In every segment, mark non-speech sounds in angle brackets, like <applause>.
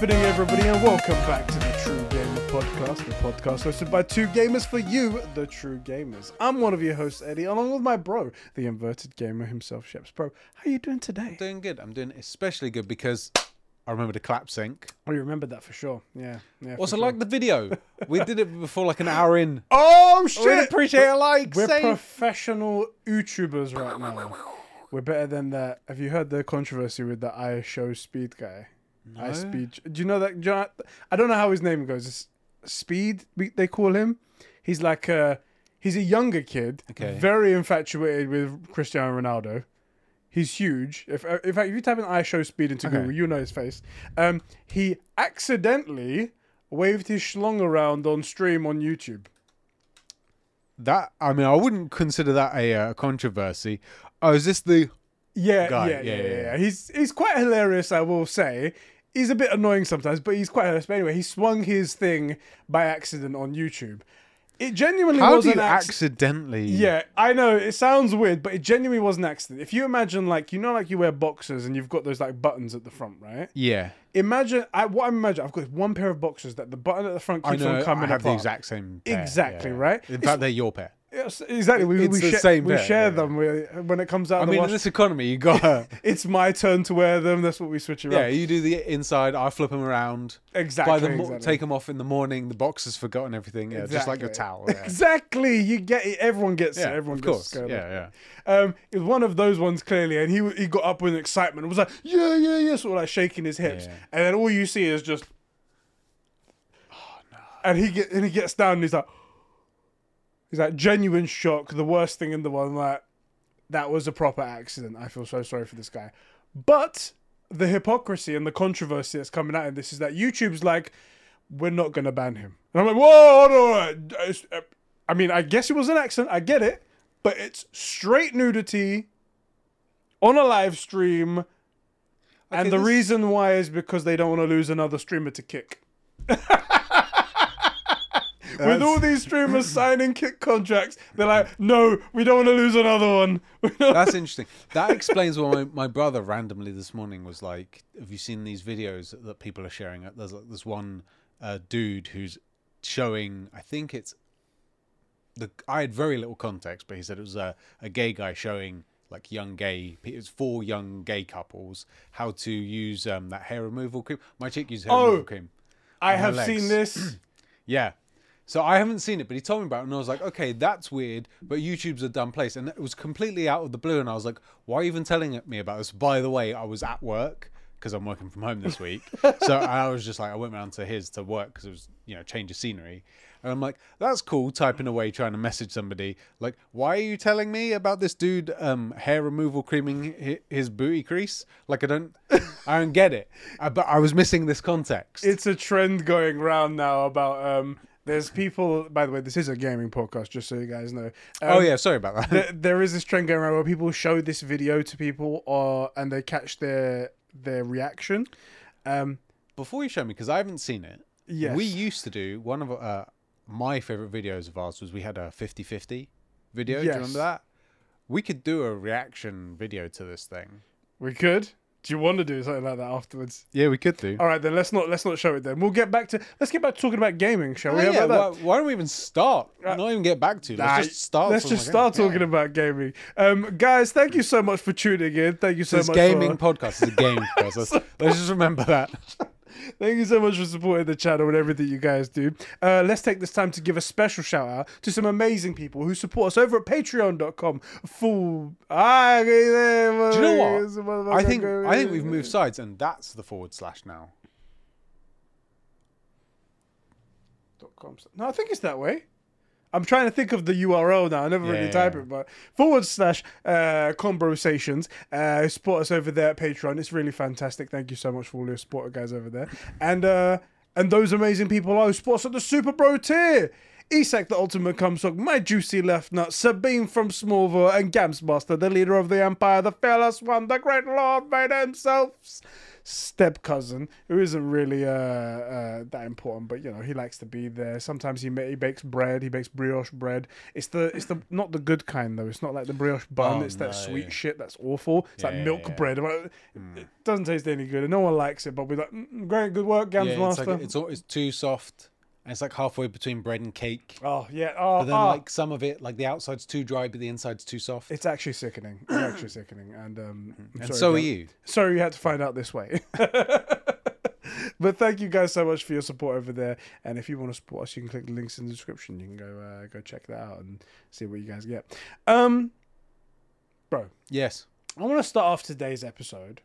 happening, everybody, and welcome back to the True Gamer Podcast, the podcast hosted by two gamers for you, the True Gamers. I'm one of your hosts, Eddie, along with my bro, the inverted gamer himself, Sheps. Bro, how are you doing today? doing good. I'm doing especially good because I remember the clap sync. Oh, you remembered that for sure. Yeah. yeah Also, sure. like the video. We did it before like an hour in. <laughs> Oh shit! appreciate a like. We're professional YouTubers right now. We're better than that. Have you heard the controversy with the IShowSpeed guy? I speed. Do you know that? Do you know, I don't know how his name goes. It's speed. They call him. He's like a. He's a younger kid. Okay. Very infatuated with Cristiano Ronaldo. He's huge. If uh, in fact, if you type in "IShowSpeed" into Okay. Google, you know his face. Um, he accidentally waved his schlong around on stream on YouTube. That I mean, I wouldn't consider that a uh, controversy. Oh, is this the? Yeah, guy. yeah, yeah, Yeah, yeah, yeah. He's he's quite hilarious, I will say. He's a bit annoying sometimes, but he's quite hilarious. But anyway, he swung his thing by accident on YouTube. It genuinely How was do an you accident. accidentally? Yeah, I know it sounds weird, but it genuinely was an accident. If you imagine, like, you know, like you wear boxers and you've got those like buttons at the front, right? Yeah. Imagine, I, what I'm imagining, I've got one pair of boxers that the button at the front I keeps know. on coming I have apart. the exact same. Pair. Exactly, yeah. right? In It's- fact, they're your pair. Yes, exactly. We, It's we, the share- same we share yeah. them we, when it comes out. I of the mean, wash. in this economy, you got. <laughs> it's my turn to wear them. That's what we switch around. yeah, you do the inside. I flip them around. exactly. By the mo- exactly. take them off in the morning. The box has forgotten everything. Yeah, just like your towel. Yeah. Exactly. You get it. Everyone gets Yeah, it. Everyone of course. it. Yeah, yeah. Um, it was one of those ones clearly, and he he got up with excitement. and was like, yeah, yeah, yeah, sort of like shaking his hips, and then all you see is just, oh no. And he get and he gets down, and he's like, he's like genuine shock. The worst thing in the world. I'm Like that was a proper accident. I feel so sorry for this guy, but the hypocrisy and the controversy that's coming out of this is that YouTube's like, we're not gonna ban him. And I'm like, whoa, hold on. Uh, I mean, I guess it was an accident. I get it, but it's straight nudity on a live stream, and the this- reason why is because they don't want to lose another streamer to Kick. <laughs> With all these streamers <laughs> signing Kick contracts, they're like, no, we don't want to lose another one. <laughs> That's interesting. That explains why my, my brother randomly this morning was like, "Have you seen these videos that, that people are sharing? There's like this one uh, dude who's showing. I think it's the. I had very little context, but he said it was a, a gay guy showing like young gay. It was four young gay couples how to use um, that hair removal cream. My chick used hair Oh. removal cream. I have legs. seen this. <clears throat> Yeah. So I haven't seen it, but he told me about it, and I was like, okay, that's weird, but YouTube's a dumb place, and it was completely out of the blue, and I was like, why are you even telling me about this? By the way, I was at work because I'm working from home this week, <laughs> so I was just like, I went round to his to work because it was you know change of scenery, and I'm like, that's cool, typing away trying to message somebody, like, why are you telling me about this dude um, hair removal creaming his booty crease? Like, I don't, I don't get it, I, but I was missing this context. it's a trend going round now about um there's people by the way this is a gaming podcast just so you guys know um, oh yeah, sorry about that. there, there is this trend going around where people show this video to people or and they catch their their reaction um before you show me because I haven't seen it. Yes. We used to do one of uh, my favorite videos of ours was we had a 50-50 video. Do you remember that? We could do a reaction video to this thing. we could do you want to do something like that afterwards Yeah, we could do. all right then let's not let's not show it then we'll get back to let's get back to talking about gaming shall we Oh, yeah, why, why don't we even start? not even get back to. Let's Nah, just start. Let's just start yeah. talking about gaming. Um, guys, thank you so much for tuning in. Thank you so much. This much. gaming for, podcast is a gaming <laughs> podcast. Let's, let's just remember that. <laughs> Thank you so much for supporting the channel and everything you guys do. Uh, let's take this time to give a special shout out to some amazing people who support us over at patreon.com. Full. Ah, Do you know what? I think I think we've moved sides, and that's the forward slash now. No, I think it's that way. I'm trying to think of the URL now. I never really Yeah. type it, but forward slash uh, Conbrosations. Uh, support us over there at Patreon. It's really fantastic. Thank you so much for all your support, guys, over there. And uh, and those amazing people who support us at the Super Bro tier. Isak, the ultimate cumsock, my juicy left nut, Sabine from Smallville, and Gamsmaster, the leader of the Empire, the fearless one, the great Lord made himself. Step cousin who isn't really uh, uh, that important, but you know he likes to be there. Sometimes he, ma- he bakes bread. He bakes brioche bread. It's the it's the not the good kind though. It's not like the brioche bun. Oh, it's that no. sweet shit that's awful. It's like milk yeah. bread. It doesn't taste any good, and no one likes it. But we're like, mm, great, good work, Gams yeah, it's like it's it's too soft, and it's like halfway between bread and cake. oh yeah, oh, But then oh. like some of it, like the outside's too dry, but the inside's too soft. it's actually sickening. It's actually sickening, and um, I'm and sorry, so are you. Sorry you had to find out this way. <laughs> but thank you guys so much for your support over there. And if you want to support us, you can click the links in the description. You can go uh, go check that out and see what you guys get. Um, bro, Yes. I want to start off today's episode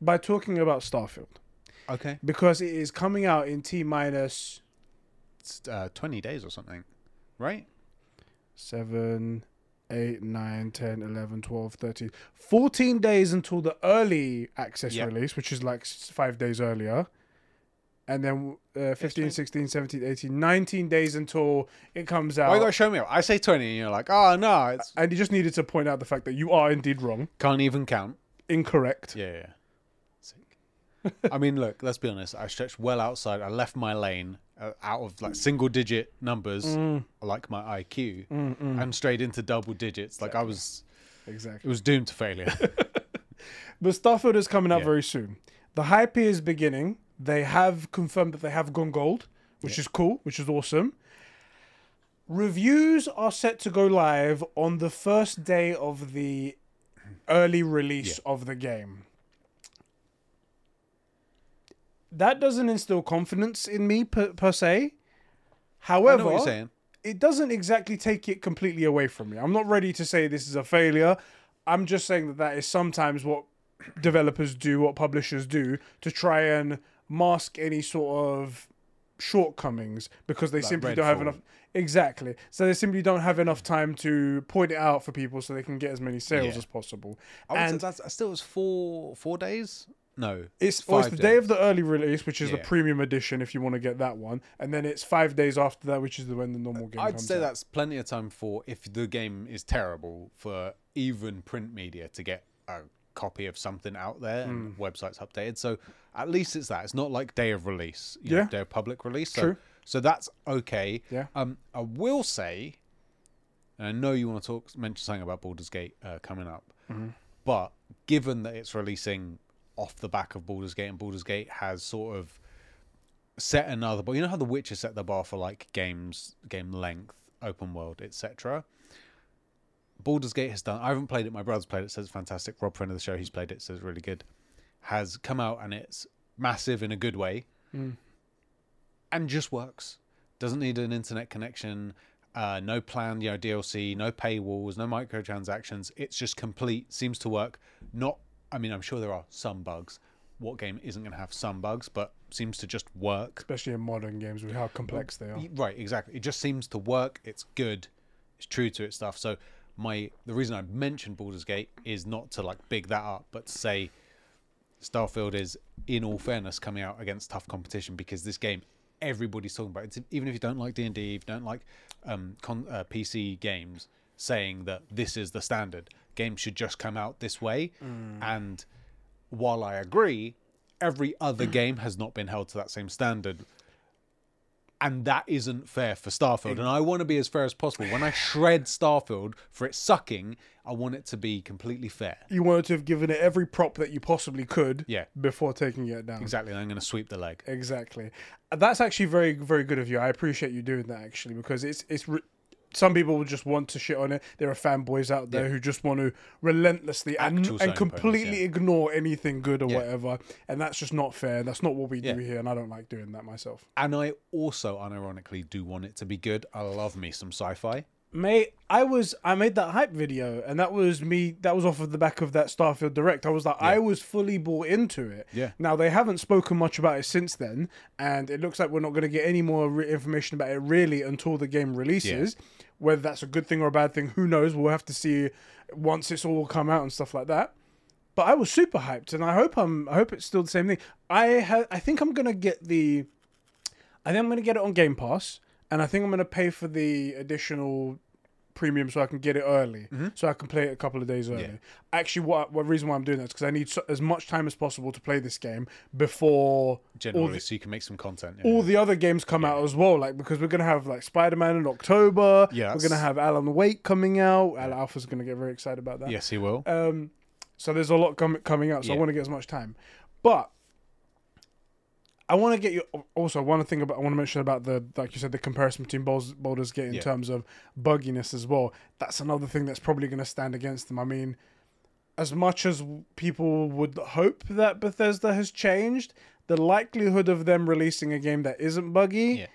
by talking about Starfield Okay. because it is coming out in T minus uh, twenty days or something, right? seven. 8, 9, 10, 11, 12, 13, 14 days until the early access Yep. release, which is like five days earlier. And then uh, 15, right. 16, 17, 18, 19 days until it comes out. Why you gotta show me? I say twenty, and you're like, oh no, it's and you just needed to point out the fact that you are indeed wrong, can't even count. incorrect. Yeah, yeah. Sick. I mean, look, let's be honest. I stretched well outside. I left my lane uh, out of like single digit numbers, Mm. like my IQ, and straight into double digits. Like I was, exactly, it was doomed to failure. <laughs> But Starfield is coming out Yeah. very soon. The hype is beginning. They have confirmed that they have gone gold, which is cool, which is awesome. Reviews are set to go live on the first day of the early release of the game. That doesn't instill confidence in me per, per se. However, it doesn't exactly take it completely away from me. I'm not ready to say this is a failure. I'm just saying that that is sometimes what developers do, what publishers do, to try and mask any sort of shortcomings because they simply don't have enough. Exactly. So they simply don't have enough time to point it out for people so they can get as many sales Yeah. as possible. I would say And that's still was four four days. No, it's, well, it's the day of the early release, which is the Yeah. premium edition if you want to get that one, and then it's five days after that, which is the when the normal game I'd comes say out. that's plenty of time for if the game is terrible for even print media to get a copy of something out there and Hmm. websites updated. So at least it's that. It's not like day of release, you know, Yeah. day of public release. So True. so that's okay. Yeah. Um, I will say, and I know you want to talk mention something about Baldur's Gate uh, coming up, Mm-hmm. but given that it's releasing off the back of Baldur's Gate and Baldur's Gate has sort of set another bar. You know how The Witcher set the bar for like games, game length, open world, etc. Baldur's Gate has done. I haven't played it. My brother's played it. Says it's fantastic. Rob, friend of the show, he's played it. Says it's really good. Has come out and it's massive in a good way, and just works. Doesn't need an internet connection. Uh, no planned, you know, DLC, no paywalls, no microtransactions. It's just complete. Seems to work. Not. I mean, I'm sure there are some bugs. What game isn't going to have some bugs, but seems to just work. especially in modern games with how complex they are. Right, exactly. It just seems to work. It's good. It's true to its stuff. So my the reason I mentioned Baldur's Gate is not to like big that up, but to say Starfield is, in all fairness, coming out against tough competition because this game everybody's talking about. It's even if you don't like D and D, if you don't like um, con- uh, PC games, saying that this is the standard. Games should just come out this way, mm. and while I agree, every other <clears throat> game has not been held to that same standard. And that isn't fair for Starfield. And I want to be as fair as possible. When I shred Starfield for it sucking, I want it to be completely fair. You wanted to have given it every prop that you possibly could Yeah. before taking it down. Exactly. I'm going to sweep the leg. Exactly. That's actually very very good of you. I appreciate you doing that actually because it's it's re- some people will just want to shit on it. There are fanboys out there Yeah. who just want to relentlessly and, Actual and completely yeah. ignore anything good or Yeah. whatever. And that's just not fair. That's not what we do here, and I don't like doing that myself. And I also, unironically, do want it to be good. I love me some sci fi. Mate, I was I made that hype video, and that was me. That was off of the back of that Starfield Direct. I was like, I was fully bought into it. Yeah. Now they haven't spoken much about it since then, and it looks like we're not going to get any more re- information about it really until the game releases. Whether that's a good thing or a bad thing, who knows? We'll have to see once it's all come out and stuff like that. But I was super hyped, and I hope I'm. I hope it's still the same thing. I ha- I think I'm gonna get the. I think I'm gonna get it on Game Pass, and I think I'm gonna pay for the additional premium so I can get it early, so I can play it a couple of days early. Mm-hmm. Yeah. Actually, what what reason why I'm doing that is because I need so, as much time as possible to play this game before Generally, the, so you can make some content. yeah. all the other games come out as well. Like because we're gonna have like Spider Man in October. Yeah, we're gonna have Alan Wake coming out. Al Alpha's gonna get very excited about that. yes, he will. Um, so there's a lot com- coming out. So I want to get as much time, but I want to get you. Also, I want to think about I want to mention about the like you said the comparison between Baldur's, Baldur's Gate in Yeah. terms of bugginess as well. That's another thing that's probably going to stand against them. I mean, as much as people would hope that Bethesda has changed, the likelihood of them releasing a game that isn't buggy Yeah.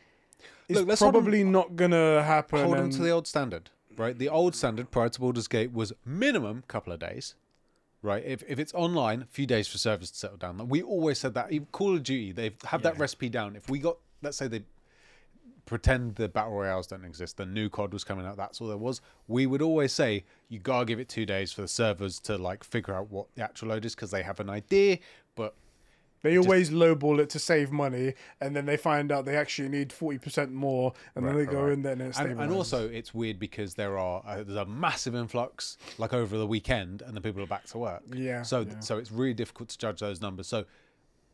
is Look, let's hold 'em- probably not going to happen. Hold them and- to the old standard, right? The old standard prior to Baldur's Gate was minimum couple of days, right? If, if it's online, a few days for servers to settle down. We always said that. Even Call of Duty, they have that Yeah. recipe down. If we got, let's say they pretend the battle royales don't exist, the new COD was coming out, that's all there was. We would always say you gotta give it two days for the servers to like figure out what the actual load is because they have an idea, but They always lowball it to save money, and then they find out they actually need forty percent more, and then Right, they go right. in there and it's and, and also it's weird because there are uh, there's a massive influx like over the weekend and the people are back to work Yeah, so yeah. so it's really difficult to judge those numbers so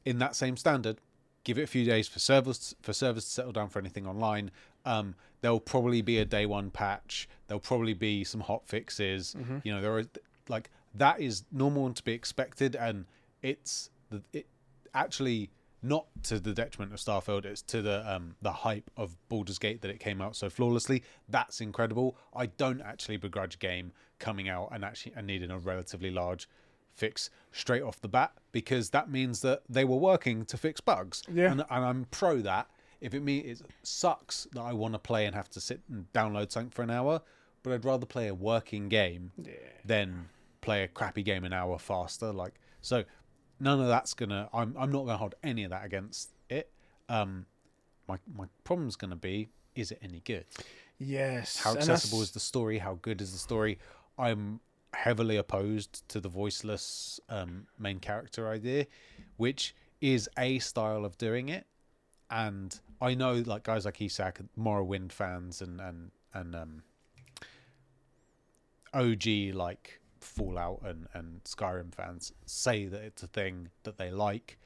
in that same standard give it a few days for servers for servers to settle down for anything online um there'll probably be a day one patch there'll probably be some hot fixes Mm-hmm. you know there are like that is normal and to be expected and it's the it actually not to the detriment of Starfield. It's to the um, the hype of Baldur's Gate that it came out so flawlessly. That's incredible. I don't actually begrudge a game coming out and actually and needing a relatively large fix straight off the bat because that means that they were working to fix bugs. Yeah. and, and I'm pro that. If it means it sucks that I want to play and have to sit and download something for an hour, but I'd rather play a working game than play a crappy game an hour faster. Like so, none of that's gonna. I'm I'm not gonna hold any of that against it. Um, my my problem's gonna be: is it any good? yes, How accessible is the story? How good is the story? I'm heavily opposed to the voiceless um, main character idea, which is a style of doing it. And I know, like guys like Isak, Morrowind fans, and and and um, OG like Fallout and and Skyrim fans say that it's a thing that they like.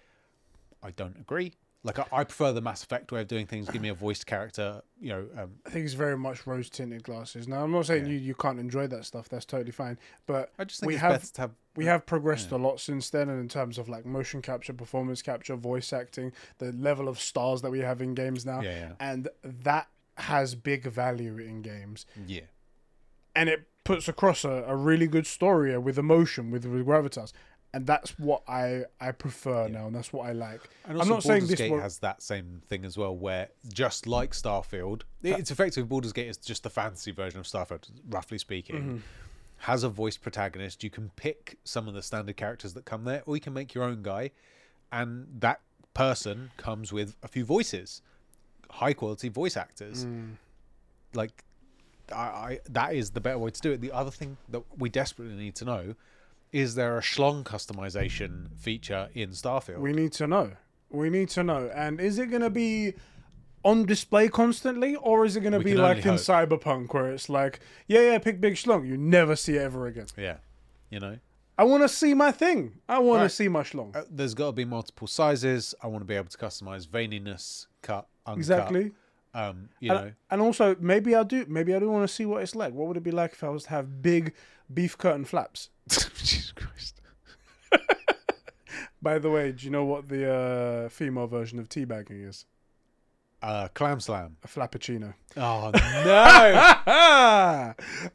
I don't agree. Like I, I prefer the Mass Effect way of doing things. Give me a voiced character. You know, um, I think it's very much rose tinted glasses. Now, I'm not saying you, you can't enjoy that stuff. That's totally fine. But I just think we it's have have we have progressed a lot since then, and in terms of like motion capture, performance capture, voice acting, the level of stars that we have in games now, Yeah, yeah. and that has big value in games, yeah. and it puts across a, a really good story with emotion, with, with gravitas. And that's what I I prefer now, and that's what I like. And I'm not saying this Gate won't- has that same thing as well, where just like Starfield, it's effectively Baldur's Gate is just the fantasy version of Starfield, roughly speaking. Mm-hmm. Has a voice protagonist. You can pick some of the standard characters that come there, or you can make your own guy, and that person comes with a few voices, high quality voice actors. Mm. Like, I, I that is the better way to do it. The other thing that we desperately need to know is there a schlong customization feature in Starfield? We need to know. We need to know. And is it going to be on display constantly, or is it going to be like in only Cyberpunk, where it's like, yeah, yeah, pick big schlong, you never see it ever again? yeah, you know. I want to see my thing. I want to see my schlong. Uh, there's got to be multiple sizes. I want to be able to customize veininess, cut, uncut. exactly. Um, you And, know, and also, maybe I do. Maybe I do want to see what it's like. What would it be like if I was to have big beef curtain flaps? <laughs> Jesus Christ. By the way, do you know what the uh, female version of teabagging is? Uh, clam slam. A flappuccino. Oh <laughs> no!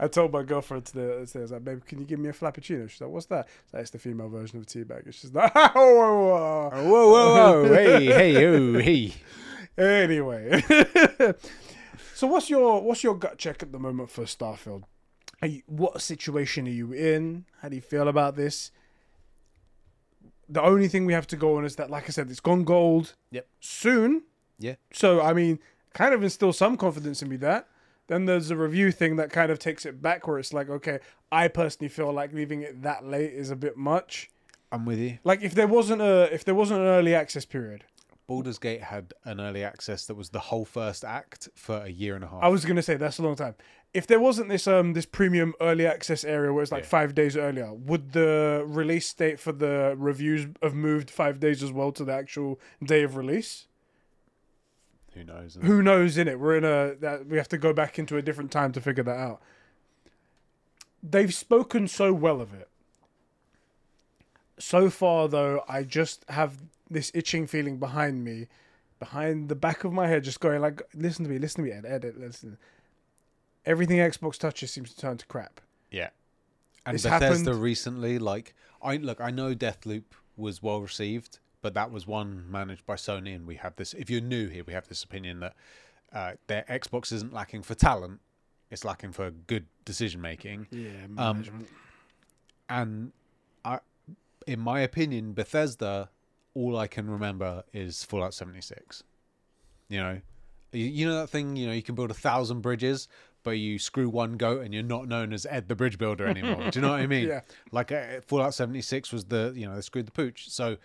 I told my girlfriend today, I was like, babe, can you give me a flappuccino? She's like, what's that? That's the female version of teabag. She's like, <laughs> whoa, whoa, whoa. whoa, whoa, whoa! Hey, hey, oh, hey. Anyway, <laughs> so what's your what's your gut check at the moment for Starfield? Are you, what situation are you in? How do you feel about this? The only thing we have to go on is that, like I said, it's gone gold. Yep. Soon. Yeah. So I mean, kind of instill some confidence in me that. Then there's a review thing that kind of takes it back, where it's like, okay, I personally feel like leaving it that late is a bit much. I'm with you. Like if there wasn't a if there wasn't an early access period, Baldur's Gate had an early access that was the whole first act for a year and a half. I was gonna say that's a long time. If there wasn't this um this premium early access area where it's like Yeah. five days earlier, would the release date for the reviews have moved five days as well to the actual day of release? Who knows? Who knows? In it, we're in a that we have to go back into a different time to figure that out. They've spoken so well of it. So far, though, I just have this itching feeling behind me, behind the back of my head, just going like, "Listen to me, listen to me, Ed, Ed, Ed listen." Everything Xbox touches seems to turn to crap. Yeah. And This Bethesda happened- recently, like I look, I know Deathloop was well received, but that was one managed by Sony, and we have this. If you're new here, we have this opinion that uh, their Xbox isn't lacking for talent; it's lacking for good decision making. Yeah, Um, And I, in my opinion, Bethesda, all I can remember is Fallout 76. You know, you, you know that thing. You know, you can build a thousand bridges, but you screw one goat, and you're not known as Ed the Bridge Builder anymore. Do you know what I <laughs> mean? Yeah. Like uh, Fallout 76 was the you know they screwed the pooch. So,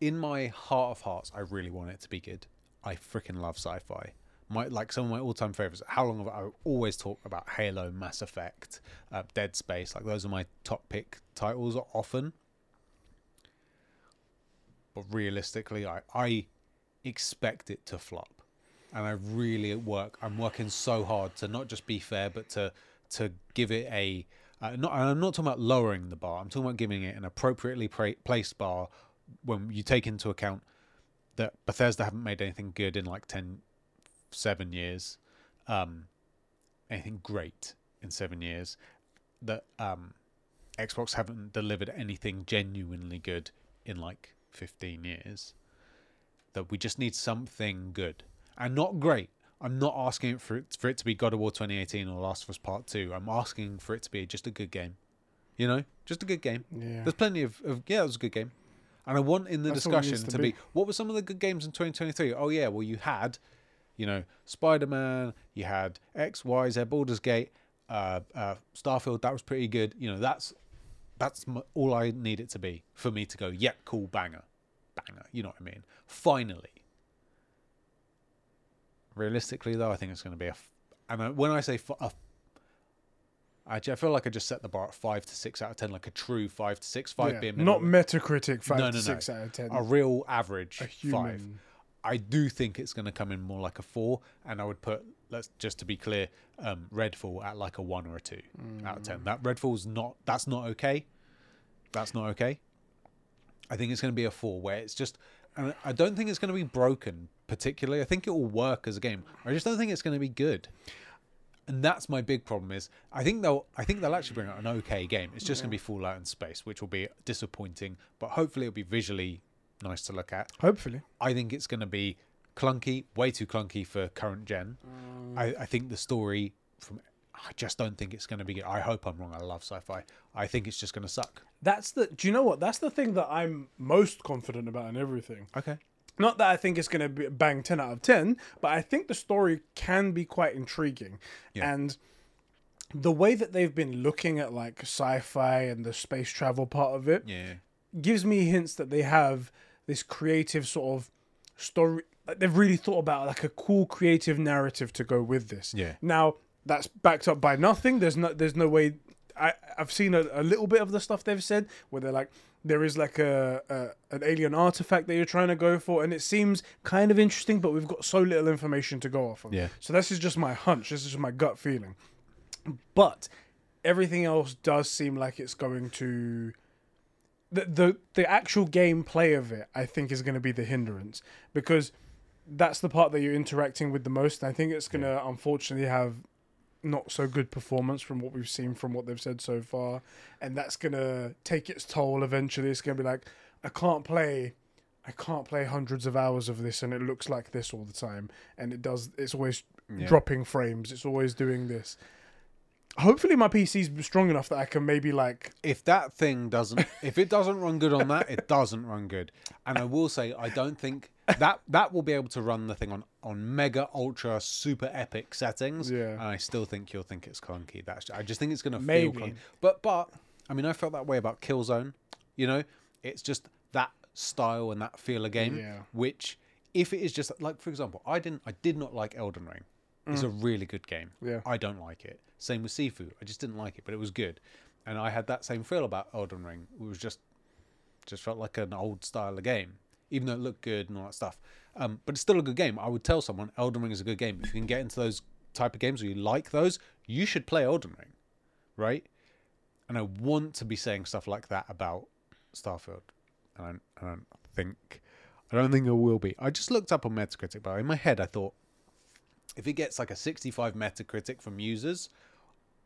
in my heart of hearts, I really want it to be good. I freaking love sci-fi. My like some of my all-time favorites. How long have I, always talk about Halo, Mass Effect, uh, Dead Space? Like those are my top pick titles often. Realistically, I I expect it to flop, and I really work. I'm working so hard to not just be fair, but to to give it a. Uh, not, and I'm not talking about lowering the bar. I'm talking about giving it an appropriately pra- placed bar when you take into account that Bethesda haven't made anything good in like 10, seven years, um, anything great in seven years. That um, Xbox haven't delivered anything genuinely good in like 15 years. That we just need something good and not great. I'm not asking for it, for it to be God of War 2018 or Last of Us Part 2. I'm asking for it to be just a good game. You know, just a good game. Yeah. There's plenty of, of yeah, it was a good game. And I want in the That's discussion to, to be. be. what were some of the good games in 2023? Oh yeah, well you had, you know, Spider Man, you had X, Y, Z, Baldur's Gate, uh, uh, Starfield. That was pretty good. You know, that's that's m- all I need it to be for me to go. Yeah, cool, banger, banger. You know what I mean? Finally. Realistically, though, I think it's going to be a. F- and when I say f- a Actually, I feel like I just set the bar at five to six out of ten, like a true five to six. Five Yeah, being not. Metacritic five No, to no, no. six out of ten. a real average A five. I do think it's going to come in more like a four, and I would put let's just to be clear, um, Redfall at like a one or a two out of Mm. ten. That Redfall's not that's not okay. That's not okay. I think it's going to be a four where it's just, and I don't think it's going to be broken particularly. I think it will work as a game. I just don't think it's going to be good. And that's my big problem is I think they'll I think they'll actually bring out an okay game. It's just going to be Fallout in space, which will be disappointing, but hopefully it'll be visually nice to look at. Hopefully. I think it's going to be clunky, way too clunky for current gen. I, I think the story from I just don't think it's going to be good. I hope I'm wrong. I love sci-fi. I think it's just going to suck. That's the. Do you know what? That's the thing that I'm most confident about in everything. Okay. Not that I think it's going to be bang ten out of ten, but I think the story can be quite intriguing, Yeah. and the way that they've been looking at like sci-fi and the space travel part of it Yeah. gives me hints that they have this creative sort of story. Like they've really thought about like a cool creative narrative to go with this. Yeah. Now that's backed up by nothing. There's no. There's no way. I I've seen a, a little bit of the stuff they've said where they're like there is like a, a an alien artifact that you're trying to go for, and it seems kind of interesting, but we've got so little information to go off of. Yeah. So this is just my hunch. This is just my gut feeling. But everything else does seem like it's going to the the the actual gameplay of it, I think, is going to be the hindrance because that's the part that you're interacting with the most. And I think it's going to unfortunately have not so good performance from what we've seen from what they've said so far, and that's going to take its toll eventually. It's going to be like I can't play. I can't play hundreds of hours of this and it looks like this all the time and it does it's always Yeah. dropping frames it's always doing this hopefully my PC's strong enough that I can maybe like If that thing doesn't, if it doesn't run good on that, it doesn't run good. And I will say, I don't think that that will be able to run the thing on on mega ultra super epic settings. Yeah. And I still think you'll think it's clunky. That's I just think it's going to feel clunky. But but I mean, I felt that way about Killzone. You know, it's just that style and that feel of game. Yeah. Which, if it is just like, for example, I didn't, I did not like Elden Ring. It's a really good game. Mm. Yeah. I don't like it. Same with Sifu. I just didn't like it, but it was good. And I had that same feel about Elden Ring. It was just, just felt like an old style of game, even though it looked good and all that stuff. Um, but it's still a good game. I would tell someone Elden Ring is a good game. If you can get into those type of games or you like those, you should play Elden Ring, right? And I want to be saying stuff like that about Starfield, and I, I don't think, I don't think I will be. I just looked up on Metacritic, but in my head I thought, if it gets like a 65 Metacritic from users,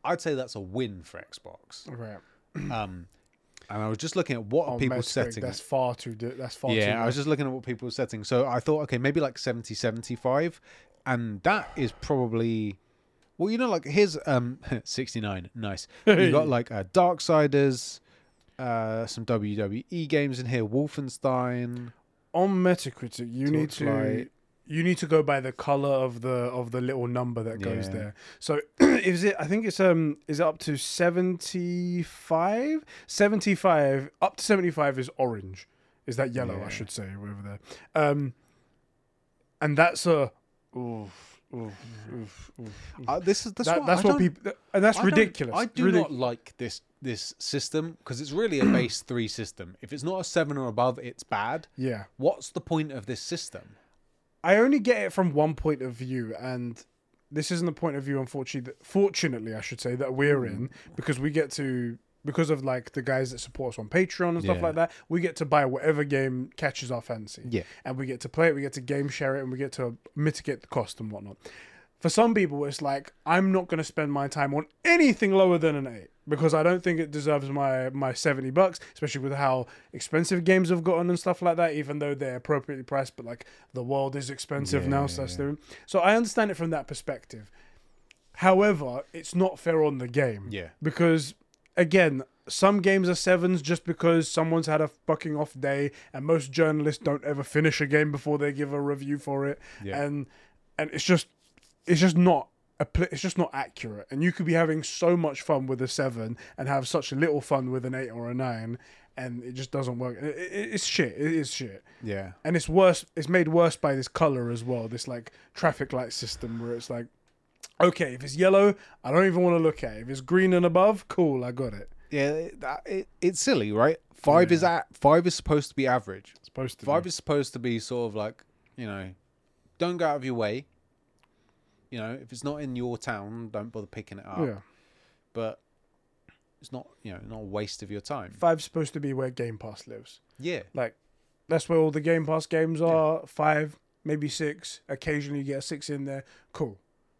I'd say that's a win for Xbox. Right. Um, and I was just looking at what are Oh, people setting. That's far too. That's far too. Yeah, I was just looking at what people were setting. So I thought, okay, maybe like 70, 75. And that is probably, well, you know, like here's um <laughs> 69. Nice. <laughs> You got like uh, Darksiders, uh, some WWE games in here, Wolfenstein. on Metacritic. You need to. You need to go by the color of the of the little number that goes Yeah. there. So <clears throat> is it? I think it's um. Is it up to seventy five? Seventy five. Up to seventy five is orange. Is that yellow? Yeah. I should say. over there. Um. And that's a. Oof, oof, oof. Uh, this is that's, That, what, that's what people. And that's I ridiculous. I do Ridic- not like this this system because it's really a base three system. If it's not a seven or above, it's bad. Yeah. What's the point of this system? I only get it from one point of view, and this isn't the point of view, unfortunately. That, fortunately, I should say that we're hmm. in because we get to because of like the guys that support us on Patreon and stuff Yeah. like that. We get to buy whatever game catches our fancy, Yeah. and we get to play it. We get to game share it, and we get to mitigate the cost and whatnot. For some people, it's like I'm not going to spend my time on anything lower than an eight because I don't think it deserves my my seventy bucks, especially with how expensive games have gotten and stuff like that. Even though they're appropriately priced, but like the world is expensive now, so that's the so I understand it from that perspective. However, it's not fair on the game Yeah. because again, some games are sevens just because someone's had a fucking off day, and most journalists don't ever finish a game before they give a review for it, Yeah. and and it's just it's just not it's just not accurate, and you could be having so much fun with a seven and have such a little fun with an eight or a nine, and it just doesn't work. It, it, it's shit. It is shit. Yeah. And it's worse. It's made worse by this color as well. This like traffic light system where it's like, okay, if it's yellow, I don't even want to look at it. If it's green and above, cool, I got it. Yeah, that, it, it's silly, right? Five is at five is supposed to be average. It's supposed to. Five be. is supposed to be sort of like, you know, don't go out of your way. You know, if it's not in your town, don't bother picking it up. yeah. But it's not, you know, not a waste of your time. Five's supposed to be where Game Pass lives. Yeah. Like, that's where all the Game Pass games are. Five, maybe six. Occasionally, you get a six in there. Cool.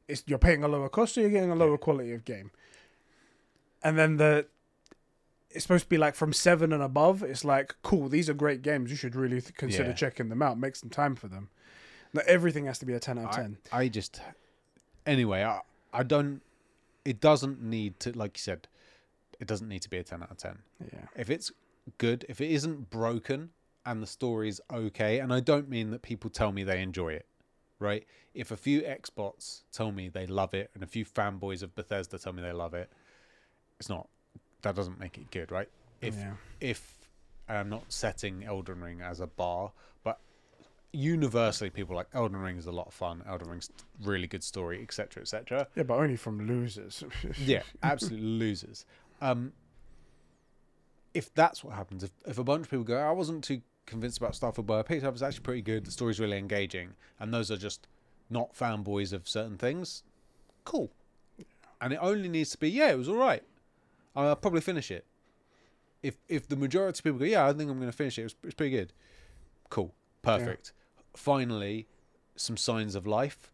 It's you're paying a lower cost, so you're getting a lower quality of game. And then the it's supposed to be like from seven and above. It's like cool. These are great games. You should really th- consider Yeah. checking them out. Make some time for them. Not everything has to be a ten out of I, ten. I just anyway, I I don't it doesn't need to like you said, it doesn't need to be a ten out of ten. Yeah. If it's good, if it isn't broken and the story's okay, and I don't mean that people tell me they enjoy it, right? If a few Xbots tell me they love it and a few fanboys of Bethesda tell me they love it, it's not that doesn't make it good, right? If Yeah. if I'm not setting Elden Ring as a bar, universally people are like Elden Ring is a lot of fun, Elden Ring's really good story, etc. etc. Yeah, but only from losers. <laughs> Yeah, absolutely losers. Um, if that's what happens, if, if a bunch of people go, I wasn't too convinced about Starfield, but I picked it up, it's actually pretty good, the story's really engaging, and those are just not fanboys of certain things, cool. And it only needs to be, yeah, it was all right. I'll probably finish it. If if the majority of people go, yeah, I think I'm going to finish it, it was, it's pretty good, cool, perfect. Finally, some signs of life,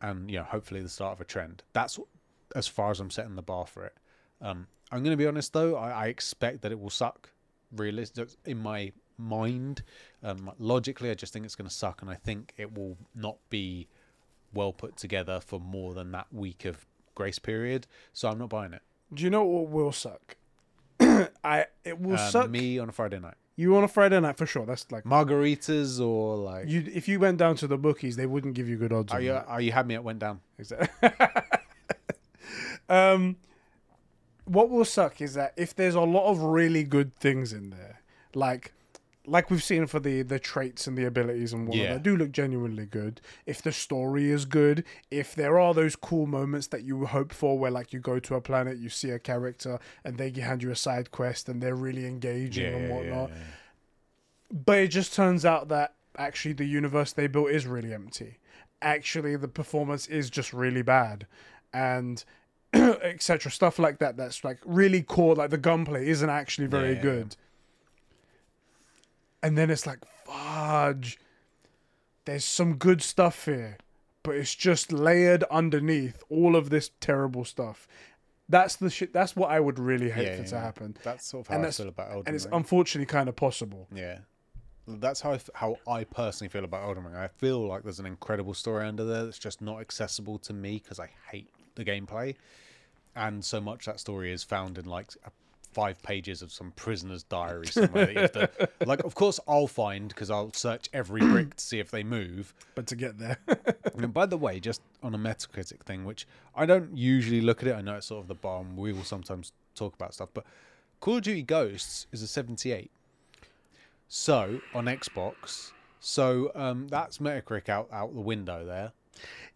and you know, hopefully the start of a trend. That's as far as I'm setting the bar for it. Um, I'm going to be honest though, I, I expect that it will suck. Realistic in my mind, um, logically, I just think it's going to suck, and I think it will not be well put together for more than that week of grace period. So I'm not buying it. Do you know what will suck? <clears throat> I it will Uh, suck. me on a Friday night, You on a Friday night for sure. That's like margaritas or like. you. If you went down to the bookies, they wouldn't give you good odds. are you? that. Are you had me at went down? Exactly. <laughs> um, what will suck is that if there's a lot of really good things in there, like like we've seen for the the traits and the abilities and whatnot, Yeah. they do look genuinely good. If the story is good, if there are those cool moments that you hope for, where like you go to a planet, you see a character, and they hand you a side quest, and they're really engaging Yeah, and whatnot. yeah. But it just turns out that actually the universe they built is really empty. Actually, the performance is just really bad, and <clears throat> etc. Stuff like that. That's like really cool. Like the gunplay isn't actually very good. And then it's like fudge. There's some good stuff here, but it's just layered underneath all of this terrible stuff. That's the shit. That's what I would really hate Yeah, for yeah, to yeah. happen, That's sort of how And I feel about Elden and it's Ring. unfortunately kind of possible. Yeah. That's how I, how I personally feel about Elden Ring. I feel like there's an incredible story under there that's just not accessible to me because I hate the gameplay. And so much that story is found in like a- five pages of some prisoner's diary somewhere. that you have to, <laughs> like, of course, I'll find because I'll search every brick to see if they move. But to get there, <laughs> And by the way, just on a Metacritic thing, which I don't usually look at it, I know it's sort of the bomb. We will sometimes talk about stuff, but Call of Duty Ghosts is a 78. So on Xbox, so um, that's Metacritic out out the window there.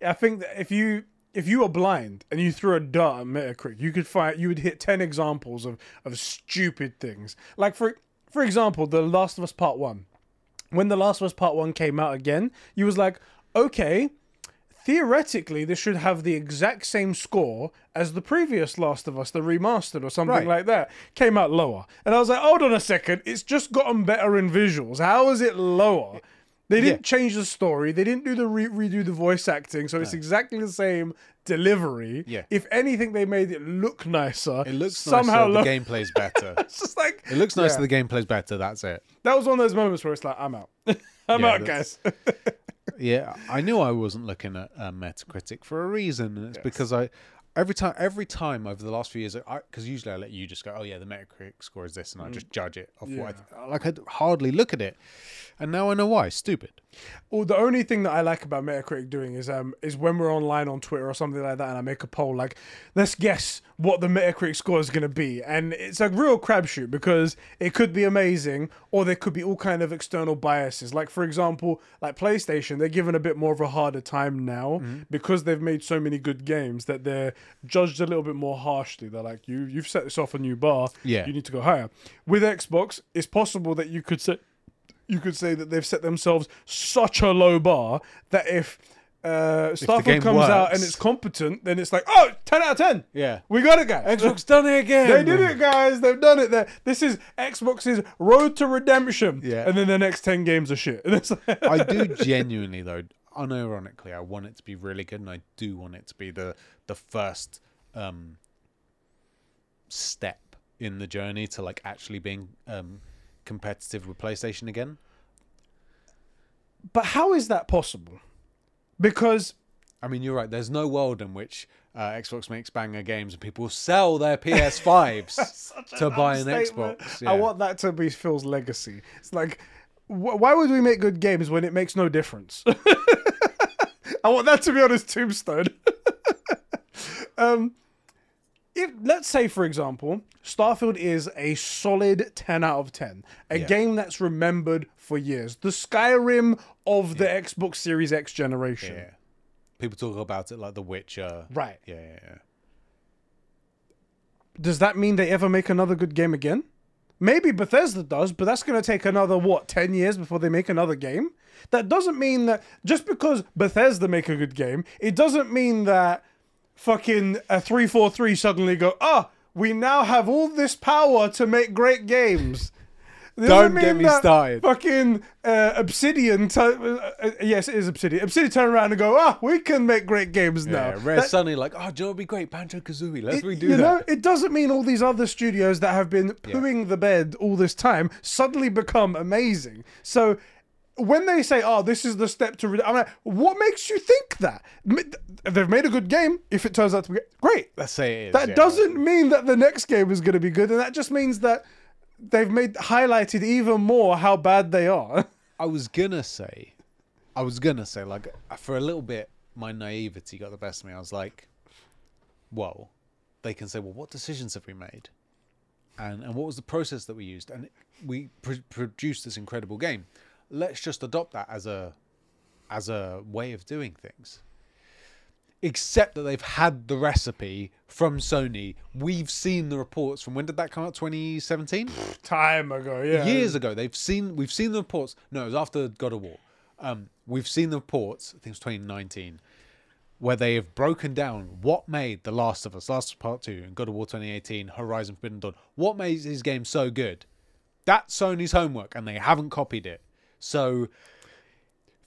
I think that if you if you were blind and you threw a dart at Metacritic, you could find you would hit ten examples of of stupid things. Like for for example, The Last of Us Part One. When The Last of Us Part One came out again, you was like, okay, theoretically this should have the exact same score as the previous Last of Us, the remastered or something Right. like that. Came out lower, and I was like, hold on a second, it's just gotten better in visuals. How is it lower? They didn't change the story. They didn't do the re- redo the voice acting, so it's exactly the same delivery. Yeah. If anything, they made it look nicer. It looks somehow. nicer. lo- the gameplay's better. <laughs> it's just like It looks nicer. Yeah. The gameplay's better. That's it. that was one of those moments where it's like, I'm out. <laughs> I'm Yeah, out, guys. Yeah, <laughs> I knew I wasn't looking at uh, Metacritic for a reason, and it's because I every time every time over the last few years, because usually I let you just go, oh yeah, the Metacritic score is this, and I just judge it off what I Yeah. th- like. I hardly look at it, and now I know why. Stupid. Well, the only thing that I like about Metacritic doing is um is when we're online on Twitter or something like that, and I make a poll like, let's guess what the Metacritic score is going to be, and it's a real crapshoot because it could be amazing or there could be all kind of external biases. Like for example, like PlayStation, they're given a bit more of a harder time now because they've made so many good games that they're judged a little bit more harshly. They're like, you you've set this off a new bar, Yeah. you need to go higher. With Xbox, it's possible that you could say you could say that they've set themselves such a low bar that if uh, Starfield game comes out and it's competent, then it's like, oh, 10 out of 10. Yeah. We got it, guys. Xbox done it again. They did it, guys. They've done it. There. This is Xbox's road to redemption. Yeah. And then the next 10 games are shit. <laughs> And it's like, I do genuinely though, unironically, I want it to be really good, and I do want it to be the the first um, step in the journey to like actually being um, competitive with PlayStation again. but how is that possible? Because I mean, you're right. There's no world in which uh, Xbox makes banger games and people sell their PS5s <laughs> to buy an statement. Xbox. I want that to be Phil's legacy. It's like, wh- why would we make good games when it makes no difference? <laughs> I want that to be on his tombstone. <laughs> um, if let's say, for example, Starfield is a solid ten out of ten, a Yeah. game that's remembered for years, the Skyrim of the Xbox Series X generation. yeah. People talk about it like The Witcher. Right. Yeah, yeah, yeah. Does that mean they ever make another good game again? Maybe Bethesda does, but that's going to take another what ten years before they make another game. That doesn't mean that just because Bethesda make a good game, it doesn't mean that fucking a four three suddenly go ah we now have all this power to make great games. Don't get me started. Fucking uh, Obsidian, tu- uh, uh, yes, it is Obsidian. Obsidian turn around and go, ah, we can make great games now. Yeah, Rare That- suddenly like, oh, know would be great? Banjo Kazooie. Let's it- redo you that. know, it doesn't mean all these other studios that have been pooing the bed all this time suddenly become amazing. So when they say, "Oh, this is the step to," re-, I'm like, "What makes you think that?" They've made a good game. If it turns out to be great, Let's say it is. that yeah. doesn't mean that the next game is going to be good, and that just means that they've made highlighted even more how bad they are. <laughs> I was gonna say, I was gonna say, like, for a little bit, my naivety got the best of me. I was like, whoa. They can say, well, what decisions have we made? and and what was the process that we used, and we pr- produced this incredible game. Let's just adopt that as a as a way of doing things. Except that they've had the recipe from Sony. We've seen the reports from when did that come out? 2017? Time ago, yeah. years ago. They've seen we've seen the reports. No, it was after God of War. Um, we've seen the reports. I think it was 2019, where they have broken down what made The Last of Us, Last of Us Part Two, and God of War 2018, Horizon Forbidden Dawn. What made these games so good? That's Sony's homework, and they haven't copied it. So,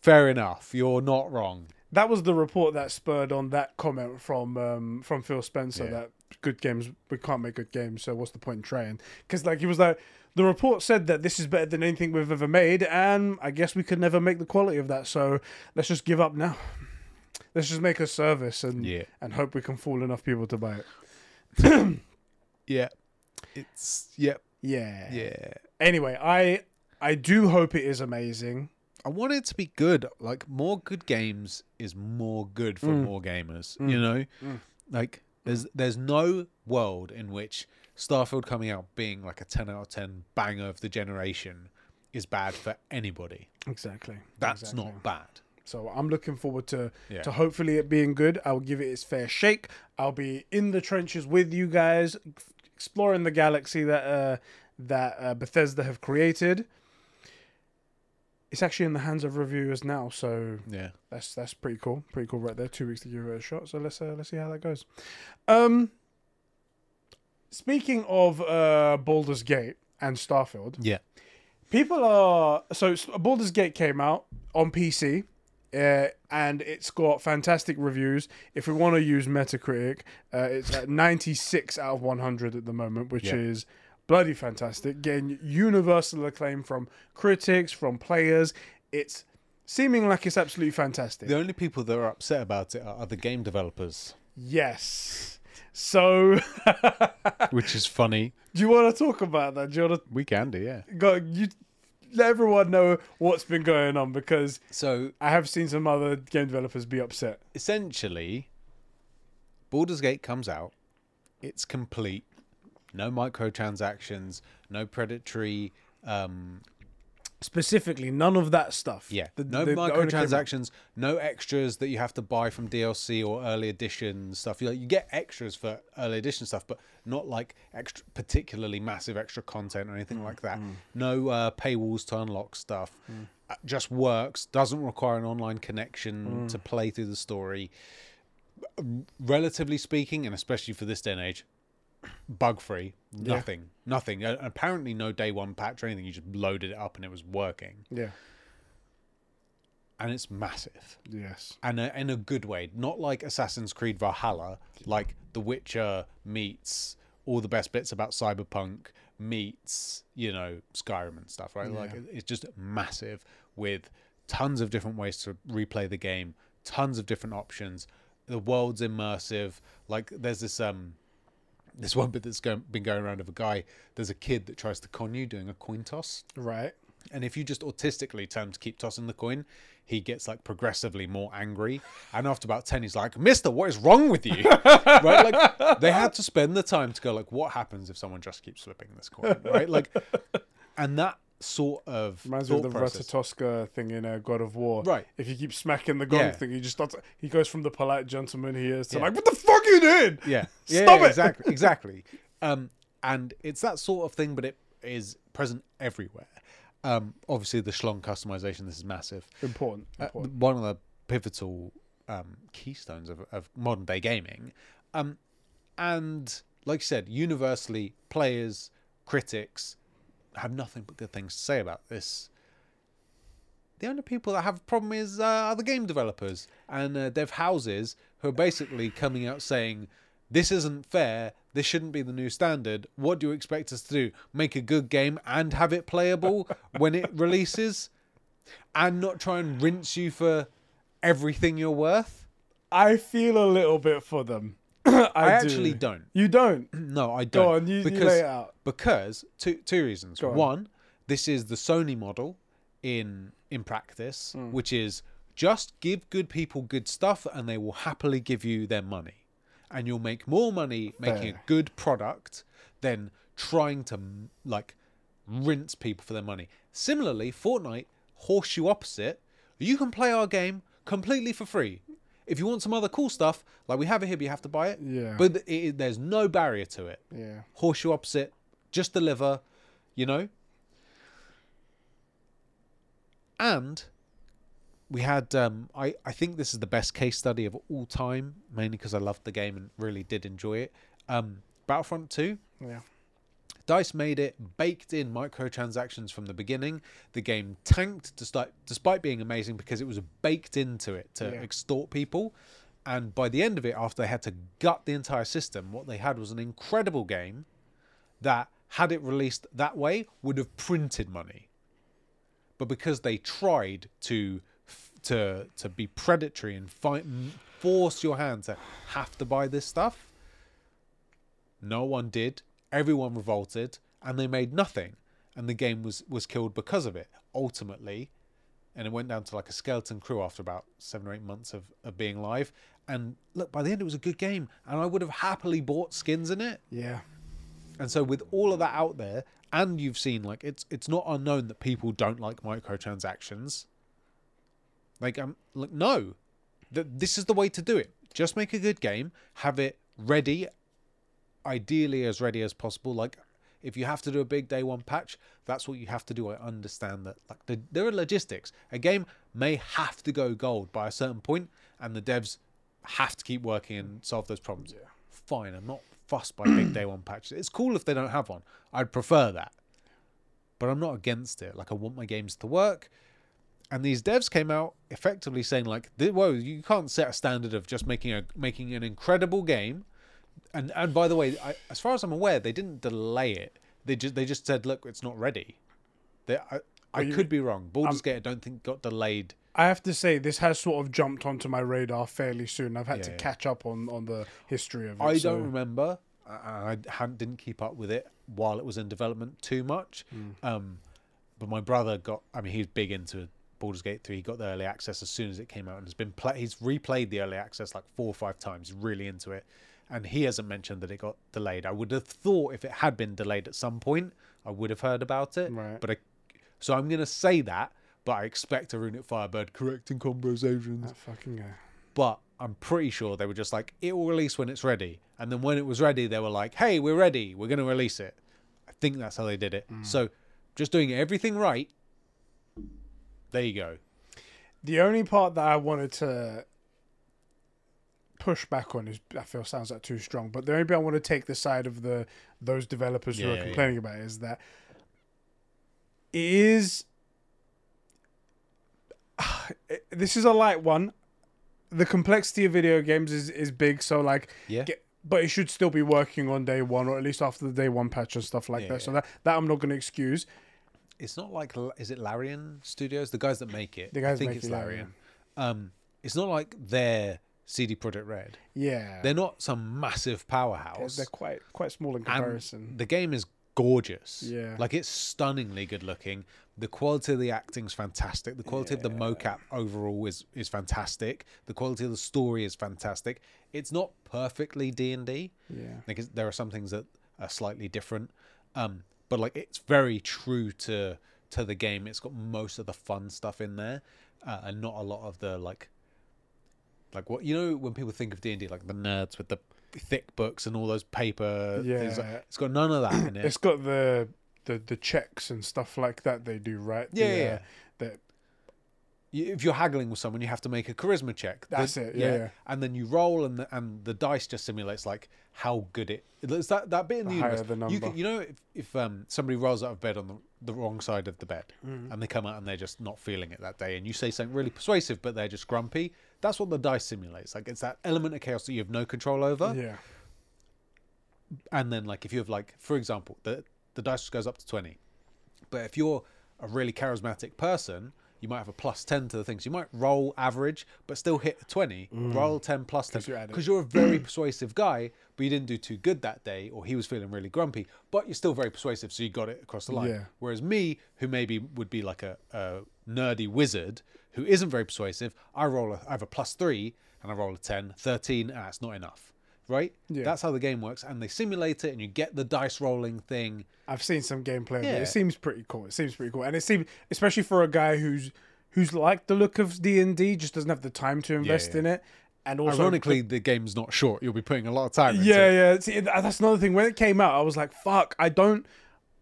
fair enough. You're not wrong. That was the report that spurred on that comment from um, from Phil Spencer Yeah. that good games we can't make good games, so what's the point in trying? Because like he was like the report said that this is better than anything we've ever made, and I guess we could never make the quality of that. So let's just give up now. Let's just make a service and Yeah. and hope we can fool enough people to buy it. <coughs> Yeah. It's yep. Yeah. Yeah. Anyway, I I do hope it is amazing. I want it to be good. Like more good games is more good for more gamers. You know, like there's there's no world in which Starfield coming out being like a ten out of ten banger of the generation is bad for anybody. Exactly. That's Exactly. not bad. So I'm looking forward to Yeah. to hopefully it being good. I'll give it its fair shake. I'll be in the trenches with you guys, exploring the galaxy that uh, that uh, Bethesda have created. It's actually in the hands of reviewers now, so Yeah. that's that's pretty cool. Pretty cool right there. Two weeks to give it a shot. So let's uh, let's see how that goes. Um, speaking of uh, Baldur's Gate and Starfield, Yeah. people are so Baldur's Gate came out on PC. Uh, and it's got fantastic reviews. If we want to use Metacritic, uh, it's at 96 out of 100 at the moment, which Yeah. is bloody fantastic. Getting universal acclaim from critics, from players. It's seeming like it's absolutely fantastic. The only people that are upset about it are other game developers, yes. So, <laughs> which is funny. do you want to talk about that? Do you want to? We can do, yeah. go? You let everyone know what's been going on because So I have seen some other game developers be upset. essentially, Baldur's Gate comes out. It's complete. No microtransactions. No predatory. Um, Specifically, none of that stuff. yeah. The- no the- the microtransactions. No extras that you have to buy from DLC or early edition stuff. You, you get extras for early edition stuff, but not like extra, particularly massive extra content or anything Mm, like that. No uh, paywalls to unlock stuff. Mm. Uh, just works. Doesn't require an online connection Mm. to play through the story. Relatively speaking, and especially for this day and age, bug free. Nothing. Nothing. Uh, apparently, no day one patch or anything. You just loaded it up and it was working. Yeah. And it's massive. Yes. And a, in a good way. Not like Assassin's Creed Valhalla, like The Witcher meets all the best bits about Cyberpunk meets, you know, Skyrim and stuff, right? Like Yeah. it- it's just massive with tons of different ways to replay the game, tons of different options. The world's immersive. Like there's this um this one bit that's going, been going around of a guy. There's a kid that tries to con you doing a coin toss. Right. And if you just autistically tell him to keep tossing the coin, he gets like progressively more angry. And after about 10, he's like, Mister, what is wrong with you? <laughs> right? Like, they had to spend the time to go, like, what happens if someone just keeps flipping this coin? Right? Like, and that sort of. Reminds me of the process- Ratatoskr thing in uh, God of War. Right. If you keep smacking the gong Yeah. thing, he just starts. He goes from the polite gentleman he is to Yeah. like, "What the fuck are you doing?" Yeah. yeah, <laughs> Stop it! Exactly. <laughs> Exactly. Um, and it's that sort of thing, but it is present everywhere. Um, obviously, the schlong customization, this is massive. Important. uh, one of the pivotal um, keystones of, of modern day gaming. Um, and like you said, universally, players, critics have nothing but good things to say about this. The only people that have a problem is uh, other game developers and uh, dev houses who are basically coming out saying, "This isn't fair. This shouldn't be the new standard. What do you expect us to do? Make a good game and have it playable <laughs> when it releases, and not try and rinse you for everything you're worth?" I feel a little bit for them. <coughs> I, I, do. actually don't. You don't. <coughs> No, I don't. Go on. You, you because lay it out. because two two reasons. On. One, this is the Sony model in in practice, Hmm. which is just give good people good stuff and they will happily give you their money. And you'll make more money making a good product than trying to like rinse people for their money. Similarly, Fortnite, horseshoe opposite, you can play our game completely for free. If you want some other cool stuff, like we have it here, but you have to buy it. Yeah. But it, it- there's no barrier to it. Yeah. Horseshoe opposite, just deliver, you know? And we had um I, I think this is the best case study of all time, mainly because I loved the game and really did enjoy it. Um Battlefront 2, Yeah. Dice made it baked in microtransactions from the beginning. The game tanked despite despite being amazing because it was baked into it to Yeah. extort people. And by the end of it, after they had to gut the entire system, what they had was an incredible game that, had it released that way, would have printed money. But because they tried to to to be predatory and fight, force your hand to have to buy this stuff, no one did. Everyone revolted, and they made nothing. And the game was was killed because of it. Ultimately, and it went down to like a skeleton crew after about seven or eight months of, of being live. And look, by the end, it was a good game, and I would have happily bought skins in it. Yeah. And so, with all of that out there, and you've seen like it's it's not unknown that people don't like microtransactions. Like, um, like no, that this is the way to do it. Just make a good game, have it ready, ideally as ready as possible. Like, if you have to do a big day one patch, that's what you have to do. I understand that. Like, the, there are logistics. A game may have to go gold by a certain point, and the devs have to keep working and solve those problems. Yeah. Fine, I'm not fussed by big day one patches. It's cool if they don't have one. I'd prefer that, but I'm not against it. Like, I want my games to work. And these devs came out effectively saying like, "Whoa, you can't set a standard of just making a making an incredible game." And and by the way, I, as far as I'm aware, they didn't delay it. They just they just said, "Look, it's not ready." They, I, I you- could be wrong. Baldur's Gate, I don't think got delayed. I have to say this has sort of jumped onto my radar fairly soon. I've had to Yeah. catch up on on the history of it. I so- don't remember. I, I hadn't, didn't keep up with it while it was in development too much. Um, but my brother got. I mean, he's big into Baldur's Gate three. He got the early access as soon as it came out, and has been play. He's replayed the early access like four or five times. Really into it, and he hasn't mentioned that it got delayed. I would have thought if it had been delayed at some point, I would have heard about it. Right. But I, so I'm gonna say that, but I expect a Runic Firebird correcting conversations That fucking guy. but I'm pretty sure they were just like, it will release when it's ready. And then when it was ready, they were like, hey, we're ready. We're going to release it. I think that's how they did it. Mm. So just doing everything right. There you go. The only part that I wanted to push back on is I feel sounds like too strong, but the only bit I want to take the side of the those developers who Yeah, are yeah, complaining about is that it is <sighs> this is a light one. The complexity of video games is, is big, so like Yeah. get- but it should still be working on day one or at least after the day one patch and stuff like Yeah, that. So that that I'm not going to excuse. It's not like, is it Larian Studios? The guys that make it. The guys I think make it's it, yeah, Larian. Um, it's not like they're CD Projekt Red. Yeah, They're not some massive they're, powerhouse. they're quite quite small in and comparison. the game is gorgeous. Yeah. Like it's stunningly good looking. The quality of the acting's fantastic. The quality of the mocap overall is is fantastic. The quality of the story is fantastic. It's not perfectly D and D. yeah. It's- there are some things that are slightly different. Um, but like it's very true to to the game. It's got most of the fun stuff in there, uh, and not a lot of the like like what you know when people think of D and D like the nerds with the thick books and all those paper things. Like, Yeah. it's got none of that in it. It's got the the the checks and stuff like that they do, right? Yeah, The, yeah, uh, yeah. If you're haggling with someone, you have to make a charisma check. The- That's it, yeah, yeah. And then you roll, and the, and the dice just simulates like how good it. It's that that bit in the, The universe. the You can, you know, if, if um somebody rolls out of bed on the, the wrong side of the bed, Mm. and they come out and they're just not feeling it that day, and you say something really persuasive, but they're just grumpy. That's what the dice simulates. Like it's that element of chaos that you have no control over. yeah, and then like if you have like for example the the dice just goes up to 20 but if you're a really charismatic person you might have a plus 10 to the things. You might roll average but still hit a 20 roll 10 plus 10 'Cause you add it. because you're a very <clears throat> persuasive guy but you didn't do too good that day or he was feeling really grumpy but you're still very persuasive so you got it across the line. Yeah. whereas me who maybe would be like a, a nerdy wizard who isn't very persuasive i roll a, i have a plus 3 and i roll a 10 13 ah, it's not enough right? Yeah. That's how the game works, and they simulate it, and you get the dice rolling thing. I've seen some gameplay. Of it. Yeah. it seems pretty cool. It seems pretty cool, and it seems especially for a guy who's who's liked the look of D and D, just doesn't have the time to invest yeah. in it. And also, Ironically, the game's not short. You'll be putting a lot of time. into yeah, it. yeah. See, that's another thing. When it came out, I was like, "Fuck!" I don't.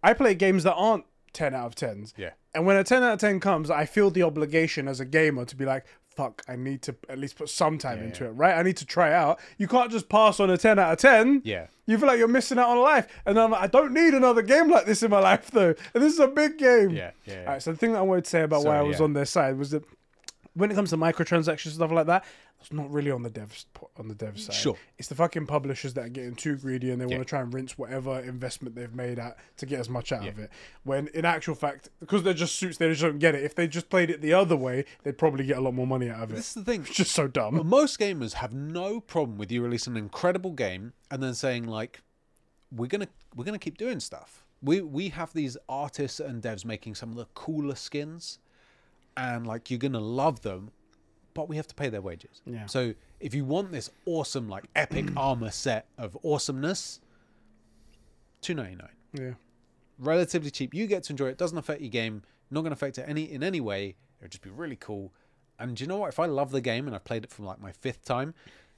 I play games that aren't ten out of tens. yeah. And when a 10 out of 10 comes, I feel the obligation as a gamer to be like, fuck, I need to at least put some time Yeah, into yeah. it, right? I need to try out. You can't just pass on a 10 out of 10. Yeah. You feel like you're missing out on life. And I'm like, I don't need another game like this in my life, though. And this is a big game. Yeah, yeah, yeah. All right, so the thing that I wanted to say about why I was on their side was that when it comes to microtransactions and stuff like that, it's not really on the devs on the dev side. Sure. It's the fucking publishers that are getting too greedy and they Yeah. want to try and rinse whatever investment they've made at to get as much out Yeah. of it. When in actual fact, because they're just suits, they just don't get it. If they just played it the other way, they'd probably get a lot more money out of it. This is the thing. It's just so dumb. Most gamers have no problem with you releasing an incredible game and then saying like, "We're gonna we're gonna keep doing stuff." We we have these artists and devs making some of the coolest skins, and like you're gonna love them, but we have to pay their wages. Yeah. So if you want this awesome like epic <clears throat> armor set of awesomeness, two ninety nine. Yeah. relatively cheap. You get to enjoy it. Doesn't affect your game. Not going to affect it any in any way. It would just be really cool. And do you know what? If I love the game and I've played it from like my fifth time,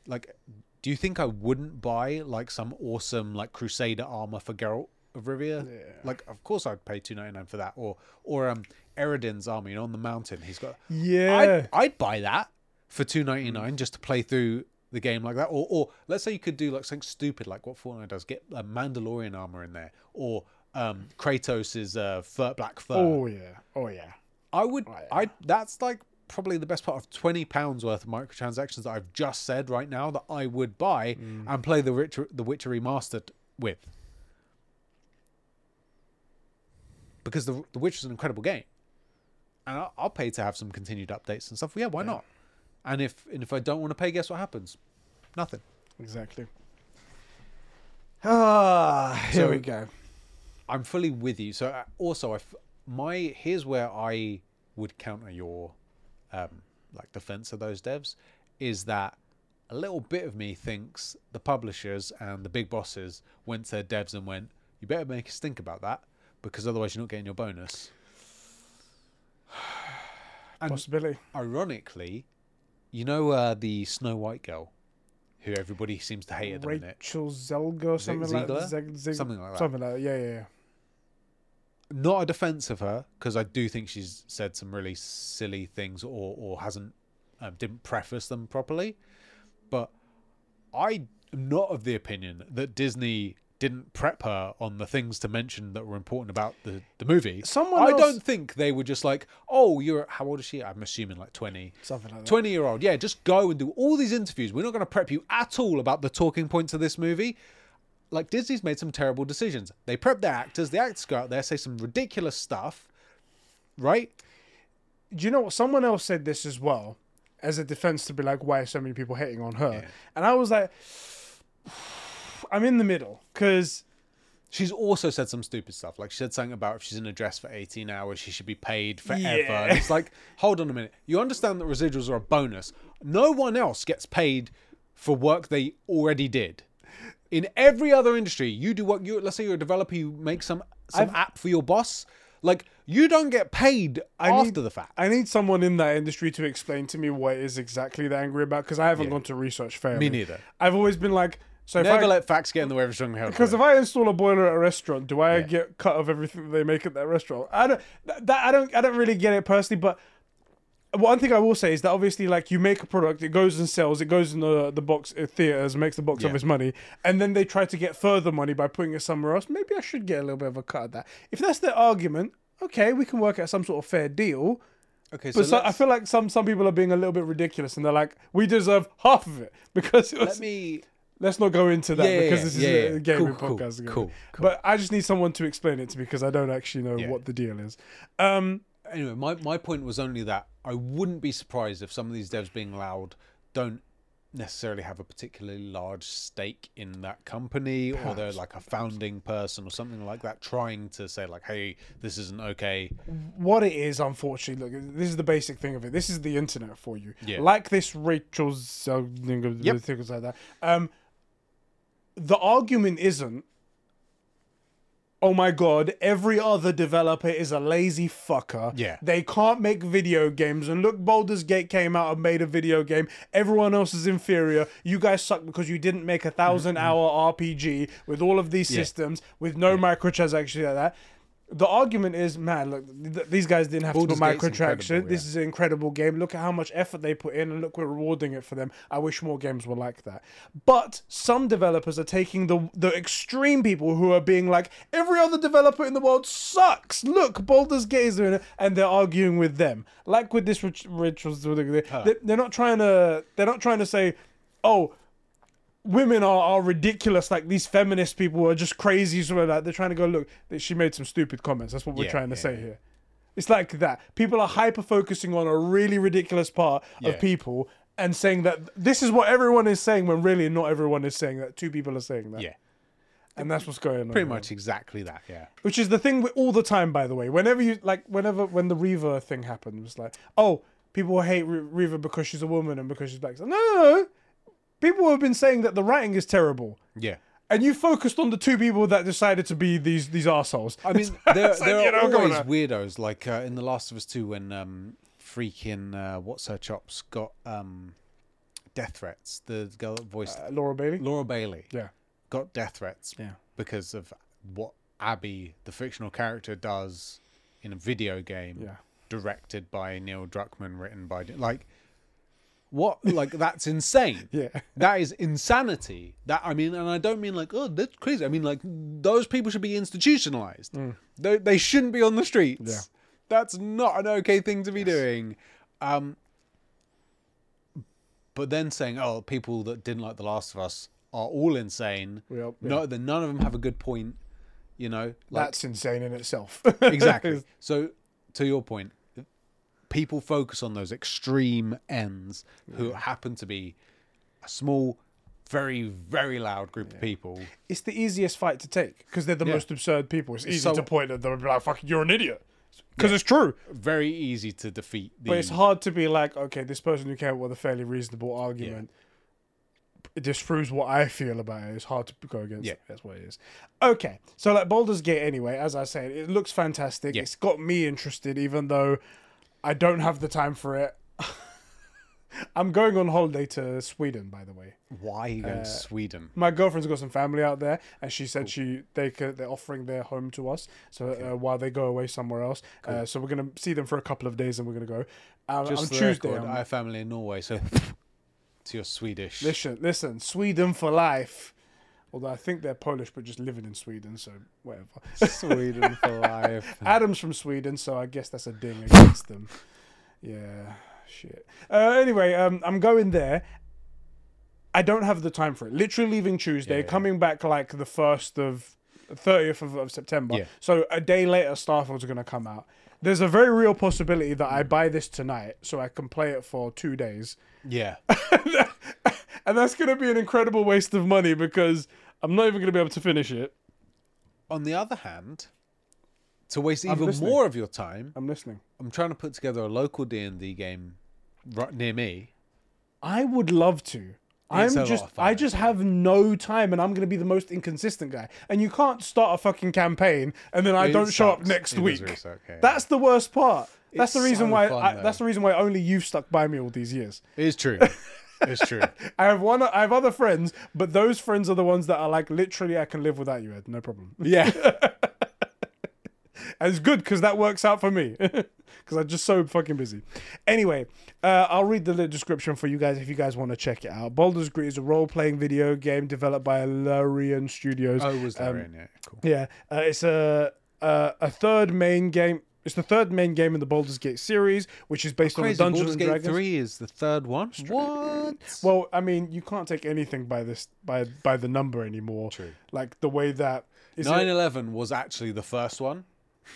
like, do you think I wouldn't buy like some awesome like Crusader armor for Geralt of Rivia? Yeah. Like, of course I'd pay two ninety nine for that. Or or um Eredin's army you know, on the mountain. He's got. Yeah. I'd, I'd buy that for two ninety nine just to play through the game like that. Or or let's say you could do like something stupid like what Fortnite does, get a Mandalorian armor in there, or um Kratos's uh, fur, black fur. Oh yeah. Oh yeah. I would. yeah. I that's like probably the best part of twenty pounds worth of microtransactions that I've just said right now that I would buy Mm. and play the Witcher, the Witcher remastered with. Because the the Witcher's an incredible game, and I'll, I'll pay to have some continued updates and stuff. Yeah, why not? And if and if I don't want to pay, guess what happens? Nothing. Exactly. <sighs> Ah, here So- we go. I'm fully with you. So uh, also, I f- my here's where I would counter your um, like defense of those devs is that a little bit of me thinks the publishers and the big bosses went to their devs and went, "You better make us think about that because otherwise you're not getting your bonus." <sighs> And Possibility. ironically, you know uh, the Snow White girl, who everybody seems to hate at the minute. Rachel Zelga or something like Ziegler? Zeg- Zeg- Something like that. Something like that. Yeah, yeah, yeah. not a defense of her because I do think she's said some really silly things or or hasn't um, didn't preface them properly. But I am not of the opinion that Disney didn't prep her on the things to mention that were important about the, the movie. Someone I else- don't think they were just like, oh, you're how old is she? I'm assuming like twenty. Something like that. 20 year old, yeah, just go and do all these interviews. We're not going to prep you at all about the talking points of this movie. Like, Disney's made some terrible decisions. They prep their actors, the actors go out there, say some ridiculous stuff, right? Do you know what? Someone else said this as well, as a defense to be like, why are so many people hating on her? Yeah. And I was like, I'm in the middle because She's also said some stupid stuff. Like, she said something about if she's in a dress for 18 hours, she should be paid forever. Yeah. It's like, hold on a minute. You understand that residuals are a bonus. No one else gets paid for work they already did. In every other industry, you do what you let's say you're a developer, you make some some app for your boss. Like you don't get paid after need- the fact. I need someone in that industry to explain to me what it is exactly they're angry about because I haven't Yeah. gone to research fairly. Me neither. I've always been like, so if Never I, let facts get in the way of a strong held. Because if I install a boiler at a restaurant, do I Yeah. get cut of everything that they make at that restaurant? I don't. That I don't. I don't really get it personally. But one thing I will say is that obviously, like you make a product, it goes and sells, it goes in the the box uh, theaters, makes the box Yeah. office money, and then they try to get further money by putting it somewhere else. Maybe I should get a little bit of a cut of that. If that's their argument, okay, we can work out some sort of fair deal. okay, so, But so, I feel like some some people are being a little bit ridiculous, and they're like, we deserve half of it <laughs> because it was, let me Let's not go into that Yeah, yeah, because yeah, this is yeah, a yeah. gaming Cool, cool, podcast. again. cool, cool. But I just need someone to explain it to me because I don't actually know Yeah. what the deal is. Um, anyway, my, my point was only that I wouldn't be surprised if some of these devs being allowed don't necessarily have a particularly large stake in that company or they're like a founding person or something like that trying to say like hey this isn't okay what it is, unfortunately, look, this is the basic thing of it. This is the internet for you. Yeah. Like this Rachel Yep. things like that. Um, the argument isn't oh my god every other developer is a lazy fucker. Yeah. they can't make video games. And look Baldur's Gate came out and made a video game. Everyone else is inferior. You guys suck because you didn't make a thousand hour RPG with all of these systems with no microtransactions like that the argument is, man, look, th- these guys didn't have Baldur's to put Gate's microtransactions. incredible, This yeah. is an incredible game. Look at how much effort they put in, and look, we're rewarding it for them. I wish more games were like that. But some developers are taking the the extreme people who are being like, every other developer in the world sucks. Look, Baldur's Gate is doing it, and they're arguing with them. Like with this, which, which was they're not trying to. They're not trying to say, oh women are, are ridiculous. Like these feminist people are just crazy. So like they're trying to go look. She made some stupid comments. That's what we're Yeah, trying to yeah, say yeah. here. It's like that. People are hyper focusing on a really ridiculous part of people and saying that this is what everyone is saying when really not everyone is saying that. Two people are saying that. Yeah. And that's what's going on. Pretty here. much exactly that. Yeah. Which is the thing with all the time, by the way. Whenever you like, whenever when the Reva thing happened, was like, oh, people hate Re- Reva because she's a woman and because she's black. Like, no, no, no. People have been saying that the writing is terrible, Yeah. and you focused on the two people that decided to be these these assholes. I mean, <laughs> there, like, there you are know, always weirdos, like uh, in The Last of Us 2 when um, freaking, uh, what's her chops, got um, death threats. The girl that voiced Uh, Laura Bailey. Laura Bailey Yeah, got death threats yeah, because of what Abby, the fictional character, does in a video game yeah. directed by Neil Druckmann, written by. Like, what? Like, that's insane. <laughs> Yeah. That is insanity. That I mean, and I don't mean like, oh, that's crazy. I mean, like, those people should be institutionalized. They, they shouldn't be on the streets. Yeah. That's not an okay thing to be doing. Um, but then saying, oh, people that didn't like The Last of Us are all insane. Yep, yeah. No, then none of them have a good point. You know, like That's insane in itself. exactly. <laughs> So, to your point, people focus on those extreme ends who happen to be a small, very, very loud group of people. it's the easiest fight to take because they're the Yeah. most absurd people. It's easy so- to point at them and be like, "Fucking, you're an idiot," because it's true. Very easy to defeat. The, But it's hard to be like, okay, this person who came up with a fairly reasonable argument. It disproves what I feel about it. It's hard to go against. Yeah. it. That's what it is. Okay, so like Baldur's Gate, anyway, as I said, it looks fantastic. Yeah. It's got me interested, even though I don't have the time for it. I'm going on holiday to Sweden, by the way. Why are you going to Sweden? My girlfriend's got some family out there, and she said she they could, they're offering their home to us. So uh, while they go away somewhere else, uh, so we're gonna see them for a couple of days, and we're gonna go. Um, Just on Tuesday, record, I'm- I have family in Norway, so <laughs> to your Swedish. Listen, listen, Sweden for life. Although I think they're Polish, but just living in Sweden, so whatever. Sweden for <laughs> life. Adam's from Sweden, so I guess that's a ding against them. Yeah, shit. Uh, anyway, um, I'm going there. I don't have the time for it. Literally leaving Tuesday, Yeah, yeah. coming back like the first of, thirtieth of, of September. Yeah. So a day later, Starfield's going to come out. There's a very real possibility that I buy this tonight, so I can play it for two days. Yeah. <laughs> and that's going to be an incredible waste of money because I'm not even going to be able to finish it. On the other hand, to waste I'm even listening. more of your time, I'm listening. I'm trying to put together a local D and D game right near me. I would love to. I'm It's lot just I just have no time and I'm going to be the most inconsistent guy. And you can't start a fucking campaign and then I It don't show up next It week. really suck, yeah. That's the worst part. That's the reason so why fun, I, that's the reason why only you've stuck by me all these years. It is true. <laughs> it's true. <laughs> I have one I have other friends, but those friends are the ones that are like literally I can live without you, Ed. No problem. Yeah. <laughs> And it's good because that works out for me <laughs> because I'm just so fucking busy. Anyway, uh, I'll read the description for you guys if you guys want to check it out. Baldur's Gate is a role playing video game developed by Larian Studios. Oh, was that Um, it? Cool. Yeah, uh, it's a, a a third main game. It's the third main game in the Baldur's Gate series, which is based on the Dungeons Baldur's and Gate Dragons. Three is the third one. What? Well, I mean, you can't take anything by this by by the number anymore. True. Like the way that is it- 9/11 was actually the first one. <laughs>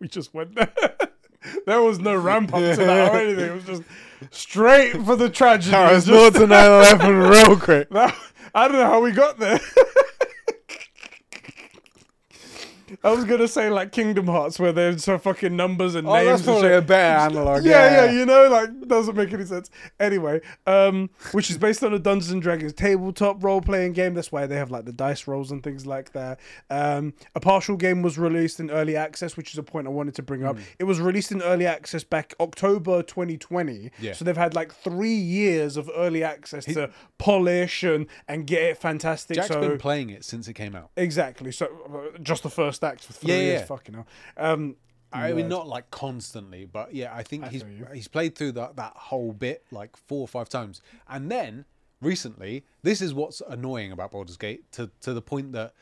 we just went there. <laughs> there was no ramp up to that or anything. It was just straight for the <laughs> tragedy. It's just- to 9/11 real quick. I don't know how we got there. I was gonna say like Kingdom Hearts, where there's so fucking numbers and Oh, names. that's and probably shit. a better analog. yeah, yeah, you know, like doesn't make any sense. Anyway, um, which is based on a Dungeons and Dragons tabletop role playing game. That's why they have like the dice rolls and things like that. Um, a partial game was released in early access, which is a point I wanted to bring up. It was released in early access back October 2020. Yeah. So they've had like three years of early access to polish and and get it fantastic. Jack's so been playing it since it came out. exactly. So uh, just the first act for three Yeah, years. yeah. Fucking hell. Um, I mean, not like constantly, but yeah, I think he's he's played through that that whole bit like four or five times, and then recently, this is what's annoying about Baldur's Gate to to the point that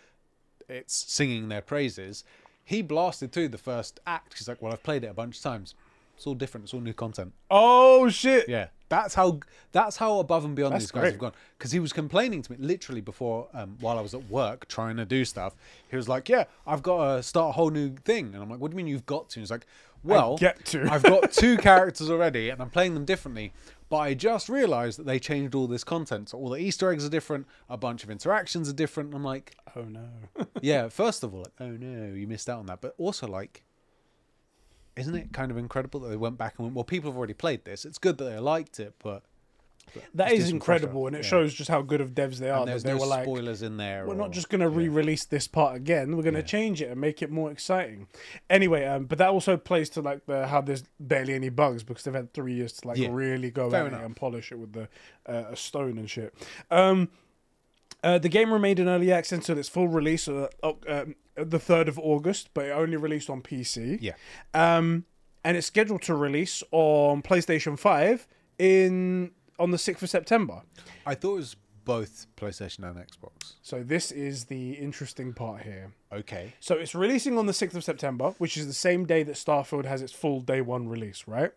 it's singing their praises. He blasted through the first act. He's like, "Well, I've played it a bunch of times. It's all different. It's all new content." Oh shit. Yeah, that's how that's how above and beyond That's these guys great. have gone. Because he was complaining to me literally before, um, while I was at work trying to do stuff. He was like, "Yeah, I've got to start a whole new thing," and I'm like, "What do you mean you've got to?" He's like, "Well, get to." I've got <laughs> two characters already, and I'm playing them differently." But I just realised that they changed all this content. So all the Easter eggs are different. A bunch of interactions are different. I'm like, Oh no. <laughs> yeah. First of all, like, oh no, you missed out on that. But also, like, isn't it kind of incredible that they went back and went, well, people have already played this. It's good that they liked it, but That Let's is do some fresh incredible, and it yeah. shows just how good of devs they are. That there's no were like, spoilers in there. we're or- not just going to re-release this part again. We're going to change it and make it more exciting. Anyway, um, but that also plays to like the how there's barely any bugs because they've had three years to like Yeah. really go Fair at enough. it and polish it with the uh, a stone and shit. Um, uh, the game remained in early access until its full release, uh, um, the third of August, but it only released on PC. Yeah. Um, and it's scheduled to release on PlayStation Five in on the sixth of September. I thought it was both PlayStation and Xbox. So this is the interesting part here. Okay. So it's releasing on the 6th of September, which is the same day that Starfield has its full day one release, right?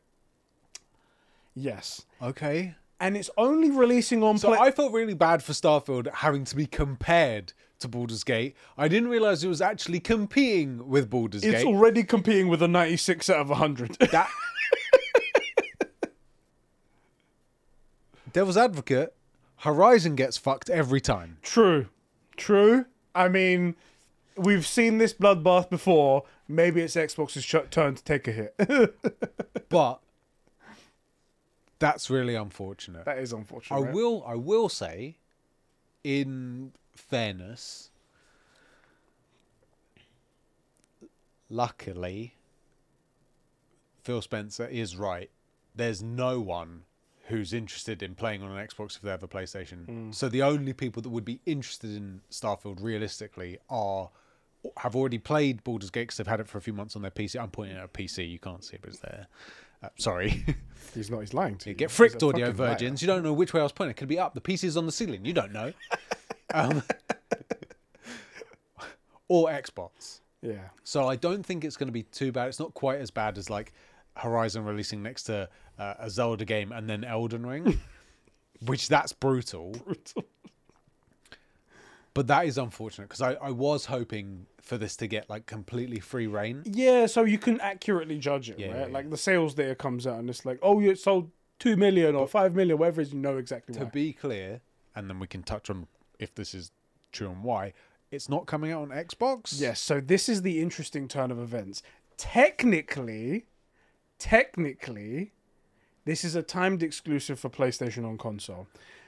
Yes. Okay. And it's only releasing on So Play- I felt really bad for Starfield having to be compared to Baldur's Gate. I didn't realize it was actually competing with Baldur's it's Gate. It's already competing with a 96 out of 100. <laughs> that Devil's Advocate, Horizon gets fucked every time. True. True. I mean, we've seen this bloodbath before. Maybe it's Xbox's ch- turn to take a hit. <laughs> But that's really unfortunate. that is unfortunate. I right? will I will say, in fairness, luckily, Phil Spencer is right. There's no one who's interested in playing on an Xbox if they have a PlayStation. Hmm. So the only people that would be interested in Starfield realistically are have already played Baldur's Gate because they've had it for a few months on their PC. I'm pointing at a PC. You can't see it, but it's there. Uh, sorry. <laughs> He's not. He's lying to you. Get He's fricked, audio fucking liar. virgins. You don't know which way I was pointing. It could be up. The PC's on the ceiling. You don't know. <laughs> um, <laughs> or Xbox. Yeah. So I don't think it's going to be too bad. It's not quite as bad as like Horizon releasing next to uh, a Zelda game and then Elden Ring, which that's brutal. Brutal. But that is unfortunate because I, I was hoping for this to get like completely free reign. Yeah, so you can accurately judge it, Yeah, right? yeah, yeah. Like the sales data comes out and it's like, oh, you sold two million or five million, whatever it is, you know exactly To why. be clear, and then we can touch on if this is true and why. It's not coming out on Xbox. Yes, so this is the interesting turn of events. Technically, technically, this is a timed exclusive for PlayStation on console.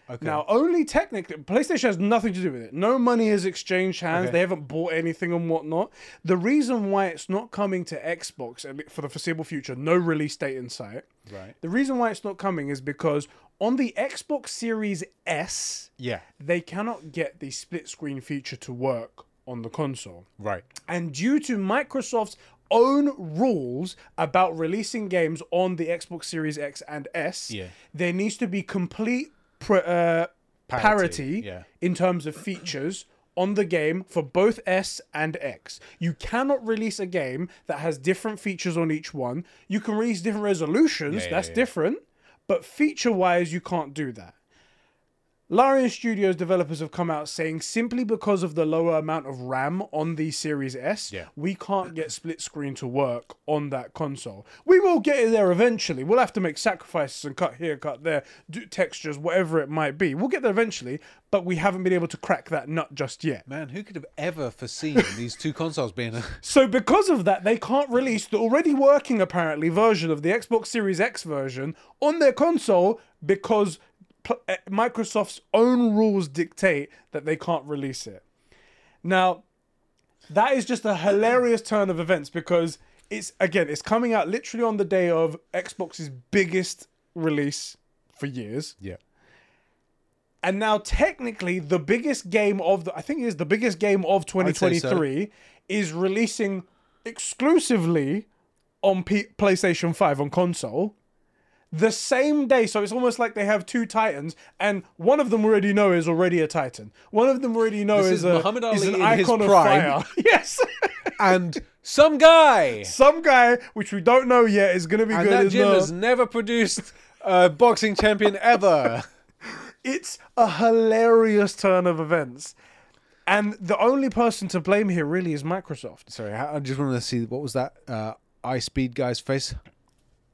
Okay. Now, only technically, PlayStation has nothing to do with it. No money has exchanged hands. Okay. They haven't bought anything and whatnot. The reason why it's not coming to Xbox for the foreseeable future, no release date in sight. right. The reason why it's not coming is because on the Xbox Series S, Yeah. they cannot get the split screen feature to work on the console. Right. And due to Microsoft's own rules about releasing games on the Xbox Series X and S, Yeah. there needs to be complete pr- uh, parity, Parity, yeah. in terms of features on the game for both S and X. You cannot release a game that has different features on each one. You can release different resolutions, Yeah, that's different, but feature wise, you can't do that. Larian Studios developers have come out saying simply because of the lower amount of RAM on the Series S, Yeah. we can't get split screen to work on that console. We will get it there eventually. We'll have to make sacrifices and cut here, cut there, do textures, whatever it might be. We'll get there eventually, but we haven't been able to crack that nut just yet. Man, who could have ever foreseen <laughs> these two consoles being a <laughs> So because of that, they can't release the already working apparently version of the Xbox Series X version on their console because Eh, Microsoft's own rules dictate that they can't release it. Now, that is just a hilarious turn of events because it's again, it's coming out literally on the day of Xbox's biggest release for years. Yeah. And now technically the biggest game of the I think it is the biggest game of say so. 2023 is releasing exclusively on P- PlayStation 5 on console the same day. So it's almost like they have two titans, and one of them we already know is already a titan. One of them we already know This is, is a, Muhammad is an icon of fire. <laughs> yes. And some guy Some guy, which we don't know yet, is going to be and good. that gym the- has never produced a boxing champion ever. <laughs> it's a hilarious turn of events. And the only person to blame here really is Microsoft. Sorry, I just wanted to see what was that uh, speed guy's face. <laughs>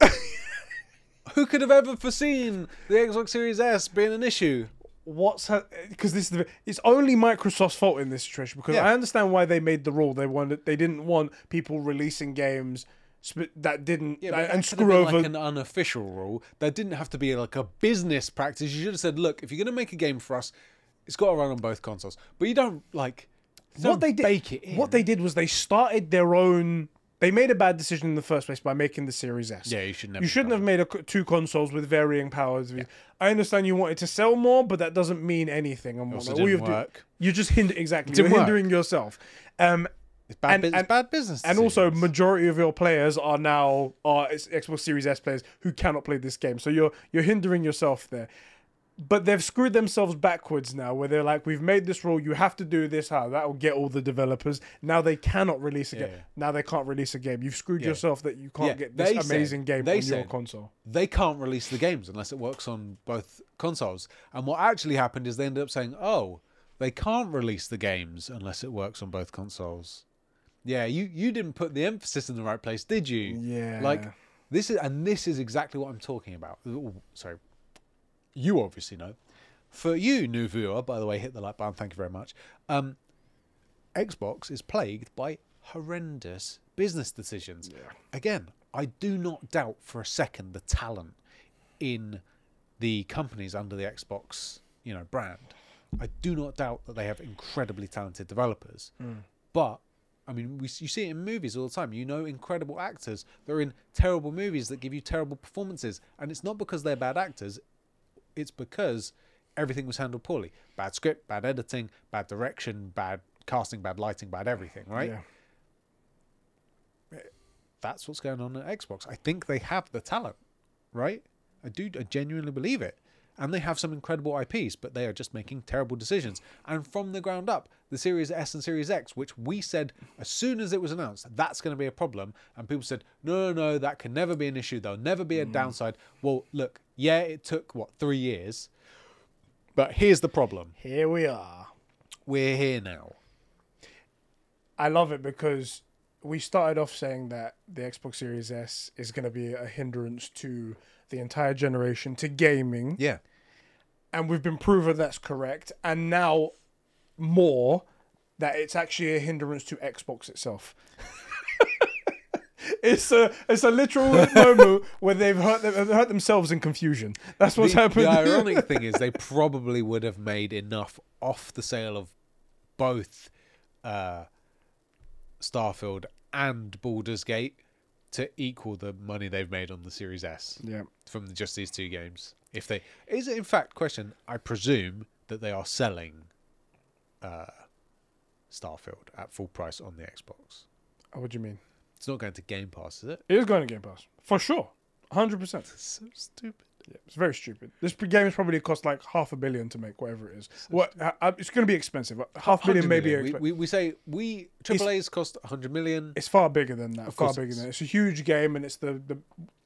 Who could have ever foreseen the Xbox Series S being an issue? What's because this is the, it's only Microsoft's fault in this situation because Yeah. I understand why they made the rule. They wanted they didn't want people releasing games sp- that didn't Yeah, uh, that- and screw over. like an unofficial rule. That didn't have to be like a business practice. You should have said, "Look, if you're going to make a game for us, it's got to run on both consoles." But you don't like you what don't they did, what they did was they started their own. They made a bad decision in the first place by making the Series S. yeah, you should never. You shouldn't have made a, two consoles with varying powers. I understand you wanted to sell more, but that doesn't mean anything. And also you didn't work. you're just hinder exactly. You're work. hindering yourself. Um, It's bad. and- it's and- bad business. and also, majority of your players are now are Xbox Series S players who cannot play this game. So you're you're hindering yourself there. But they've screwed themselves backwards now, where they're like, "We've made this rule. You have to do this. How that will get all the developers. Now they cannot release a game. Yeah. Now they can't release a game. You've screwed Yeah. yourself that you can't Yeah, get this they said- amazing game they on your console. they can't release the games unless it works on both consoles. And what actually happened is they ended up saying, "Oh, they can't release the games unless it works on both consoles." Yeah, you you didn't put the emphasis in the right place, did you? Yeah. Like this is and this is exactly what I'm talking about. Ooh, sorry. You obviously know. For you, new viewer, by the way, hit the like button. Thank you very much. Um, Xbox is plagued by horrendous business decisions. Again, I do not doubt for a second the talent in the companies under the Xbox, you know, brand. I do not doubt that they have incredibly talented developers. But I mean, we, you see it in movies all the time. You know, incredible actors. They're in terrible movies that give you terrible performances, and it's not because they're bad actors. It's because everything was handled poorly. Bad script, bad editing, bad direction, bad casting, bad lighting, bad everything. Right? Yeah. That's what's going on at Xbox. I think they have the talent, right? I do. I genuinely believe it. And they have some incredible IPs, but they are just making terrible decisions. And from the ground up, the Series S and Series X, which we said as soon as it was announced, that's going to be a problem. And people said, no, no, no, that can never be an issue. There'll never be a mm. downside. Well, look, yeah, it took, what, three years? But here's the problem Here we are. we're here now. I love it because we started off saying that the Xbox Series S is going to be a hindrance to the entire generation to gaming, Yeah. and we've been proven that's correct. And now more that it's actually a hindrance to Xbox itself. <laughs> it's a it's a literal moment <laughs> where they've hurt them, hurt themselves in confusion. That's what's the, happened. The ironic <laughs> thing is they probably would have made enough off the sale of both uh, Starfield and Baldur's Gate to equal the money they've made on the Series S yeah. from just these two games. If they is it in fact question, I presume that they are selling uh, Starfield at full price on the Xbox. What do you mean? It's not going to Game Pass, is it? It is going to Game Pass for sure, hundred percent. <laughs> So stupid. Yeah, it's very stupid. This game is probably cost like half a billion to make, whatever it is. What? uh, uh, it's going to be expensive. Half a billion, maybe. million. We, we, we say we AAA's cost 100 million. it's far bigger than that. Far bigger it than that. It's a huge game, and it's the the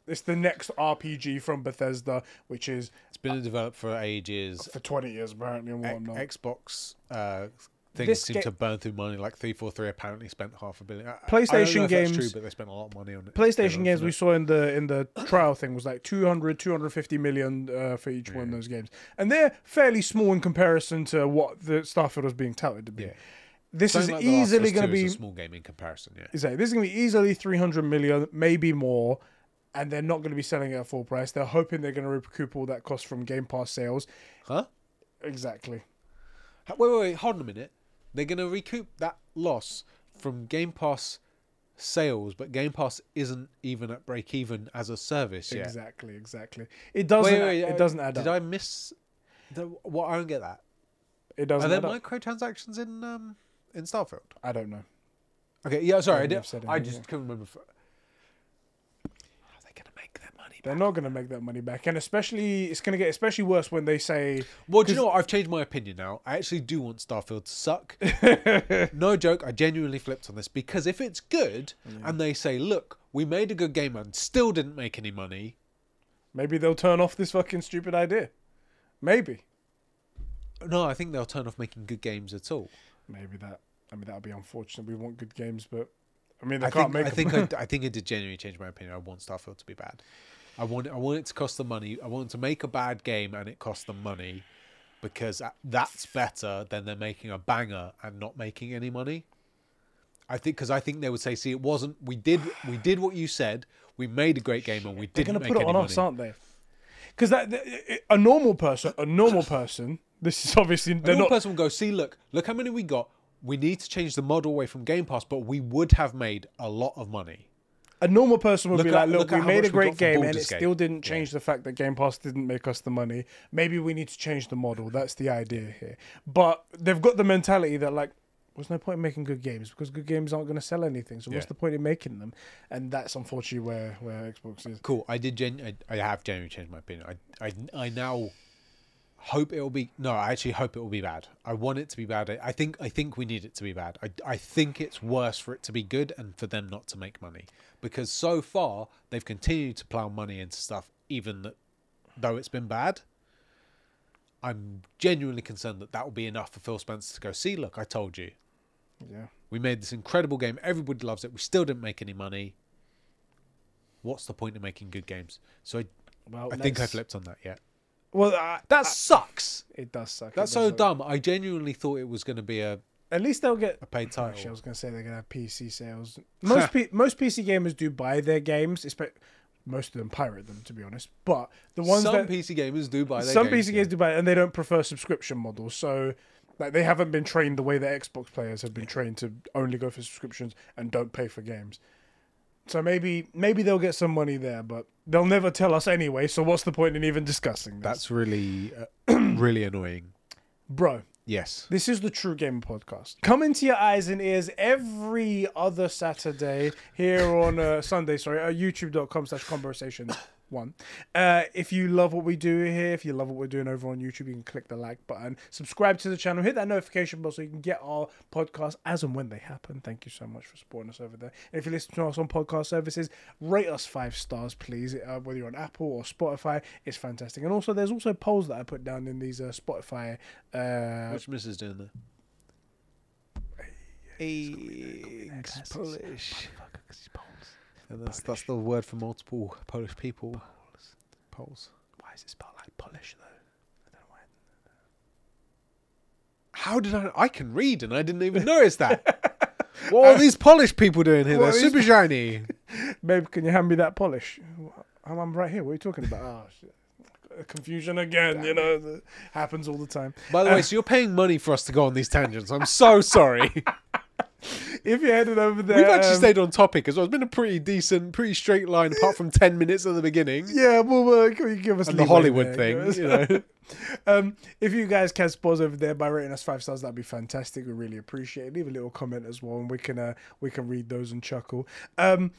it's the next RPG from Bethesda, which is It's been developed for ages. for twenty years apparently and whatnot. Xbox uh, things seem ga- to burn through money. Like three four three apparently spent half a billion. I- PlayStation know if that's games- true, but they spent a lot of money on it. PlayStation games we it. saw in the in the <coughs> trial thing was like 200 250 million uh, for each one of those games and they're fairly small in comparison to what the Starfield was being touted to be Yeah. this Something is like The Last of easily going to 2 is be a small game in comparison. Yeah. exactly this is going to be easily 300 million maybe more and they're not going to be selling it at full price they're hoping they're going to recoup all that cost from game pass sales Huh? exactly Wait, wait, wait. Hold on a minute. They're going to recoup that loss from Game Pass sales, but Game Pass isn't even at break even as a service yet. exactly exactly it doesn't Wait, wait, it uh, doesn't add Did up I miss? The, what I don't get that. it doesn't Are there add up. microtransactions in um in Starfield? i don't know Okay, yeah, sorry, I, Maybe did, I just couldn't remember. If, are they gonna make their money? they're not going to make that money back and especially it's going to get especially worse when they say Well, do you know what? I've changed my opinion now. I actually do want Starfield to suck. <laughs> no joke, I genuinely flipped on this because if it's good and they say, "Look, we made a good game and still didn't make any money," Maybe they'll turn off this fucking stupid idea. Maybe. no, I think they'll turn off making good games at all. Maybe that. I mean, that would be unfortunate. We want good games, but I mean, they I can't think, make. I think. I, <laughs> I think it did genuinely change my opinion. I want Starfield to be bad. I want I want it to cost them money. I want to make a bad game and it costs them money because that's better than they're making a banger and not making any money. I think because I think they would say, "See, it wasn't. We did we did what you said. We made a great game and we They're didn't gonna make put it on money." us, aren't they? Because that a normal person, a normal person. This is obviously A they're normal not. person will go, "See, look, look how many we got. We need to change the model away from Game Pass, but we would have made a lot of money." A normal person would Look be at- like, "Look, look we made a great game, and it Gate." still didn't change the fact that Game Pass didn't make us the money. Maybe we need to change the model. That's the idea here. But they've got the mentality that like, there's no point in making good games because good games aren't going to sell anything. So what's the point in making them? And that's unfortunately where where Xbox is. Cool. I did. Gen- I, I have genuinely changed my opinion. I, I, I now hope it will be. No, I actually hope it will be bad. I want it to be bad. I, think. I think we need it to be bad. I, I think it's worse for it to be good and for them not to make money because so far they've continued to plow money into stuff, even that, though it's been bad. I'm genuinely concerned that that will be enough for Phil Spencer to go. See, look, I told you. Yeah. We made this incredible game. Everybody loves it. We still didn't make any money. What's the point of making good games? So I, Well, I think I flipped on that. Yeah, Well, I, that sucks. it does suck. That's does so suck. dumb. I genuinely thought it was going to be a, At least they'll get. a paid oh, Actually, I was going to say they're going to have PC sales. Most <laughs> P- most PC gamers do buy their games. espe- Most of them pirate them, to be honest. But the ones Some that PC gamers do buy their some games, PC yeah. gamers do buy, it, and they don't prefer subscription models. So, like, they haven't been trained the way that Xbox players have been trained to only go for subscriptions and don't pay for games. So maybe maybe they'll get some money there, but they'll never tell us anyway. So what's the point in even discussing this, That's really, uh, <clears throat> really annoying. bro? Yes. This is the True Gamer Podcast. Come into your eyes and ears every other Saturday here on uh, Sunday, sorry, uh, youtube.com slash Conbrosations one. Uh, if you love what we do here, if you love what we're doing over on YouTube, you can click the like button, subscribe to the channel, hit that notification bell so you can get our podcast as and when they happen. Thank you so much for supporting us over there. And if you listen to us on podcast services, rate us five stars, please. Uh, whether you're on Apple or Spotify, it's fantastic. And also, there's also polls that I put down in these uh, Spotify. Uh, What's Mrs. doing there? Eggs, Polish. And that's that's the word for multiple Polish people. Poles. Why is it spelled like Polish though? I don't know why. How did I? I can read, and I didn't even <laughs> notice that. what are these Polish people doing here? They're super <laughs> shiny. Babe, can you hand me that polish? I'm, I'm right here. What are you talking about? Oh, shit. Confusion again, you know, that happens all the time. By the way, uh, so you're paying money for us to go on these tangents. I'm so sorry. <laughs> <laughs> If you're headed over there, We've actually um, stayed on topic as well. It's been a pretty decent, pretty straight line, apart from ten minutes at the beginning. Yeah, well, uh, can you give us And the Hollywood there? thing, you know. <laughs> um, if you guys can pause over there by rating us five stars, that'd be fantastic. We really appreciate it. Leave a little comment as well, and we can uh, we can read those and chuckle. Um,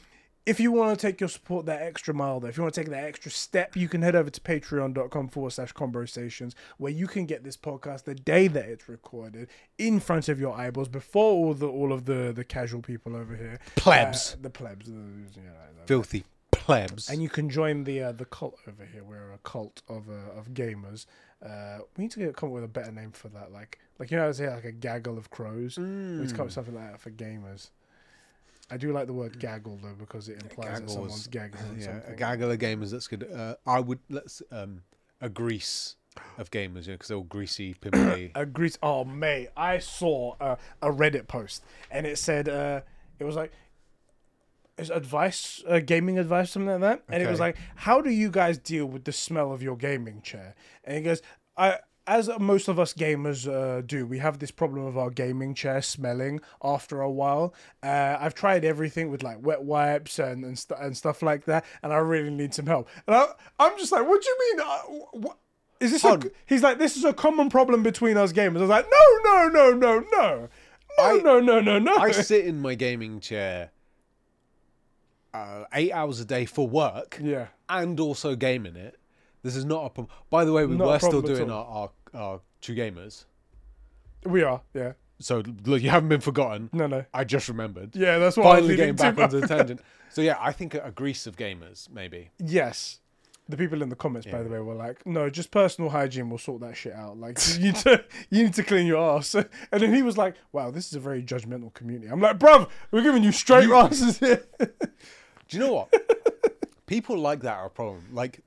if you want to take your support that extra mile, though, if you want to take that extra step, you can head over to patreon.com forward slash Conbrosations, where you can get this podcast the day that it's recorded in front of your eyeballs before all the all of the the casual people over here, Plebs. Uh, the plebs, uh, you know, Filthy plebs. And you can join the uh, the cult over here. We're a cult of uh, of gamers. Uh, we need to get, come up with a better name for that. Like like you know, I was say like a gaggle of crows. We need to come up with something like that for gamers. I do like the word gaggle though because it implies that someone's gagging on yeah, a gaggle of gamers. That's good. Uh, I would let's um a grease of gamers, you know, because they're all greasy, <coughs> pimply. a grease. Oh, mate, I saw a, a Reddit post and it said uh, it was like. Is advice, uh, gaming advice, something like that, and it was like, "How do you guys deal with the smell of your gaming chair?" And he goes, "I, as most of us gamers uh, do, we have this problem of our gaming chair smelling after a while. Uh, I've tried everything with like wet wipes and and, st- and stuff like that, and I really need some help. And I, I'm just like, what do you mean? Uh, what? Is this? A, he's like, this is a common problem between us gamers. I was like, no, no, no, no, no, no, I- no, no, no, no. I sit in my gaming chair uh, eight hours a day for work yeah, and also game in it. This is not a problem. By the way, we Not were still doing our, our, our True Gamers. we are. Yeah, So look, you haven't been forgotten. no, no. I just remembered. Yeah, that's was Finally getting back to. onto the tangent. <laughs> So yeah, I think a, a grease of gamers, maybe. Yes. The people in the comments, by the way, were like, "No, just personal hygiene will sort that shit out. Like, you need to, <laughs> you need to clean your ass." <laughs> And then he was like, "Wow, this is a very judgmental community." I'm like, "Bruv, we're giving you straight answers here." Do you know what? People like that are a problem. Like,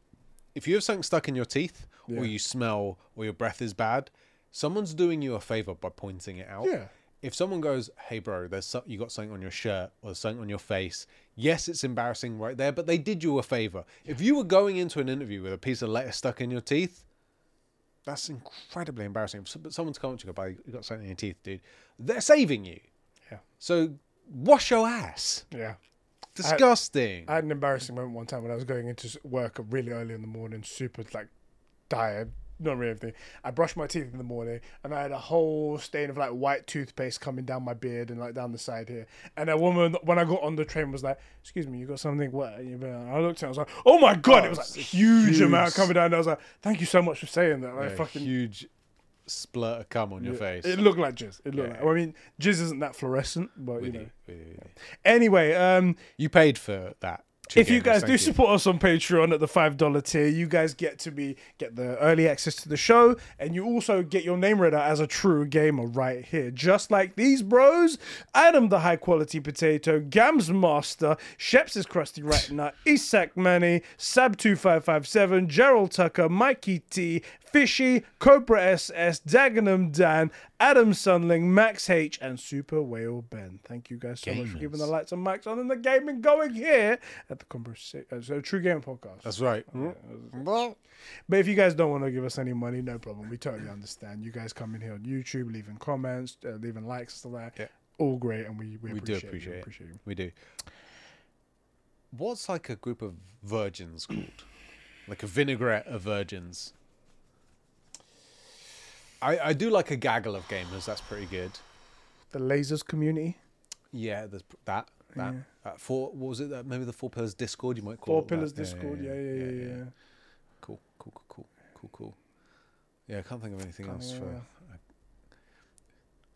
if you have something stuck in your teeth, Yeah. or you smell, or your breath is bad, someone's doing you a favor by pointing it out. Yeah. If someone goes, "Hey, bro, there's so- you got something on your shirt or there's something on your face," yes, it's embarrassing right there, but they did you a favor. If you were going into an interview with a piece of lettuce stuck in your teeth, that's incredibly embarrassing. But someone's coming to you, "Go, you got something in your teeth, dude." They're saving you. Yeah. So wash your ass. yeah. Disgusting. I had an embarrassing moment one time when I was going into work really early in the morning, super like tired, not really anything. I brushed my teeth in the morning, and I had a whole stain of like white toothpaste coming down my beard and like down the side here. And a woman, when I got on the train, was like, "Excuse me, you got something wet?" And I looked at, it, and I was like, "Oh my god!" Oh, it was like a huge, huge- amount coming down. And I was like, "Thank you so much for saying that." Like Yeah, fucking. huge splurt of cum on your Yeah, face. It looked like jizz. It looked Yeah. like. Well, I mean, jizz isn't that fluorescent, but We you know. we do. Anyway, um, You paid for that. if you guys do you. support us on Patreon at the five dollar tier, you guys get to be get the early access to the show, and you also get your name read out as a true gamer right here, just like these bros: Adam the high quality potato, Gams Master, Sheps is crusty right nut, <laughs> Isak Manny, Sab two five five seven, Gerald Tucker, Mikey T, Fishy, Cobra SS, Dagenham Dan, Adam Sunling, Max H, and Super Whale Ben. Thank you guys so much for giving the Gamers. lights and mics on and the gaming going here at the Conbrosation. uh, so True Game Podcast. That's right. But if you guys don't want to give us any money, no problem. We totally understand. You guys come in here on YouTube, leaving comments, uh, leaving likes, stuff like that. Yeah. All great, and we, we, We do appreciate, appreciate it. appreciate. We do. What's like a group of virgins called? like a vinaigrette of virgins. I, I do like a gaggle of gamers. That's pretty good. The Lasers community, Yeah, there's that. That. Yeah. that four. What was it? That maybe the Four Pillars Discord. You might call Four it that. Pillars Discord. Yeah yeah yeah, yeah, Cool. Cool. Cool. Cool. Cool. Cool. Yeah, I can't think of anything Can't else for.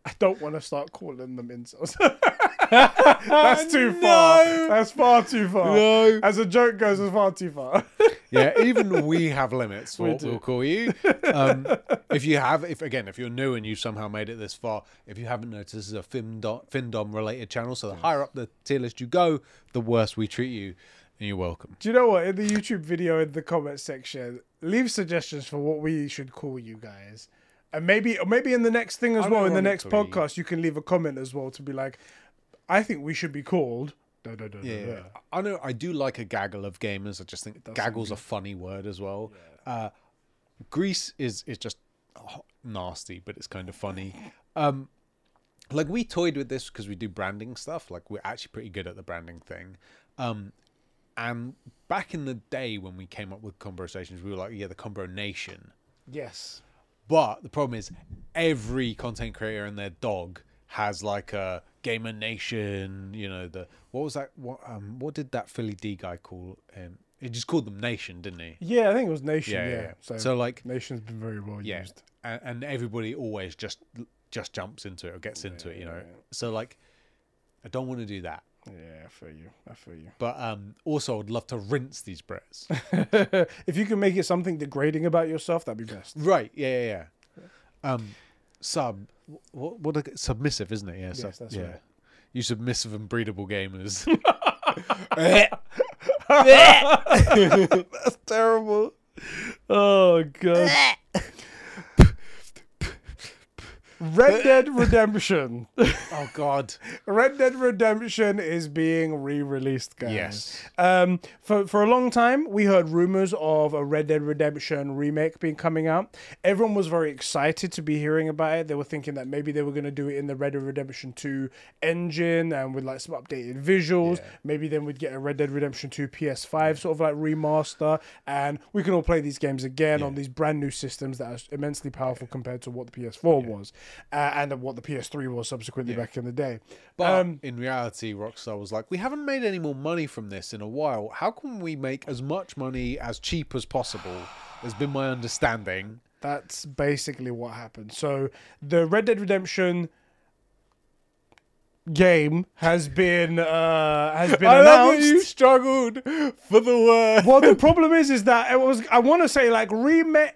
I don't want to start calling them incels. <laughs> <laughs> That's too far. That's far too far. No. As a joke goes, it's far too far. <laughs> yeah, even we have limits for We what do. we'll call you. Um, <laughs> if you have, if again, if you're new and you somehow made it this far, if you haven't noticed, this is a Findom, Findom related channel. So the higher up the tier list you go, the worse we treat you, and you're welcome. Do you know what? In the YouTube video, in the comment section, leave suggestions for what we should call you guys. And maybe, or maybe in the next thing as well, in the next podcast, you can leave a comment as well to be like, I think we should be called. Da, da, da, Yeah. I know. I do like a gaggle of gamers. I just think gaggle's a funny word as well. Uh, Grease is is just oh, nasty, but it's kind of funny. Um, like we toyed with this because we do branding stuff. Like we're actually pretty good at the branding thing. Um, and back in the day when we came up with Conbrosations, we were like, yeah, the Combo Nation. Yes. But the problem is, every content creator and their dog has like a Gamer Nation. You know the what was that? What um what did that Philly D guy call? him? he just called them Nation, didn't he? Yeah, I think it was Nation. Yeah, Yeah. yeah. So, So like Nation's been very well yeah, used. and, and everybody always just just jumps into it or gets into it. You know, so like I don't want to do that. Yeah, I feel you. I feel you. But um, also, I'd love to rinse these Brits. <laughs> if you can make it something degrading about yourself, that'd be best. right? Yeah, yeah, yeah. Um, sub. What? What? A, submissive, isn't it? Yeah. sub- Yes, that's yeah. right. You submissive and breedable gamers. <laughs> <laughs> That's terrible. Oh god. <laughs> Red <laughs> Dead Redemption. oh God. Red Dead Redemption is being re-released, guys. Yes. Um, for for a long time, we heard rumors of a Red Dead Redemption remake being coming out. Everyone was very excited to be hearing about it. They were thinking that maybe they were going to do it in the Red Dead Redemption 2 engine and with like some updated visuals. Yeah. Maybe then we'd get a Red Dead Redemption 2 PS5 sort of like remaster, and we can all play these games again on these brand new systems that are immensely powerful compared to what the PS4 was, uh, and what the PS3 was subsequently back in the day. But Um, in reality, Rockstar was like, we haven't made any more money from this in a while. How can we make as much money as cheap as possible? Has been my understanding. That's basically what happened. So the Red Dead Redemption game has been uh has been I announced. you struggled for the word. well, the <laughs> problem is, is that it was. I want to say like remake,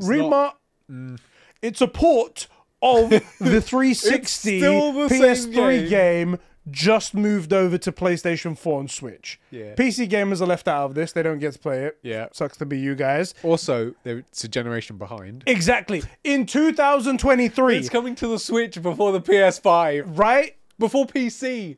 remar. Mm. It's a port of <laughs> the 360 the PS3 game. game. Just moved over to PlayStation 4 and Switch. Yeah. PC gamers are left out of this. They don't get to play it. Yeah. Sucks to be you guys. Also, it's a generation behind. Exactly. In 2023, It's coming to the Switch before the PS5, right? before PC.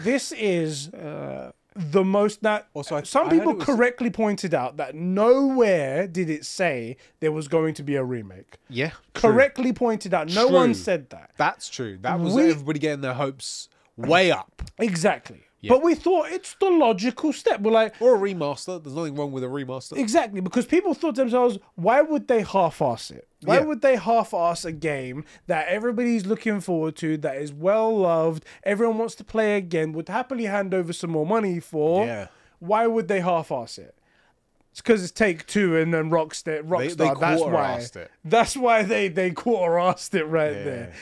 This is uh, the most that Also, I- some I people was- correctly pointed out that nowhere did it say there was going to be a remake. Yeah, Correctly pointed out. No one said that. That's true. That was We- everybody getting their hopes way up. Exactly. But we thought it's the logical step. We're like, Or a remaster. There's nothing wrong with a remaster. exactly, because people thought to themselves, why would they half-ass it? Why Yeah. would they half-ass a game that everybody's looking forward to, that is well loved, everyone wants to play again, would happily hand over some more money for? Yeah. Why would they half-ass it? It's because it's Take Two and then Rockstar. Rockstar. they that's why. it. That's why they they quarter-assed it right Yeah. there.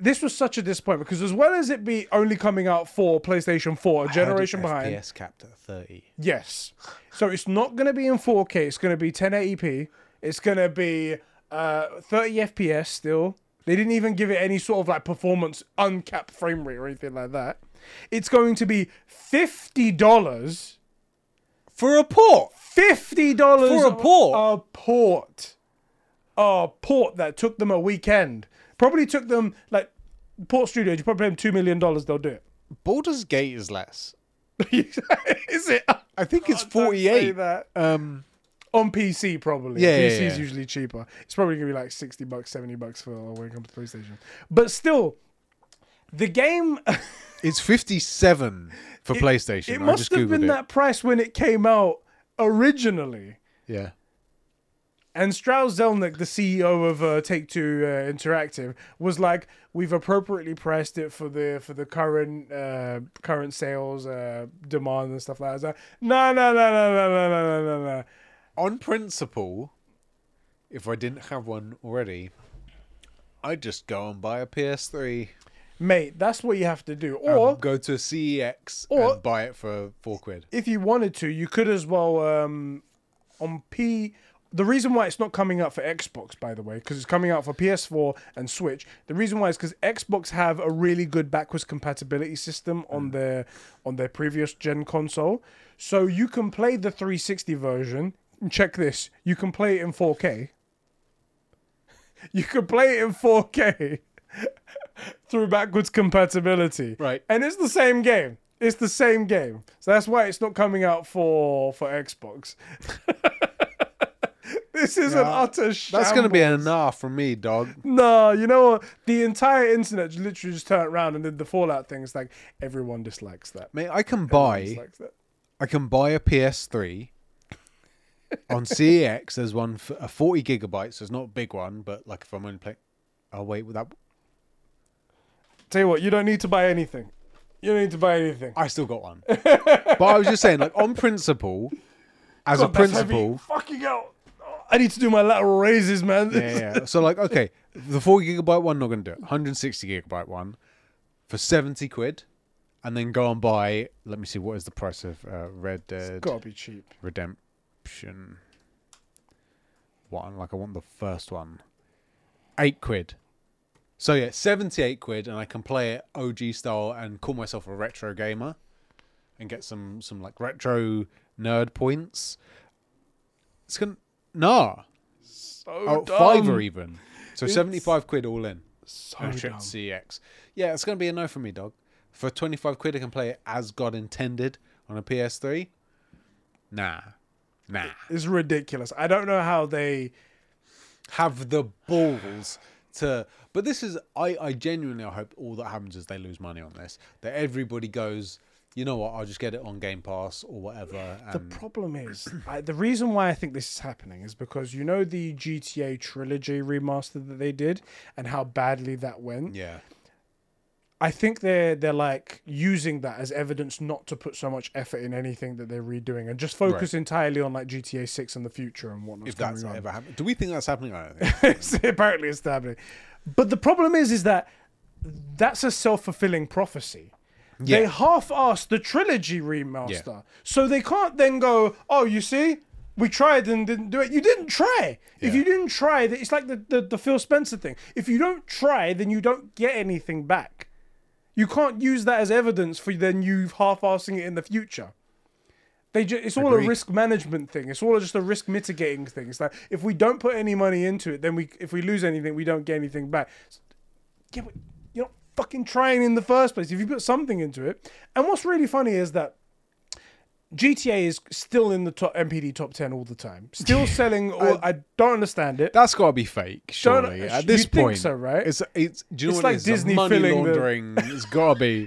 This was such a disappointment because as well as it be only coming out for PlayStation 4, a generation behind, FPS capped at 30. Yes. So it's not going to be in 4K. It's going to be 1080p. It's going to be uh, 30 FPS still. They didn't even give it any sort of like performance uncapped frame rate or anything like that. It's going to be $50. For a port. $50 For a port? A port. A port that took them a weekend. Probably took them like Port Studios, you probably pay them $2 million, they'll do it. Baldur's Gate is less. <laughs> Is it? I think it's Don't say 48. that. Um, On PC, probably. Yeah, yeah, PC is yeah. usually cheaper. It's probably gonna be like sixty bucks, seventy bucks for when it comes to PlayStation. But still, the game <laughs> it's 57 for PlayStation. it I must have Googled been it. that price when it came out originally. Yeah. And Strauss Zelnick, the CEO of uh, Take Two uh, Interactive, was like, "We've appropriately priced it for the for the current uh, current sales uh, demand and stuff like that." I was like, "No, no, no, no, no, no, no, no, no." On principle, if I didn't have one already, I'd just go and buy a PS3 Mate, that's what you have to do. or Or go to a CEX Or- and buy it for four quid. if you wanted to, you could as well um, on P. The reason why it's not coming out for Xbox, by the way, because it's coming out for PS4 and Switch. The reason why is because Xbox have a really good backwards compatibility system on their on their previous gen console, so you can play the 360 version. Check this: you can play it in 4K. <laughs> You can play it in 4K <laughs> through backwards compatibility. Right. And it's the same game. It's the same game. So that's why it's not coming out for for Xbox. <laughs> this is an utter That's going to be shambles. enough for me, dog. No, you know what? The entire internet literally just turned around and did the Fallout thing. It's like everyone dislikes that. Mate, I can Everyone buy. I can buy a PS3 on CEX. There's one for a 40 gigabytes. So it's not a big one, but like if I'm only playing, oh wait, with that Tell you what, you don't need to buy anything. You don't need to buy anything. I still got one. but I was just saying, like on principle, as a God, heavy. principle, Fucking hell. Oh, I need to do my lateral raises, man. yeah, yeah. So like, okay, the 40 gigabyte one, not gonna do it. 160 gigabyte one, for seventy quid, and then go and buy. Let me see what is the price of uh, Red Dead Gotta be cheap. Redemption one. Like I want the first one, eight quid. So yeah, seventy-eight quid, and I can play it OG style and call myself a retro gamer, and get some some like retro nerd points. It's gonna nah So oh dumb. fiver even. So It's- seventy-five quid all in. So dumb. CEX. Yeah, it's gonna be a no for me, dog. For twenty-five quid, I can play it as God intended on a PS3. Nah, nah. It's ridiculous. I don't know how they. Have the balls to. But this is. I. I genuinely hope all that happens is they lose money on this. That everybody goes. You know what? I'll just get it on Game Pass or whatever. The And problem is, I, the reason why I think this is happening is because you know the GTA trilogy remaster that they did and how badly that went. yeah, I think they're they're like using that as evidence not to put so much effort in anything that they're redoing and just focus entirely on like GTA Six and the future and whatnot. if that's on. ever happened, do we think that's happening? I don't <laughs> think. Apparently it's happening. But the problem is, is that that's a self fulfilling prophecy. They half-assed the trilogy remaster, so they can't then go, "Oh, you see, we tried and didn't do it." You didn't try. If you didn't try, that it's like the, the the Phil Spencer thing. If you don't try, then you don't get anything back. You can't use that as evidence for then you half-assing it in the future. They ju- it's all a risk management thing. It's all just a risk mitigating thing. It's like if we don't put any money into it, then we if we lose anything, we don't get anything back. Yeah, but you're not fucking trying in the first place. If you put something into it, and what's really funny is that GTA is still in the top NPD top ten all the time, still selling. All, I, don't understand it. That's got to be fake, Don't- surely. At this think point, so, right? It's it's. Do you know It's like it? Disney money filling the- laundering. <laughs> It's got to be.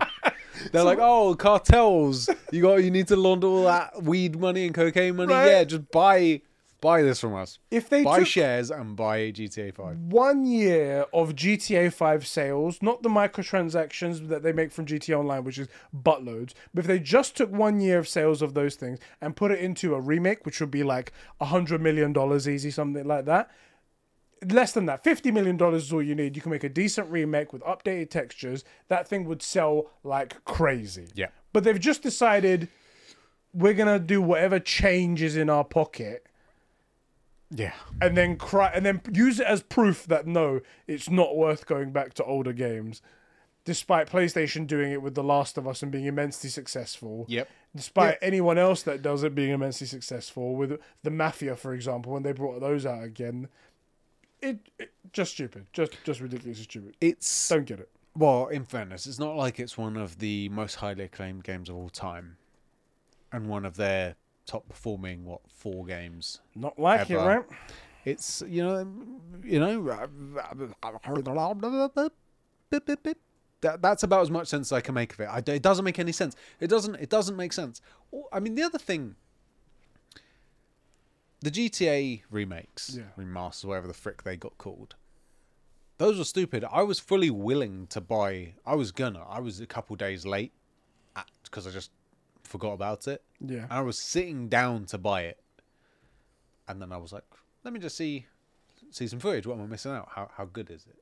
They're like, oh, cartels. You got. You need to launder all that weed money and cocaine money. Right. Yeah, just buy buy this from us. If they buy shares and buy GTA Five. one year of GTA 5 sales, not the microtransactions that they make from GTA Online, which is buttloads, but if they just took one year of sales of those things and put it into a remake, which would be like a hundred million dollars easy, something like that. Less than that, fifty million dollars is all you need. You can make a decent remake with updated textures. That thing would sell like crazy. Yeah. But they've just decided we're gonna do whatever changes in our pocket Yeah. and then cry and then use it as proof that no, it's not worth going back to older games. Despite PlayStation doing it with The Last of Us and being immensely successful. Yep. Despite anyone else that does it being immensely successful, with the Mafia, for example, when they brought those out again, it, it just stupid, just just ridiculously stupid. It's Don't get it. well. In fairness, it's not like it's one of the most highly acclaimed games of all time, and one of their top performing what four games Not like it, right? It's you know, you know, that, that's about as much sense as I can make of it. I, it doesn't make any sense. It doesn't. It doesn't make sense. I mean, the other thing, the GTA remakes, Yeah. remasters, whatever the frick they got called. Those were stupid. I was fully willing to buy. I was gonna. I was a couple days late because I just forgot about it. Yeah. I was sitting down to buy it, and then I was like, "Let me just see, see some footage. What am I missing out? How how good is it?"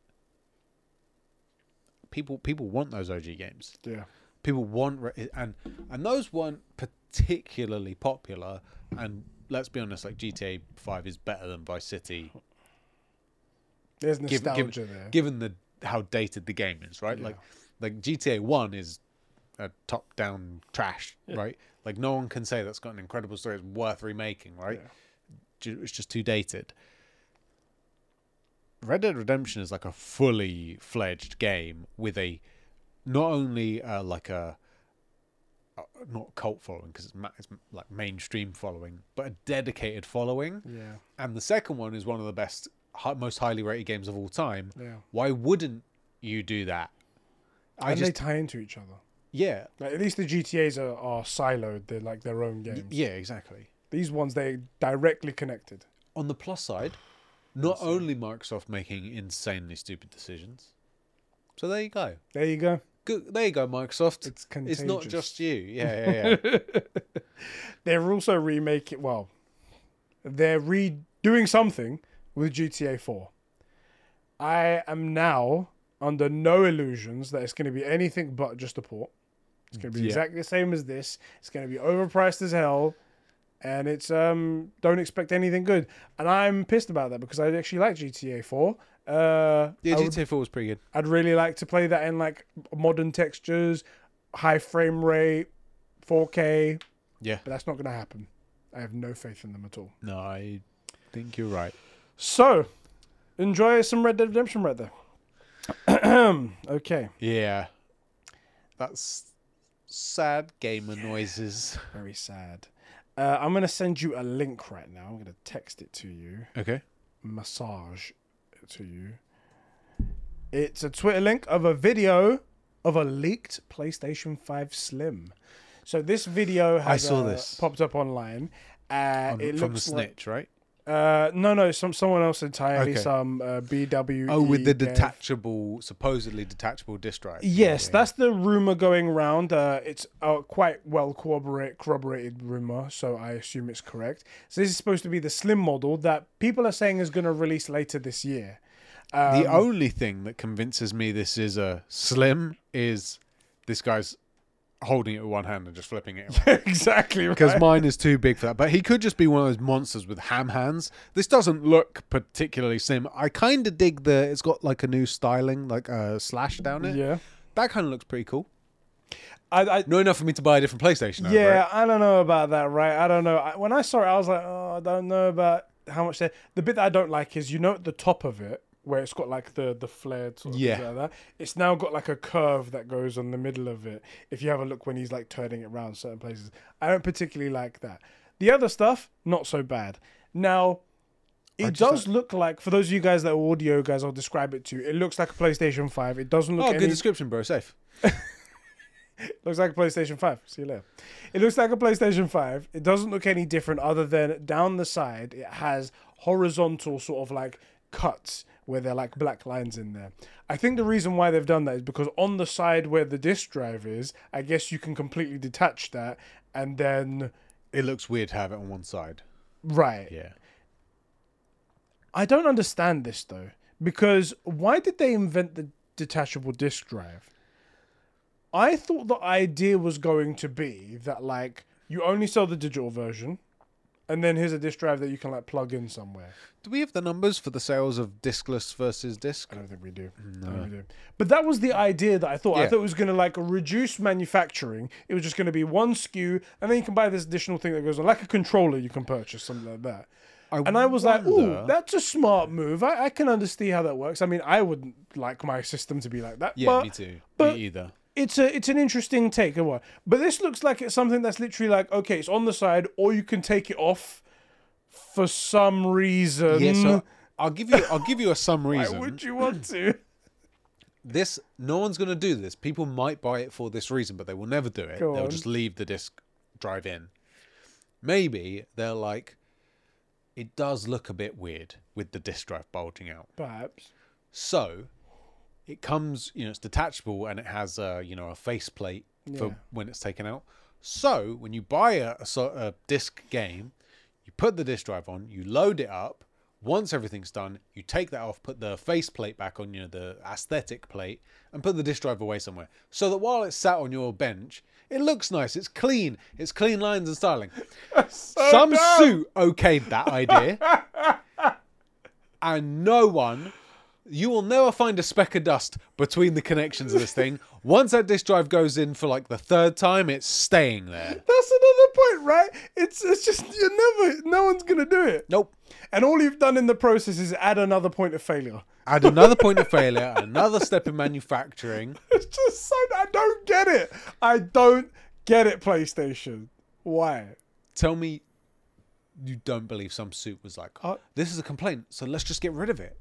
People people want those OG games. Yeah. People want re- and and those weren't particularly popular. And let's be honest, like GTA Five is better than Vice City, There's given nostalgia given, there. given the how dated the game is, right? Yeah. Like like GTA One is a top down trash, right? Like no one can say that's got an incredible story. It's worth remaking, right? Yeah. It's just too dated. Red Dead Redemption is like a fully fledged game with a not only uh, like a uh, not cult following because it's, ma- it's like mainstream following, but a dedicated following. Yeah. And the second one is one of the best, hi- most highly rated games of all time. Yeah. Why wouldn't you do that? I and just they tie into each other. Yeah Like, at least the GTA's are, are siloed. They're like their own y- games. yeah exactly. These ones they directly connected. On the plus side, not only Microsoft making insanely stupid decisions. So there you go. There you go. Good. There you go, Microsoft. It's It's not just you. Yeah, yeah, yeah. <laughs> They're also remaking. Well, they're redoing something with GTA 4. I am now under no illusions that it's going to be anything but just a port. It's going to be Yeah. exactly the same as this. It's going to be overpriced as hell, and it's um don't expect anything good. And I'm pissed about that because I actually like GTA 4. Uh, Yeah, would- GTA 4 was pretty good. I'd really like to play that in like modern textures, high frame rate, 4K, Yeah. but that's not going to happen. I have no faith in them at all. No, I think you're right. So, enjoy some Red Dead Redemption right there. <clears throat> okay, Yeah. That's sad gamer noises. <laughs> very sad. Uh, I'm going to send you a link right now. I'm going to text it to you, Okay. massage to you. It's a Twitter link of a video of a leaked PlayStation 5 Slim. So this video has saw uh, this. popped up online. Uh, On- it from the looks like snitch, right? Uh, no, no, some someone else entirely, Okay. some uh, BW. Oh, with the detachable, supposedly detachable disk drive. Yes, Yeah. that's the rumor going around. Uh, it's a quite well corroborate, corroborated rumor, so I assume it's correct. So this is supposed to be the slim model that people are saying is going to release later this year. Um, the only thing that convinces me this is a slim is this guy's holding it with one hand and just flipping it <laughs> exactly right. because mine is too big for that. But he could just be one of those monsters with ham hands. This doesn't look particularly sim. I kind of dig the. It's got like a new styling, like a slash down it. yeah, That kind of looks pretty cool. I, I Not enough for me to buy a different PlayStation. yeah. I don't know about that. Right, I don't know. I, when I saw it, I was like, oh, I don't know about how much. They, the bit that I don't like is you know at the top of it where it's got like the the flared sort of Yeah. things like that. It's now got like a curve that goes on the middle of it. If you have a look when he's like turning it around certain places, I don't particularly like that. The other stuff, not so bad. Now. It does look like, for those of you guys that are audio guys, I'll describe it to you. It looks like a PlayStation 5. It doesn't look Oh, any, good description, bro. Safe. <laughs> Looks like a PlayStation 5. See you later. It looks like a PlayStation 5. It doesn't look any different other than down the side, it has horizontal sort of like cuts where they're like black lines in there. I think the reason why they've done that is because on the side where the disk drive is, I guess you can completely detach that and then. It looks weird to have it on one side. Right. Yeah. I don't understand this though. Because why did they invent the detachable disk drive? I thought the idea was going to be that like you only sell the digital version and then here's a disk drive that you can like plug in somewhere. Do we have the numbers for the sales of diskless versus disc? I don't think we do. Think we do. But that was the idea that I thought. I thought it was going to like reduce manufacturing. It was just going to be one SKU, and then you can buy this additional thing that goes on, like a controller you can purchase, something like that. I And I was like, "Ooh, that's a smart move. I, I can understand how that works. I mean, I wouldn't like my system to be like that. Yeah, but me too. but- me either. It's a it's an interesting take. But this looks like it's something that's literally like, okay, it's on the side, or you can take it off for some reason. Yeah, so I'll give you. I'll give you a some <laughs> reason. Why would you want to? <laughs> this no one's going to do this. People might buy it for this reason, but they will never do it. Go They'll on. just leave the disc drive in. Maybe they're like, it does look a bit weird with the disc drive bulging out. Perhaps. So it comes, you know, it's detachable and it has a, you know, a faceplate for when it's taken out. So when you buy a, a, a disc game, you put the disc drive on, you load it up. Once everything's done, you take that off, put the faceplate back on, you know, the aesthetic plate, and put the disc drive away somewhere. So that while it's sat on your bench, it looks nice. It's clean. It's clean lines and styling. <laughs> Some dumb. suit okayed that idea, <laughs> and no one. You will never find a speck of dust between the connections of this thing. <laughs> Once that disk drive goes in for like the third time, it's staying there. That's another point, right? It's it's just you're never no one's gonna do it. Nope. And all you've done in the process is add another point of failure. Add another point of <laughs> failure, another step in manufacturing. <laughs> It's just so I don't get it. I don't get it, PlayStation. Why? Tell me you don't believe some suit was like, Uh, this is a complaint, so let's just get rid of it.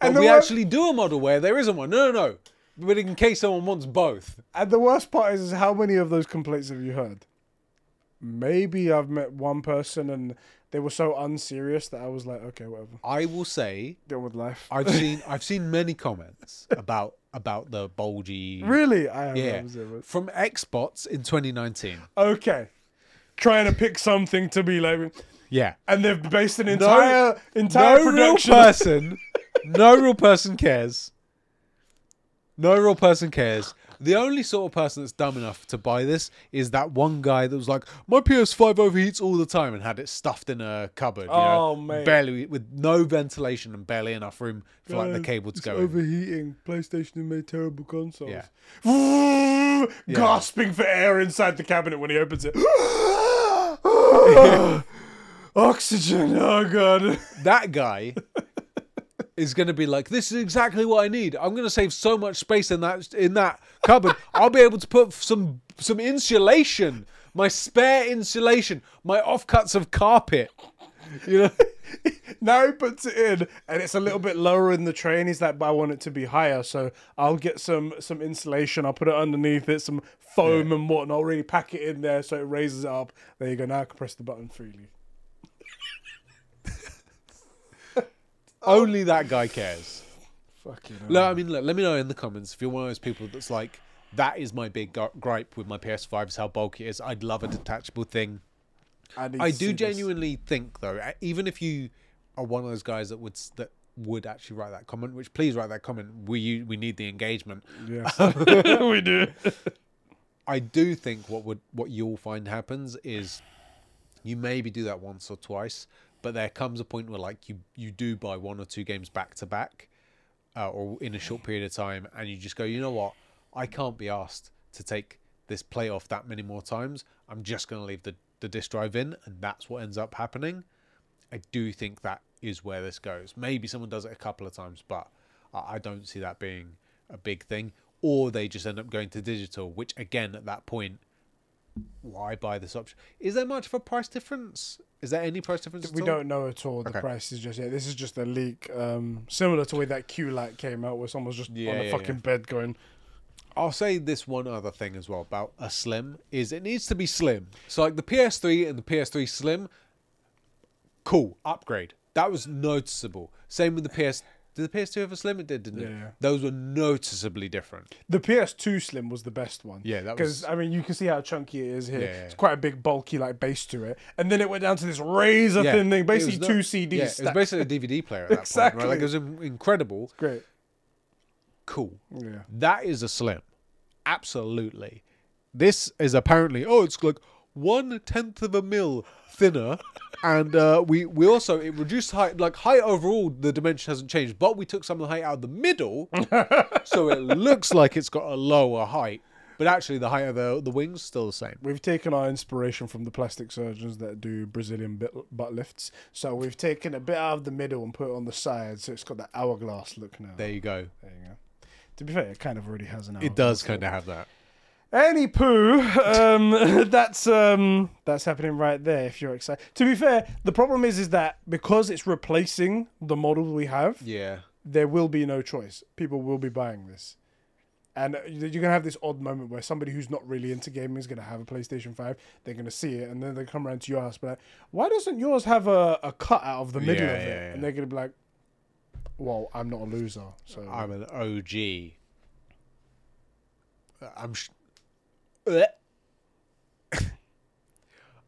And we actually do a model where there isn't one. No, no, no. But in case someone wants both. And the worst part is, is how many of those complaints have you heard? Maybe I've met one person and they were so unserious that I was like, okay, whatever. I will say Deal with life. I've <laughs> seen I've seen many comments about about the bulgy really? I have yeah from Xbots in 2019. Okay. Trying to pick something to be like, Yeah, and they've based an entire entire no production. person, <laughs> no real person cares. No real person cares. The only sort of person that's dumb enough to buy this is that one guy that was like, "My PS5 overheats all the time," and had it stuffed in a cupboard. You Oh, know, mate. barely with no ventilation and barely enough room for like the cable to it's go. in. overheating. PlayStation made terrible consoles. <laughs> Yeah. Gasping for air inside the cabinet when he opens it. <laughs> <gasps> <gasps> Oxygen. Oh god. That guy is going to be like, "This is exactly what I need. I'm going to save so much space in that in that cupboard. I'll be able to put some some insulation, my spare insulation, my offcuts of carpet." You know. <laughs> now he puts it in, and it's a little bit lower in the train. He's like, "But I want it to be higher, so I'll get some some insulation. I'll put it underneath it, some foam and whatnot. I'll really pack it in there so it raises it up. There you go. Now I can press the button freely. <laughs> Oh. Only that guy cares. Fucking. No, I mean, look, let me know in the comments if you're one of those people that's like, that is my big gripe with my PS5 is how bulky it is. I'd love a detachable thing. I, I do see this. genuinely think though, even if you are one of those guys that would that would actually write that comment, which please write that comment. We u- we need the engagement. Yes, <laughs> we do. <laughs> I do think what would what you'll find happens is you maybe do that once or twice, but there comes a point where like you you do buy one or two games back to back, uh, or in a short period of time, and you just go, you know what, I can't be asked to take this play off that many more times. I'm just going to leave the the disk drive in, and that's what ends up happening. I do think that is where this goes. Maybe someone does it a couple of times, but I don't see that being a big thing. Or they just end up going to digital, which again, at that point, why buy this option? Is there much of a price difference? Is there any price difference? We at all? don't know at all the Okay. is just yeah. This is just a leak, um, similar to the way that Q Light came out, where someone's just Yeah, on a yeah, fucking yeah. bed going, I'll say this one other thing as well about a slim is it needs to be slim. So like the PS3 and the PS3 Slim, cool upgrade. That was noticeable. Same with the PS. Did the PS2 have a slim? It did, didn't it? Yeah. Those were noticeably different. The PS2 Slim was the best one. Yeah, that because was- I mean you can see how chunky it is here. Yeah, yeah, It's quite a big, bulky like base to it, and then it went down to this razor thin thing, basically was two CDs. Yeah, it was basically a DVD <laughs> player at that point. Exactly. Right? Like it was in- incredible. great. Cool. Yeah. That is a slim. Absolutely. This is apparently oh, it's like one tenth of a mil thinner, and uh, we we also it reduced height. Like height overall, the dimension hasn't changed, but we took some of the height out of the middle, <laughs> so it looks like it's got a lower height. But actually, the height of the the wings still the same. We've taken our inspiration from the plastic surgeons that do Brazilian bit, butt lifts. So we've taken a bit out of the middle and put it on the side, so it's got that hourglass look now. There you go. There you go. To be fair, it kind of already has an hourglass. It does kind of have that. Any poo, um, <laughs> that's um, that's happening right there. If you're excited, to be fair, the problem is is that because it's replacing the model we have, Yeah. there will be no choice. People will be buying this, and uh, you're gonna have this odd moment where somebody who's not really into gaming is gonna have a PlayStation Five. They're gonna see it, and then they come around to your house, but like, why doesn't yours have a, a cut out of the middle Yeah, of it? yeah, yeah. And they're gonna be like, "Well, I'm not a loser, so I'm an OG. I'm. Sh-.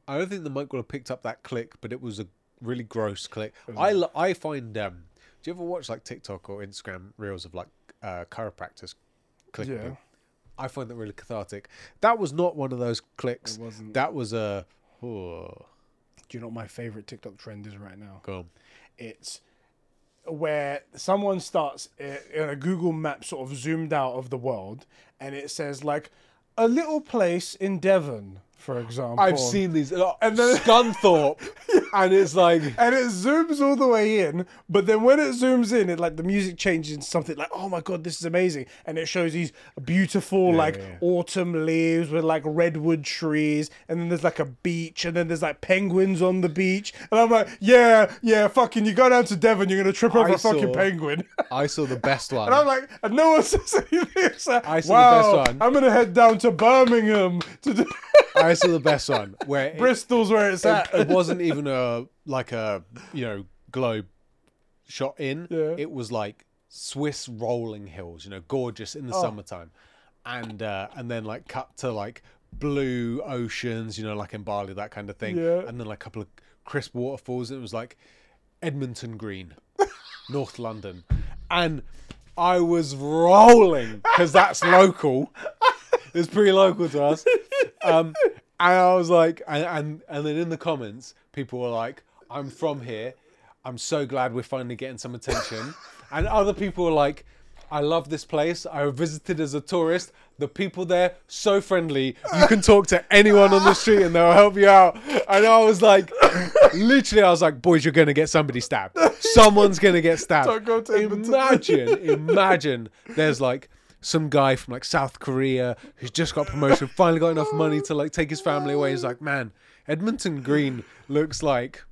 I don't think the mic would have picked up that click, but it was a really gross click. I, lo- I find. Um, do you ever watch like TikTok or Instagram reels of like uh, chiropractors clicking? Yeah. I find that really cathartic. That was not one of those clicks. It wasn't. That was a. Oh, Do you know what my favorite TikTok trend is right now? go on. it's where someone starts in a Google map sort of zoomed out of the world and it says like a little place in Devon, for example. I've seen these. And then- Scunthorpe, <laughs> and it's like. and it zooms all the way in, but then when it zooms in, it like the music changes into something like, "Oh my god, this is amazing!" And it shows these beautiful like yeah, yeah. autumn leaves with like redwood trees, and then there's like a beach, and then there's like penguins on the beach, and I'm like, "Yeah, yeah, fucking, you go down to Devon, you're gonna trip over I a fucking saw- penguin." <laughs> I saw the best one. And I'm like, and no one <laughs> says anything. Like, I saw wow, the best one. I'm gonna head down to Birmingham to do I saw the best one where it, Bristol's where it's it, at. it wasn't even a like a you know globe shot in. Yeah. It was like Swiss rolling hills, you know, gorgeous in the Oh. summertime, and uh, and then like cut to like blue oceans, you know, like in Bali, that kind of thing, Yeah. and then like a couple of crisp waterfalls. It was like Edmonton Green, <laughs> North London, and I was rolling because that's local. It's pretty local to us. Um, and I was like, and, and and then in the comments, people were like, "I'm from here. I'm so glad we're finally getting some attention." <laughs> And other people were like, "I love this place. I visited as a tourist. The people there so friendly. You can talk to anyone on the street and they'll help you out." And I was like, <laughs> literally, I was like, "Boys, you're gonna get somebody stabbed. Someone's gonna get <laughs> stabbed." Don't go to imagine, imagine there's like some guy from like South Korea who's just got promotion, finally got enough money to like take his family away. He's like, man, Edmonton Green looks like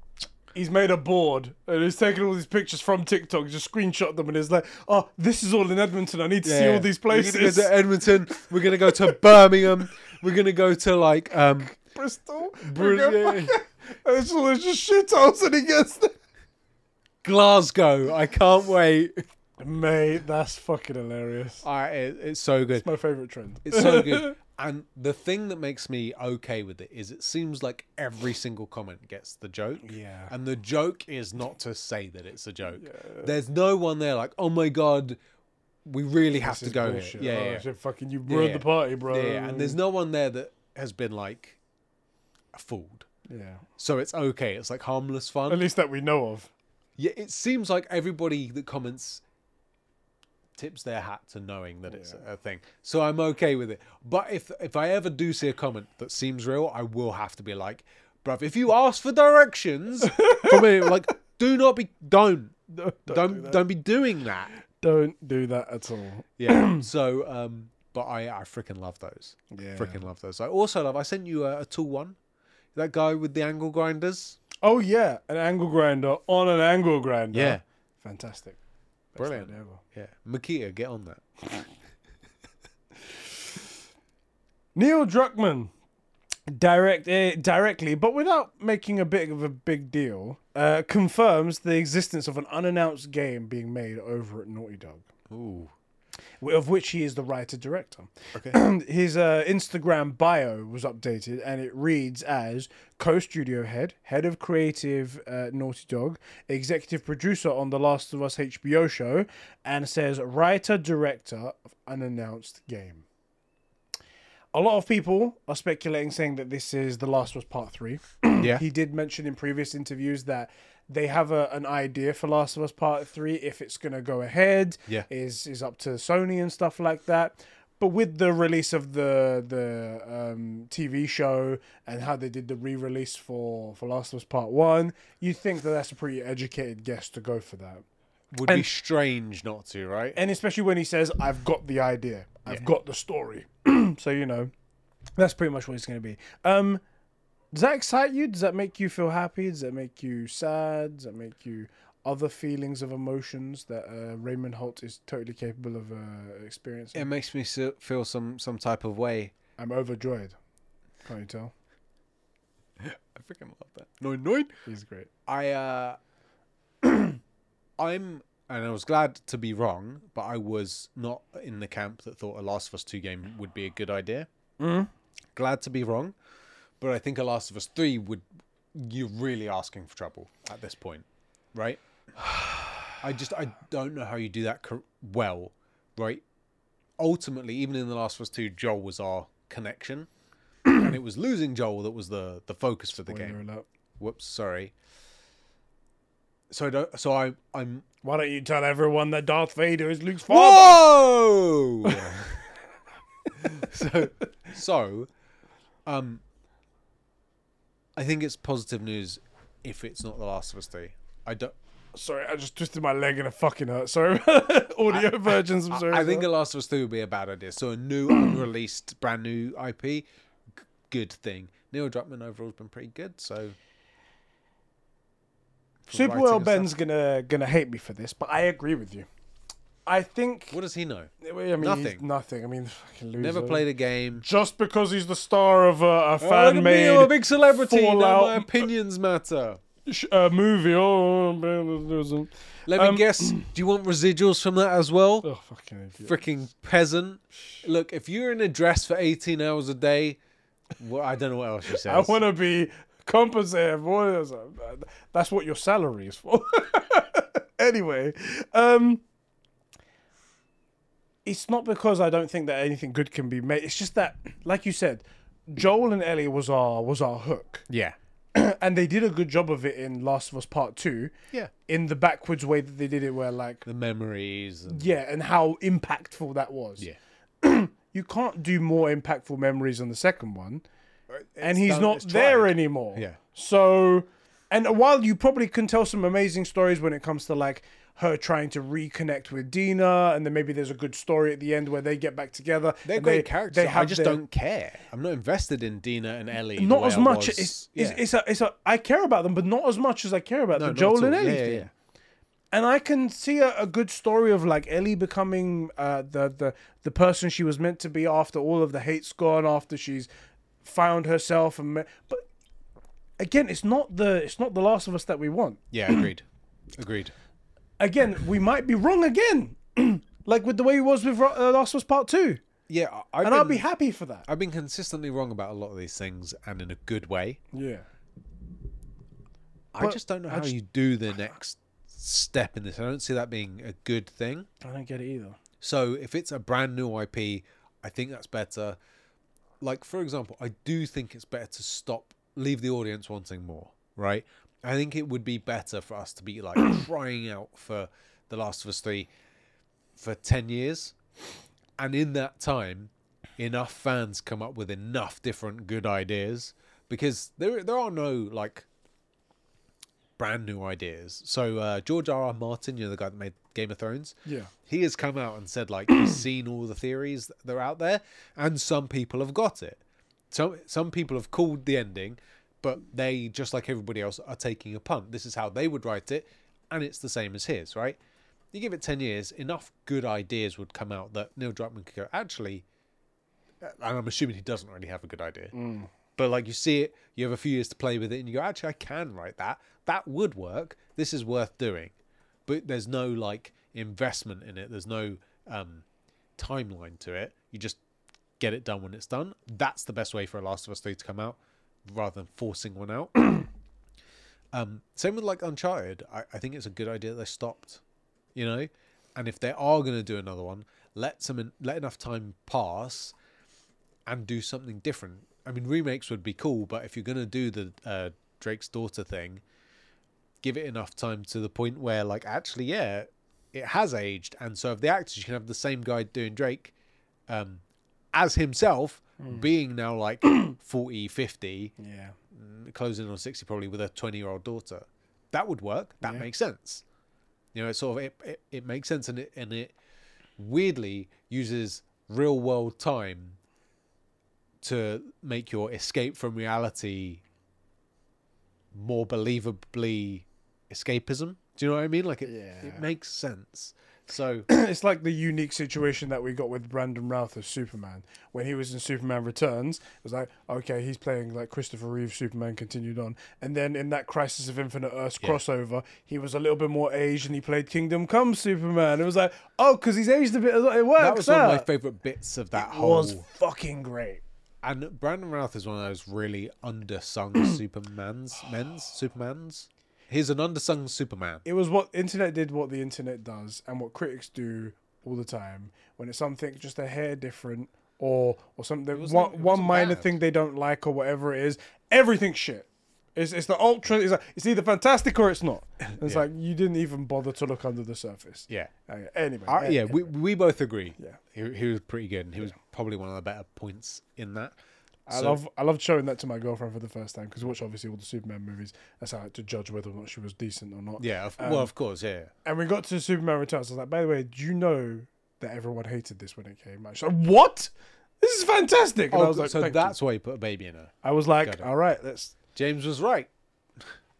He's made a board and he's taken all these pictures from TikTok, just screenshot them, and he's like, oh, this is all in Edmonton. I need to see all these places." We're gonna go to Edmonton. We're gonna go to Birmingham. We're gonna go to like um Bristol. Gonna yeah. it's all just shit house and he gets there. Glasgow. I can't wait. Mate, that's fucking hilarious. I, it, it's so good. It's my favourite trend. It's so good. <laughs> And the thing that makes me okay with it is it seems like every single comment gets the joke. Yeah. And the joke is not to say that it's a joke. Yeah. There's no one there like, oh my god, we really have This to go bullshit. here. Yeah, oh, yeah. shit, fucking you ruined yeah. the party, bro. yeah, yeah. And there's no one there that has been like fooled. Yeah. So it's okay. It's like harmless fun. At least that we know of. Yeah, it seems like everybody that comments tips their hat to knowing that it's a thing. So I'm okay with it. But if if I ever do see a comment that seems real, I will have to be like, bruv, if you <laughs> ask for directions from me, like, do not be don't <laughs> Don't, don't don't, be doing that. don't do that at all. Yeah. <clears throat> so um but I I freaking love those. Yeah. Freaking love those. I also love I sent you a, a tool one. That guy with the angle grinders. Oh yeah, an angle grinder on an angle grinder. Yeah. Fantastic. Brilliant. Yeah. Makita, get on that. <laughs> Neil Druckmann direct eh, directly, but without making a bit of a big deal, uh, confirms the existence of an unannounced game being made over at Naughty Dog, Ooh. Of which he is the writer director. Okay. <clears throat> His uh, Instagram bio was updated, and it reads as co-studio head, head of creative uh, Naughty Dog, executive producer on the Last of Us HBO show, and says writer director of unannounced game. A lot of people are speculating, saying that this is The Last of Us Part Three. <clears throat> yeah. He did mention in previous interviews that they have a, an idea for Last of Us Part Three. If it's gonna go ahead, Yeah. is is up to Sony and stuff like that. But with the release of the the um, TV show and how they did the re-release for for Last of Us Part One, you think that that's a pretty educated guess to go for that. Would be strange not to, right? And especially when he says, "I've got the idea, I've Yeah. got the story," <clears throat> so you know, that's pretty much what it's going to be. Um, does that excite you? Does that make you feel happy? Does that make you sad? Does that make you other feelings of emotions that uh, Raymond Holt is totally capable of uh, experiencing? It makes me feel some some type of way. I'm overjoyed. Can't you tell? <laughs> I freaking love that. Nine nine. He's great. I uh, <clears throat> I'm and I was glad to be wrong, but I was not in the camp that thought a Last of Us two game would be a good idea. Mm. Glad to be wrong, but I think a Last of Us three would. You're really asking for trouble at this point, right? <sighs> I just I don't know how you do that well, right? Ultimately, even in the Last of Us two, Joel was our connection, <clears throat> and it was losing Joel that was the the focus for the game. Alert. Whoops, sorry. So I don't. So I I'm. Why don't you tell everyone that Darth Vader is Luke's father? Whoa. <laughs> <laughs> so so, um. I think it's positive news if it's not the Last of Us three. I don't. Sorry, I just twisted my leg and it fucking hurt. Sorry, <laughs> audio versions. I'm sorry. I think The Last of Us two would be a bad idea. So a new <clears throat> unreleased, brand new IP, g- good thing. Neil Druckmann overall's been pretty good. So. Super Well stuff. Ben's gonna gonna hate me for this, but I agree with you. I think. What does he know? I mean, Nothing. Nothing. I mean, fucking loser. Never played a game. Just because he's the star of a, a Oh, fan at me, I'm a big celebrity. Fallout- my opinions matter. uh, movie. Oh, man, there's a- Let me Um, guess. Do you want residuals from that as well? oh fucking idiot. Freaking peasant. Look, if you're in a dress for 18 hours a day, well, I don't know what else she says. I want to be compensated. Boy, that's what your salary is for. <laughs> anyway, um, it's not because I don't think that anything good can be made. It's just that, like you said, Joel and Ellie was our was our hook, Yeah. <clears throat> and they did a good job of it in Last of Us Part Two. Yeah. In the backwards way that they did it, where like The memories. And, yeah, and how impactful that was. yeah. <clears throat> You can't do more impactful memories on the second one, and he's done- not there tried. anymore. Yeah. So, and while you probably can tell some amazing stories when it comes to like her trying to reconnect with Dina, and then maybe there's a good story at the end where they get back together. They're great they, characters. They I just their- don't care. I'm not invested in Dina and Ellie. Not as much. was- It's, yeah. it's it's a it's a. I care about them, but not as much as I care about No, the Joel and. Ellie yeah, yeah. And I can see a, a good story of like Ellie becoming uh, the the the person she was meant to be after all of the hate's gone, after she's found herself and me- but again, it's not the it's not the Last of Us that we want. Yeah, agreed. <clears throat> agreed. Again, we might be wrong again, <clears throat> like with the way it was with uh, Last of Us Part Two, Yeah, I've and been, I'll be happy for that. I've been consistently wrong about a lot of these things, and in a good way. Yeah, I But just don't know how just- you do the next step in this. I don't see that being a good thing. I don't get it either. So if it's a brand new IP, I think that's better. Like for example, I do think it's better to stop, leave the audience wanting more. Right? I think it would be better for us to be like <clears throat> crying out for The Last of Us Three for ten years, and in that time, enough fans come up with enough different good ideas because there there are no like brand new ideas. So uh, George R. R. Martin, you know the guy that made Game of Thrones, Yeah, he has come out and said like <clears throat> he's seen all the theories that are out there, and some people have got it. Some some people have called the ending, but they just like everybody else are taking a punt. This is how they would write it, and it's the same as his, right? You give it ten years, enough good ideas would come out that Neil Druckmann could go actually. And I'm assuming he doesn't really have a good idea. But like you see it, you have a few years to play with it, and you go, actually, I can write that. That would work. This is worth doing. But there's no like investment in it. There's no um, timeline to it. You just get it done when it's done. That's the best way for a Last of Us Three to come out, rather than forcing one out. <clears throat> um, same with like Uncharted. I, I think it's a good idea they stopped. You know, and if they are going to do another one, let some let enough time pass and do something different. I mean, remakes would be cool, but if you're going to do the uh, Drake's daughter thing, give it enough time to the point where, like, actually, yeah, it has aged. And so, if the actors, you can have the same guy doing Drake um, as himself, being now like <clears throat> 40, 50, yeah. mm, closing on 60 probably with a 20 year old daughter. That would work. That Yeah. makes sense. You know, it sort of it, it, it makes sense and it and it weirdly uses real world time to make your escape from reality more believably escapism. Do you know what I mean? Like it Yeah. it makes sense. So <clears throat> it's like the unique situation that we got with Brandon Routh as Superman. When he was in Superman Returns, it was like, okay, he's playing like Christopher Reeve Superman continued on. And then in that Crisis of Infinite Earths Yeah. crossover, he was a little bit more aged and he played Kingdom Come Superman. It was like, oh, because he's aged a bit, it works that was one of my favorite bits of that It whole was fucking great. And Brandon Routh is one of those really undersung <clears throat> Supermans, men's Supermans. He's an undersung Superman. It was what internet did, what the internet does, and what critics do all the time. When it's something just a hair different, or or something wasn't- one one minor bad. thing they don't like or whatever it is, everything's shit. It's it's the ultra. It's like, it's either fantastic or it's not. And <laughs> It's Yeah. like you didn't even bother to look under the surface. Yeah, Okay, anyway, I, yeah, anyway. we we both agree. Yeah. he, he was pretty good, and he was probably one of the better points in that. I So- love I loved showing that to my girlfriend for the first time because we watch obviously all the Superman movies. That's how I had to judge whether or not she was decent or not. Yeah, of, Um, well, of course, yeah. And we got to Superman Returns. I was like, by the way, do you know that everyone hated this when it came out? She's like, what? This is fantastic. And Oh, I was like, so "Thank that's you." why you put a baby in her. I was like, all right, let's. James was right.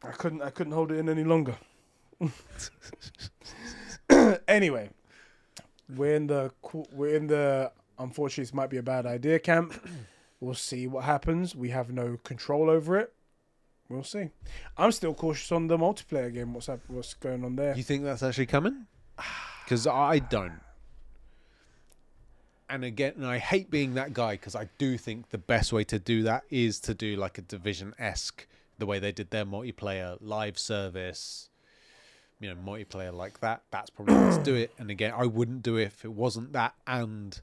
I couldn't. I couldn't hold it in any longer. <laughs> anyway, we're in the. We're in the. Unfortunately, this might be a bad idea camp. We'll see what happens. We have no control over it. We'll see. I'm still cautious on the multiplayer game. What's up? What's going on there? You think that's actually coming? <sighs> Because I don't. And again, and I hate being that guy because I do think the best way to do that is to do like a division esque, the way they did their multiplayer live service, you know multiplayer like that, that's probably let's do it. And again, I wouldn't do it if it wasn't that, and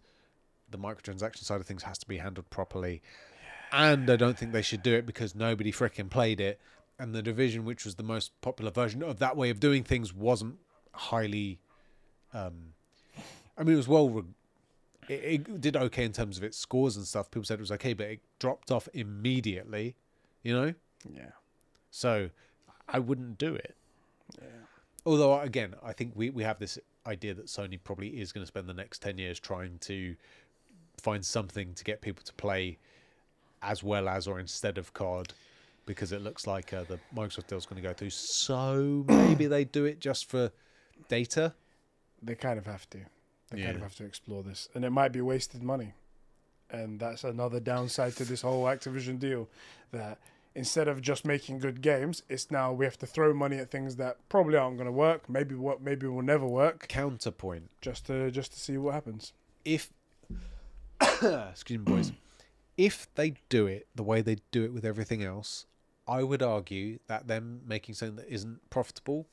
the microtransaction side of things has to be handled properly. And I don't think they should do it because nobody freaking played it, and the division, which was the most popular version of that way of doing things, wasn't highly. Um, I mean, it was well. Re- it, it did okay in terms of its scores and stuff. People said it was okay, but it dropped off immediately. You know, Yeah. so I wouldn't do it. Yeah. Although again, I think we, we have this idea that Sony probably is going to spend the next ten years trying to find something to get people to play as well as or instead of COD, because it looks like uh, the Microsoft deal is going to go through. So <coughs> maybe they do it just for data. They kind of have to. They kind of have to explore this, and it might be wasted money. And that's another downside to this whole Activision deal. That instead of just making good games, it's now we have to throw money at things that probably aren't going to work. Maybe what maybe will never work, Counterpoint: just to just to see what happens. if <coughs> excuse me, boys, <coughs> if they do it the way they do it with everything else, I would argue that them making something that isn't profitable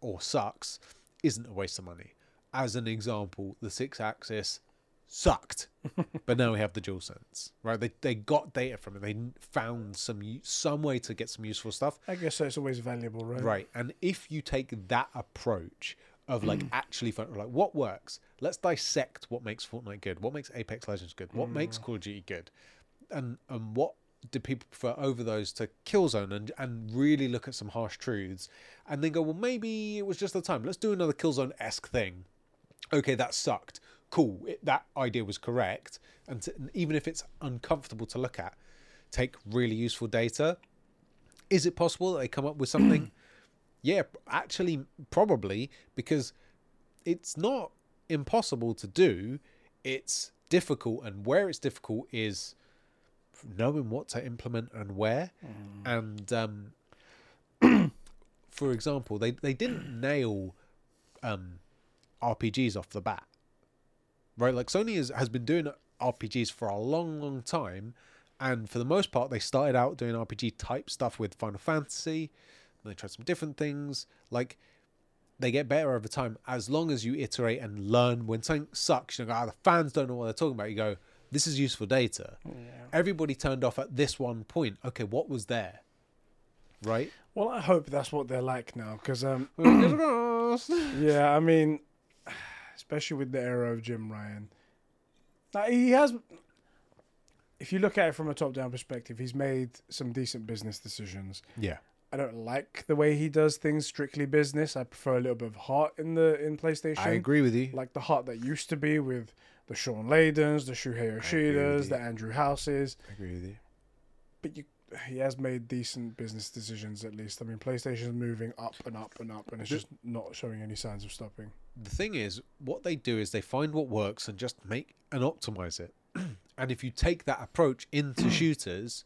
or sucks isn't a waste of money. As an example, the Sixaxis sucked, <laughs> but now we have the DualSense, right? They they got data from it. They found some some way to get some useful stuff, I guess so it's always valuable, right? Right. And if you take that approach of like mm. actually fun, like what works, let's dissect what makes Fortnite good, what makes Apex Legends good, what makes mm. Call of Duty good, and and what do people prefer over those to Killzone and and really look at some harsh truths, and then go, well, maybe it was just the time. Let's do another Killzone esque thing. Okay, that sucked. Cool, it, that idea was correct, and to, even if it's uncomfortable to look at, take really useful data. Is it possible that they come up with something? <clears throat> yeah, actually, probably because it's not impossible to do. It's difficult, and where it's difficult is knowing what to implement and where. And um, for example, they they didn't nail um, RPGs off the bat, right? Like Sony has has been doing RPGs for a long, long time, and for the most part, they started out doing RPG type stuff with Final Fantasy. And They try some different things. Like they get better over time as long as you iterate and learn. When something sucks, you go, ah, the fans don't know what they're talking about. You go, this is useful data. Everybody turned off at this one point. Okay, what was there? Right? Well, I hope that's what they're like now, because um, <clears throat> yeah, I mean, especially with the era of Jim Ryan, like, he has. If you look at it from a top-down perspective, he's made some decent business decisions. yeah. I don't like the way he does things strictly business. I prefer a little bit of heart in the in PlayStation. I agree with you. Like the heart that used to be with the Shawn Laydens, the Shuhei Yoshidas, the Andrew Houses. I agree with you. But you, he has made decent business decisions at least. I mean, PlayStation's moving up and up and up, and it's just not showing any signs of stopping. the thing is, what they do is they find what works and just make and optimize it. <clears throat> and if you take that approach into <clears throat> shooters,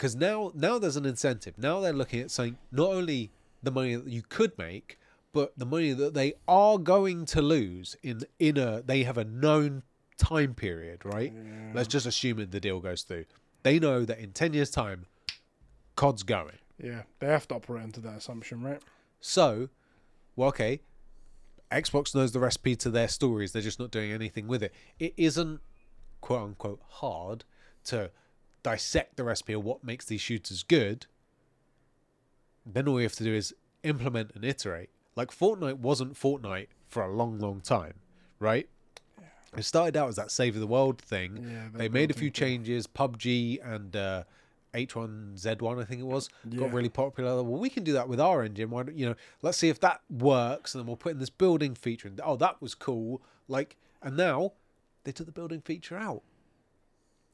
because now now there's an incentive. Now they're looking at saying not only the money that you could make, but the money that they are going to lose in in a they have a known time period, right? Let's just assume that the deal goes through. They know that in ten years' time, COD's going. Yeah, they have to operate under that assumption, right? So, well, okay, Xbox knows the recipe to their stories. They're just not doing anything with it. It isn't quote unquote hard to dissect the recipe of what makes these shooters good. Then all we have to do is implement and iterate. Like Fortnite wasn't Fortnite for a long, long time, right? It started out as that save the world thing. Yeah, they made a few changes. PUBG and uh, H1Z1, I think it was, got really popular. Well, we can do that with our engine. Why don't you know? Let's see if that works, and then we'll put in this building feature. And oh, that was cool. Like, and now they took the building feature out,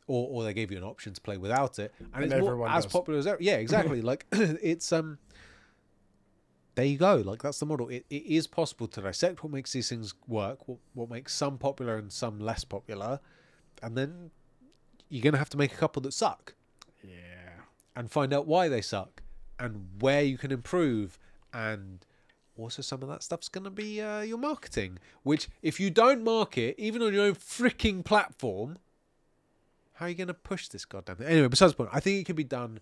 or or they gave you an option to play without it, and, And it's more as popular as ever. Yeah, exactly. <laughs> like <clears throat> it's um. There you go. Like that's the model. It, it is possible to dissect what makes these things work, what, what makes some popular and some less popular, and then you're gonna have to make a couple that suck Yeah. and find out why they suck and where you can improve and also some of that stuff's going to be uh, your marketing which if you don't market even on your own freaking platform how are you going to push this goddamn thing anyway besides the point i think it can be done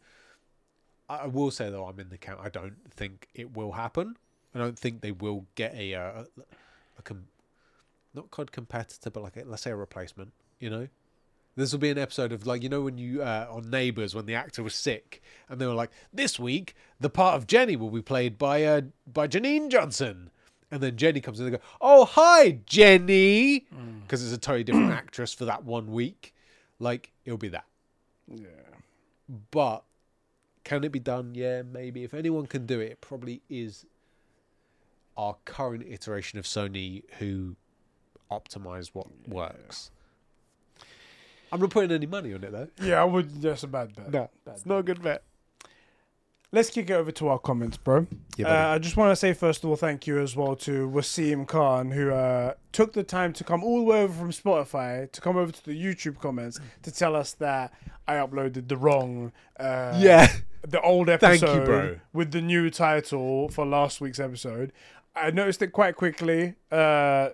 i will say though i'm in the camp i don't think it will happen I don't think they will get a, uh, a com- not called competitor, but like a, let's say a replacement. You know, this will be an episode of like you know when you uh, on Neighbours when the actor was sick and they were like, this week the part of Jenny will be played by uh, by Janine Johnson. And then Jenny comes in and they go, "Oh hi, Jenny," because it's a totally different <clears throat> actress for that one week. Like it'll be that. Yeah. But can it be done? Yeah, maybe. If anyone can do it, it probably is our current iteration of Sony who optimize what works. I'm not putting any money on it though. Yeah, I would. That's a bad bet. No, Bad it's not a good bet. Let's kick it over to our comments, bro. Yeah, uh, I just want to say first of all, thank you as well to Wasim Khan, who uh, took the time to come all the way over from Spotify to come over to the YouTube comments to tell us that I uploaded the wrong, uh, yeah. the old you, episode bro. with the new title for last week's episode. I noticed it quite quickly. Uh,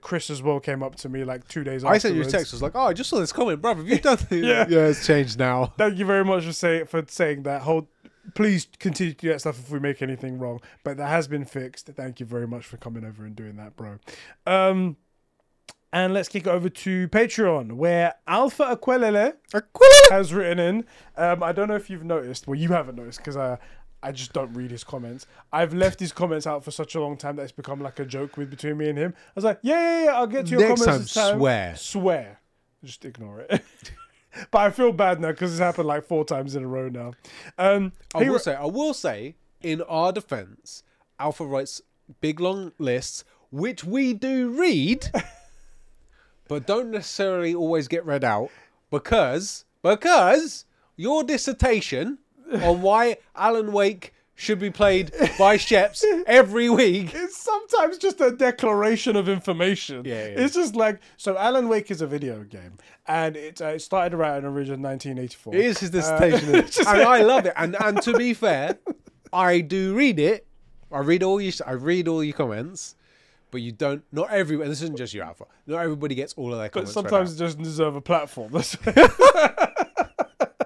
Chris as well came up to me like two days. I sent you a text. I was like, "Oh, I just saw this comment, brother. Have you <laughs> done it?" Yeah. yeah, it's changed now. Thank you very much for say for saying that. Hold, please continue to do that stuff if we make anything wrong. But that has been fixed. Thank you very much for coming over and doing that, bro. Um, and let's kick it over to Patreon, where Alpha Aquelele has written in. Um, I don't know if you've noticed. Well, you haven't noticed because I. I just don't read his comments. I've left his comments out for such a long time that it's become like a joke with between me and him. I was like, yeah, yeah, yeah I'll get to your Next comments time, time. swear. Swear. Just ignore it. <laughs> but I feel bad now because it's happened like four times in a row now. Um, I will say, I will say, in our defense, Alpha writes big long lists, which we do read, <laughs> but don't necessarily always get read out because because your dissertation on why Alan Wake should be played by Sheps every week. <laughs> it's sometimes just a declaration of information. Yeah, yeah. It's just like so. Alan Wake is a video game, and it, uh, it started around in original 1984. It is his dissertation, <laughs> Uh, and I love it. And and to be fair, I do read it. I read all you. I read all your comments, but you don't. Not everyone. This isn't just you, Alpha. Not everybody gets all of their but comments. sometimes it doesn't deserve a platform. <laughs>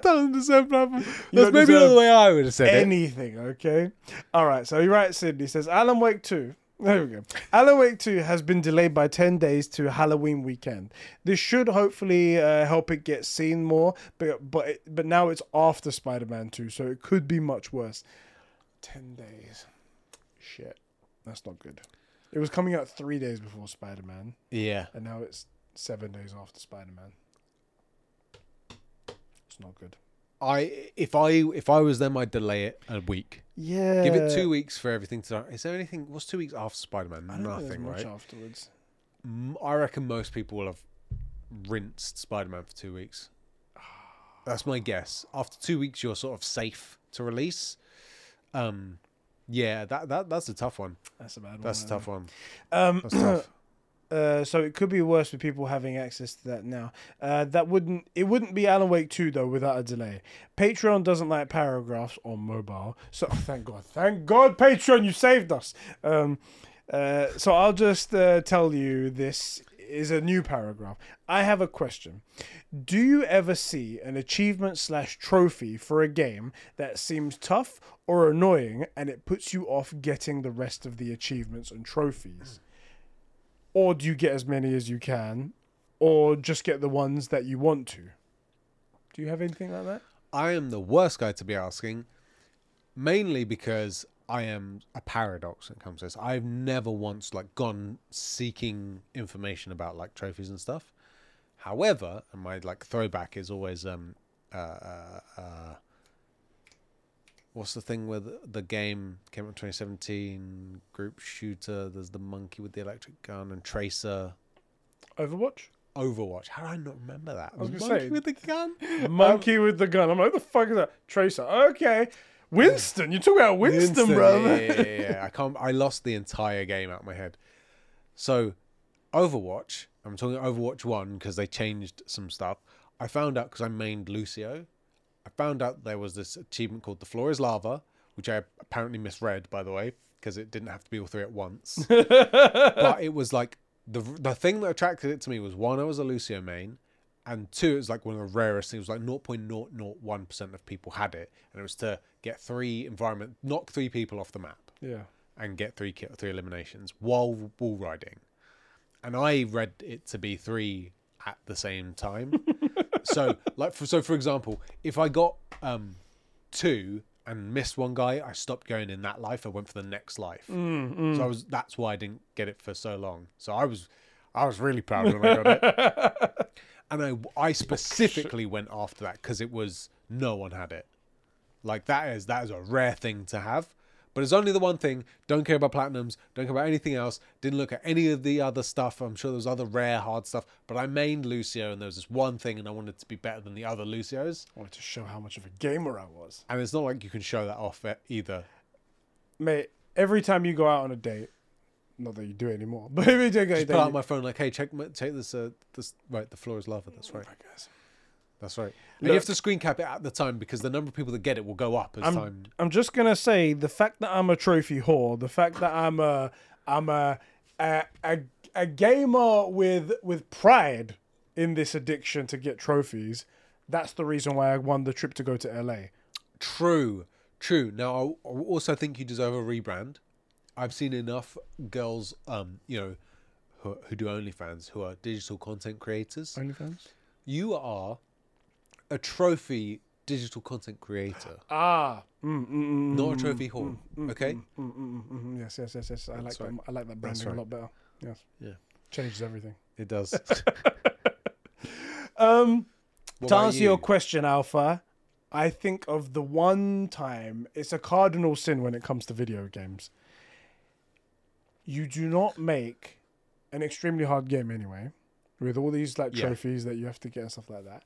That's doesn't deserve platform. You That's maybe not the way I would have said it. anything. Okay. All right. So he writes. He says Alan Wake two. There we go. Alan Wake 2 has been delayed by 10 days to Halloween weekend. This should hopefully uh, help it get seen more, but but it, but now it's after Spider-Man 2, so it could be much worse. 10 days. Shit. That's not good. It was coming out 3 days before Spider-Man, Yeah. and now it's 7 days after Spider-Man. Not good. I if I if I was them, I'd delay it a week. Yeah. Give it two weeks for everything to. Is there anything? What's two weeks after Spider Man? I don't think there's Nothing, much right? afterwards. M- I reckon most people will have rinsed Spider Man for two weeks. <sighs> That's my guess. After two weeks, you're sort of safe to release. Um, yeah, that that that's a tough one. That's a bad one. That's a tough one. Um, That's tough. <clears throat> Uh, so it could be worse with people having access to that now. Uh, that wouldn't it wouldn't be Alan Wake 2 though without a delay. Patreon doesn't like paragraphs on mobile. So <laughs> thank God. Thank God Patreon you saved us. Um, uh, so I'll just uh, tell you this is a new paragraph. I have a question. Do you ever see an achievement slash trophy for a game that seems tough or annoying and it puts you off getting the rest of the achievements and trophies? Or do you get as many as you can, or just get the ones that you want to? Do you have anything like that? I am the worst guy to be asking, mainly because I am a paradox when it comes to this. I've never once like gone seeking information about like trophies and stuff. However, and my like throwback is always um uh uh, uh what's the thing with the game came out in 2017 group shooter there's the monkey with the electric gun and tracer Overwatch. overwatch how do i not remember that was monkey say- with the gun <laughs> Monkey um, with the gun. I'm like, what the fuck is that? Tracer. Okay. Winston. You talk about Winston, Winston, brother. Yeah, yeah, yeah. <laughs> I can't. I lost the entire game out of my head. So, Overwatch. I'm talking Overwatch One because they changed some stuff. I found out because I mained Lucio. I found out there was this achievement called "The Floor Is Lava," which I apparently misread, by the way, because it didn't have to be all three at once. <laughs> but it was like the the thing that attracted it to me was one, I was a Lucio main, and two, it was like one of the rarest things. It was like 0.001% of people had it, and it was to get three environment, knock three people off the map. Yeah. and get three three eliminations while wall riding, and I read it to be three at the same time. <laughs> so like for, so for example, if I got um two and missed one guy, I stopped going in that life. I went for the next life. Mm, So I was that's why I didn't get it for so long. So I was I was really proud when I got it. <laughs> and I I specifically went after that because it was no one had it. Like that is that is a rare thing to have. But it's only the one thing. Don't care about platinums. Don't care about anything else. Didn't look at any of the other stuff. I'm sure there was other rare hard stuff. But I mained Lucio, and there was this one thing, and I wanted to be better than the other Lucios. I wanted to show how much of a gamer I was. And it's not like you can show that off either. Mate, every time you go out on a date, not that you do it anymore, <laughs> but every time you go a Just pull out my phone, like, hey, check, my, take this. Uh, this right. The floor is lava. That's right. I guess. That's right. And you have to screen cap it at the time because the number of people that get it will go up as I'm, time. I'm just gonna say the fact that I'm a trophy whore, the fact that I'm a I'm a a, a, a gamer with with pride in this addiction to get trophies. That's the reason why I won the trip to go to LA. True, true. Now, I I also think you deserve a rebrand. I've seen enough girls, um, you know, who, who do OnlyFans, who are digital content creators. OnlyFans. You are a trophy digital content creator, Ah, mm, mm, mm, not a trophy whore. Okay. mm, mm, mm, mm, yes, yes, yes, yes. I like right. that. I like that branding right. a lot better. Yes, Yeah, changes everything. it does. <laughs> Um, What to answer you? your question, Alpha, I think of the one time it's a cardinal sin when it comes to video games. You do not make an extremely hard game anyway, with all these like Yeah. trophies that you have to get and stuff like that,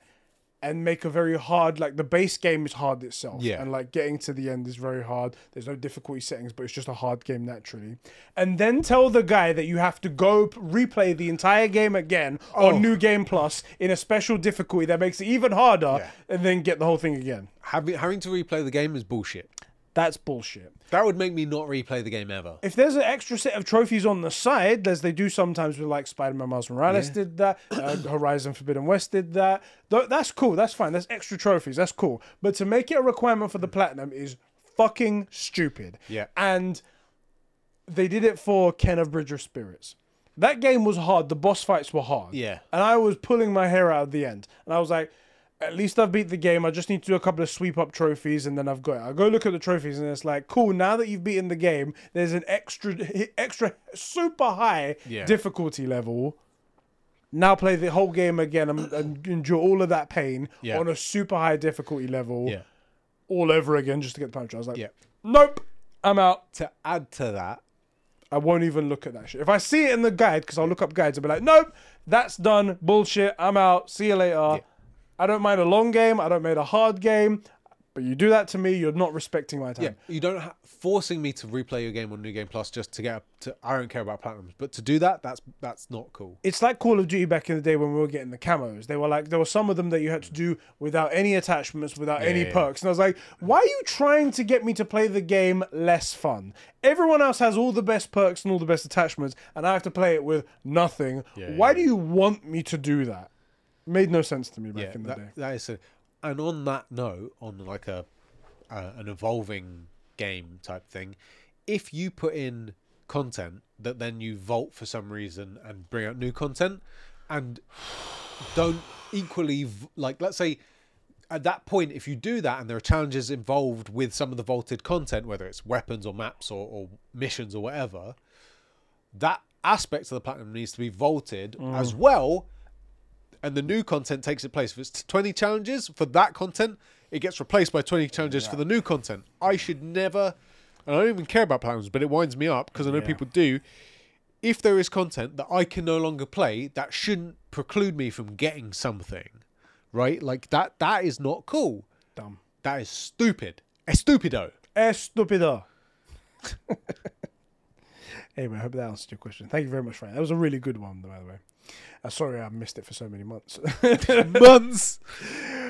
and make a very hard like the base game is hard itself, Yeah. and like getting to the end is very hard. There's no difficulty settings, but it's just a hard game naturally. And then tell the guy that you have to go replay the entire game again Oh. on New Game Plus in a special difficulty that makes it even harder, Yeah. and then get the whole thing again. having having to replay the game is bullshit. That's bullshit. That would make me not replay the game ever. If there's an extra set of trophies on the side, as they do sometimes with like Spider-Man Miles Morales did that, uh, <coughs> Horizon Forbidden West did that. Th- that's cool. That's fine. That's extra trophies. That's cool. But to make it a requirement for the platinum is fucking stupid. Yeah. And they did it for Kena Bridge of Spirits. That game was hard. The boss fights were hard. Yeah. And I was pulling my hair out at the end. And I was like, at least I've beat the game. I just need to do a couple of sweep up trophies and then I've got it. I go look at the trophies and it's like, cool, now that you've beaten the game, there's an extra <laughs> extra super high Yeah. difficulty level. Now play the whole game again and, and endure all of that pain Yeah. on a super high difficulty level Yeah. all over again just to get the punch. I was like, Yeah. nope, I'm out. To add to that, I won't even look at that shit. If I see it in the guide, because I'll look up guides, I'll be like, nope, that's done. Bullshit. I'm out. See you later. I don't mind a long game. I don't mind a hard game. But you do that to me, you're not respecting my time. Yeah, you don't ha- forcing me to replay your game on New Game Plus just to get up to. I don't care about platinums, but to do that, that's that's not cool. It's like Call of Duty back in the day when we were getting the camos. They were like, there were some of them that you had to do without any attachments, without any yeah, yeah. perks. And I was like, why are you trying to get me to play the game less fun? Everyone else has all the best perks and all the best attachments, and I have to play it with nothing. Yeah, why yeah. do you want me to do that? Made no sense to me back Yeah, in the that, day. that is. A, and on that note, on like a uh, an evolving game type thing, if you put in content that then you vault for some reason and bring out new content, and don't equally like, let's say. At that point, if you do that and there are challenges involved with some of the vaulted content, whether it's weapons or maps or, or missions or whatever, that aspect of the platinum needs to be vaulted as well and the new content takes its place. If it's 20 challenges for that content, it gets replaced by 20 challenges for the new content. I should never, and I don't even care about platinums, but it winds me up because I know Yeah. people do. If there is content that I can no longer play, that shouldn't preclude me from getting something, right? Like that. That is not cool. Dumb. That is stupid. Estupido. Estupido. <laughs> anyway, I hope that answered your question. Thank you very much, Frank. That was a really good one, by the way. Uh, sorry I missed it for so many months. <laughs> Months.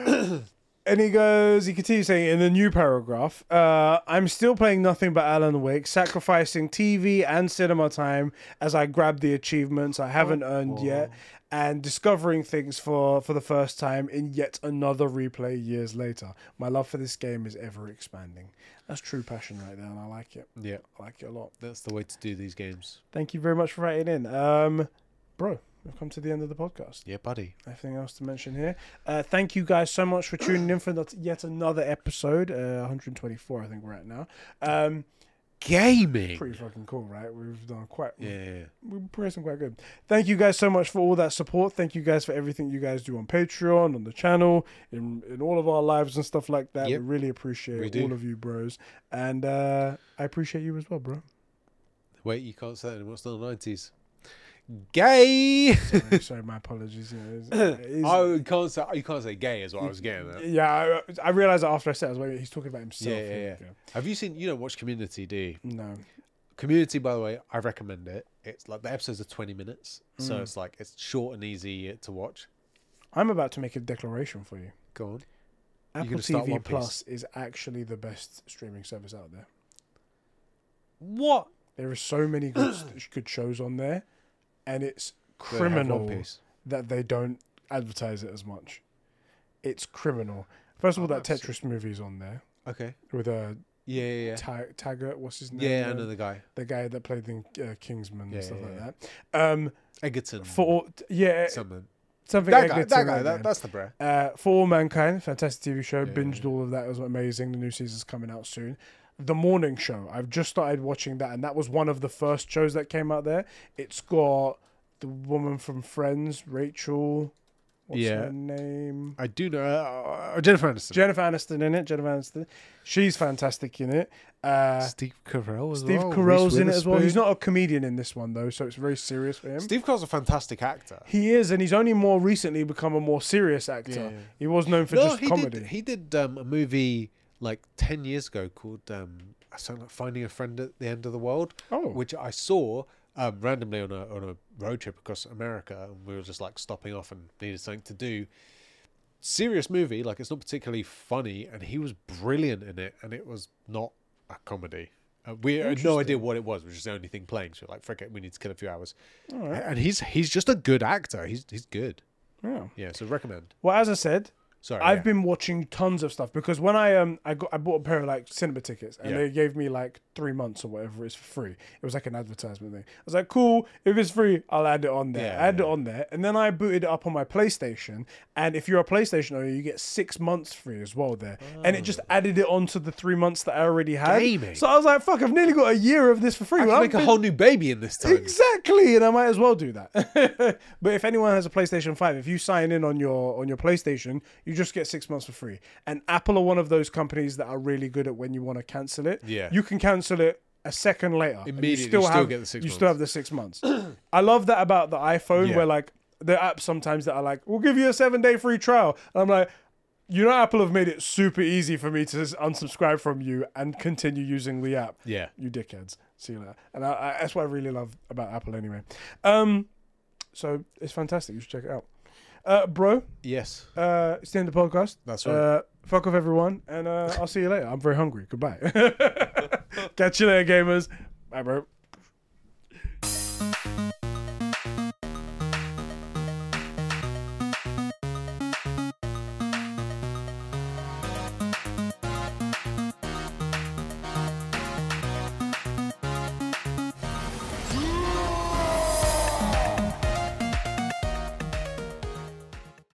<coughs> and he goes, he continues saying in the new paragraph, uh, I'm still playing nothing but Alan Wake, sacrificing TV and cinema time as I grab the achievements I haven't earned yet, and discovering things for, for the first time in yet another replay years later. My love for this game is ever expanding. That's true passion right there, and I like it. Yeah, I like it a lot. that's the way to do these games. Thank you very much for writing in. Um, bro, we've come to the end of the podcast. Yeah, buddy. Anything else to mention here? Uh, thank you guys so much for tuning in for yet another episode. Uh, 124, I think we're at now. Um, Gaming. pretty fucking cool, right? We've done quite. Yeah. We're progressing quite good. Thank you guys so much for all that support. Thank you guys for everything you guys do on Patreon, on the channel, in in all of our lives and stuff like that. Yep. We really appreciate We all of you, bros, and uh, I appreciate you as well, bro. Wait, you can't say that still the nineties. Gay. Sorry, sorry, my apologies. It's- <laughs> oh, you can't say you can't say gay. Is what I was getting at. yeah, I, I realized that after I said, it, I was waiting. He's talking about himself. Yeah, yeah, yeah. Have you seen? You don't watch Community, do you? No. Community, by the way, I recommend it. It's like the episodes are twenty minutes, so Mm. it's like it's short and easy to watch. I'm about to make a declaration for you. Go on. Apple TV Piece? Plus is actually the best streaming service out there. What? There are so many good <coughs> good shows on there, and it's Do they criminal that they don't advertise it as much. It's criminal. First of all, Oh, that Tetris movie's on there Okay. with a Yeah, yeah, yeah. Ta- Taggart. What's his name? Yeah, I Uh, know the guy. the guy that played in uh, Kingsman Yeah, and stuff yeah, like yeah. that. Um, Egerton. for yeah, something. something. That guy. That guy. That, that's the bro. Uh, For All Mankind, fantastic TV show. Yeah, Binged yeah. all of that. It was amazing. The new season's coming out soon. The Morning Show. I've just started watching that, and that was one of the first shows that came out there. It's got the woman from Friends, Rachel. What's Yeah. her name? I do know uh, Jennifer Aniston. Jennifer Aniston in it. Jennifer Aniston. She's fantastic in it. Uh, Steve Carell as Steve well. Carell's in it as well. He's not a comedian in this one though, so it's very serious for him. Steve Carell's a fantastic actor. He is, and he's only more recently become a more serious actor. Yeah. He was known for no, just he comedy. did. He did um, a movie like ten years ago called um, something like Finding a Friend at the End of the World, oh, which I saw um, randomly on a on a road trip across America, and we were just like stopping off and needed something to do. Serious movie, like it's not particularly funny, and he was brilliant in it, and it was not a comedy. Uh, we had no idea what it was, which is the only thing playing. So like, frick it, we need to kill a few hours. right. And he's he's just a good actor. He's he's good. Yeah. Yeah, so recommend. Well, as I said, Sorry, I've yeah. been watching tons of stuff because when I um I got I bought a pair of like cinema tickets and Yeah. they gave me like three months or whatever it is for free. It was like an advertisement thing. I was like, cool, if it's free, I'll add it on there. Yeah, I added yeah. it on there, and then I booted it up on my PlayStation. And if you're a PlayStation owner, you get six months free as well there. And it just oh. added it onto the three months that I already had. Oh. Gaming. So I was like, fuck, I've nearly got a year of this for free. I Well, make a whole new baby in this time. Exactly, and I might as well do that. <laughs> but if anyone has a PlayStation Five, if you sign in on your on your PlayStation, you just get six months for free. And Apple are one of those companies that are really good at when you want to cancel it. Yeah. you can cancel it a second later. Immediately, you still, you still have, get the six You still months. have the six months. <clears throat> I love that about the iPhone, Yeah. where like there are apps sometimes that are like, "We'll give you a seven day free trial," and I'm like. You know, Apple have made it super easy for me to unsubscribe from you and continue using the app Yeah. you dickheads. See you later. And I, I, that's what I really love about Apple anyway. Um, so it's fantastic. You should check it out. Uh, bro, Yes. uh, it's the end of the podcast. That's right. Uh, fuck off everyone. And uh, I'll see you later. I'm very hungry. Goodbye. <laughs> Catch you there, gamers. Bye, bro.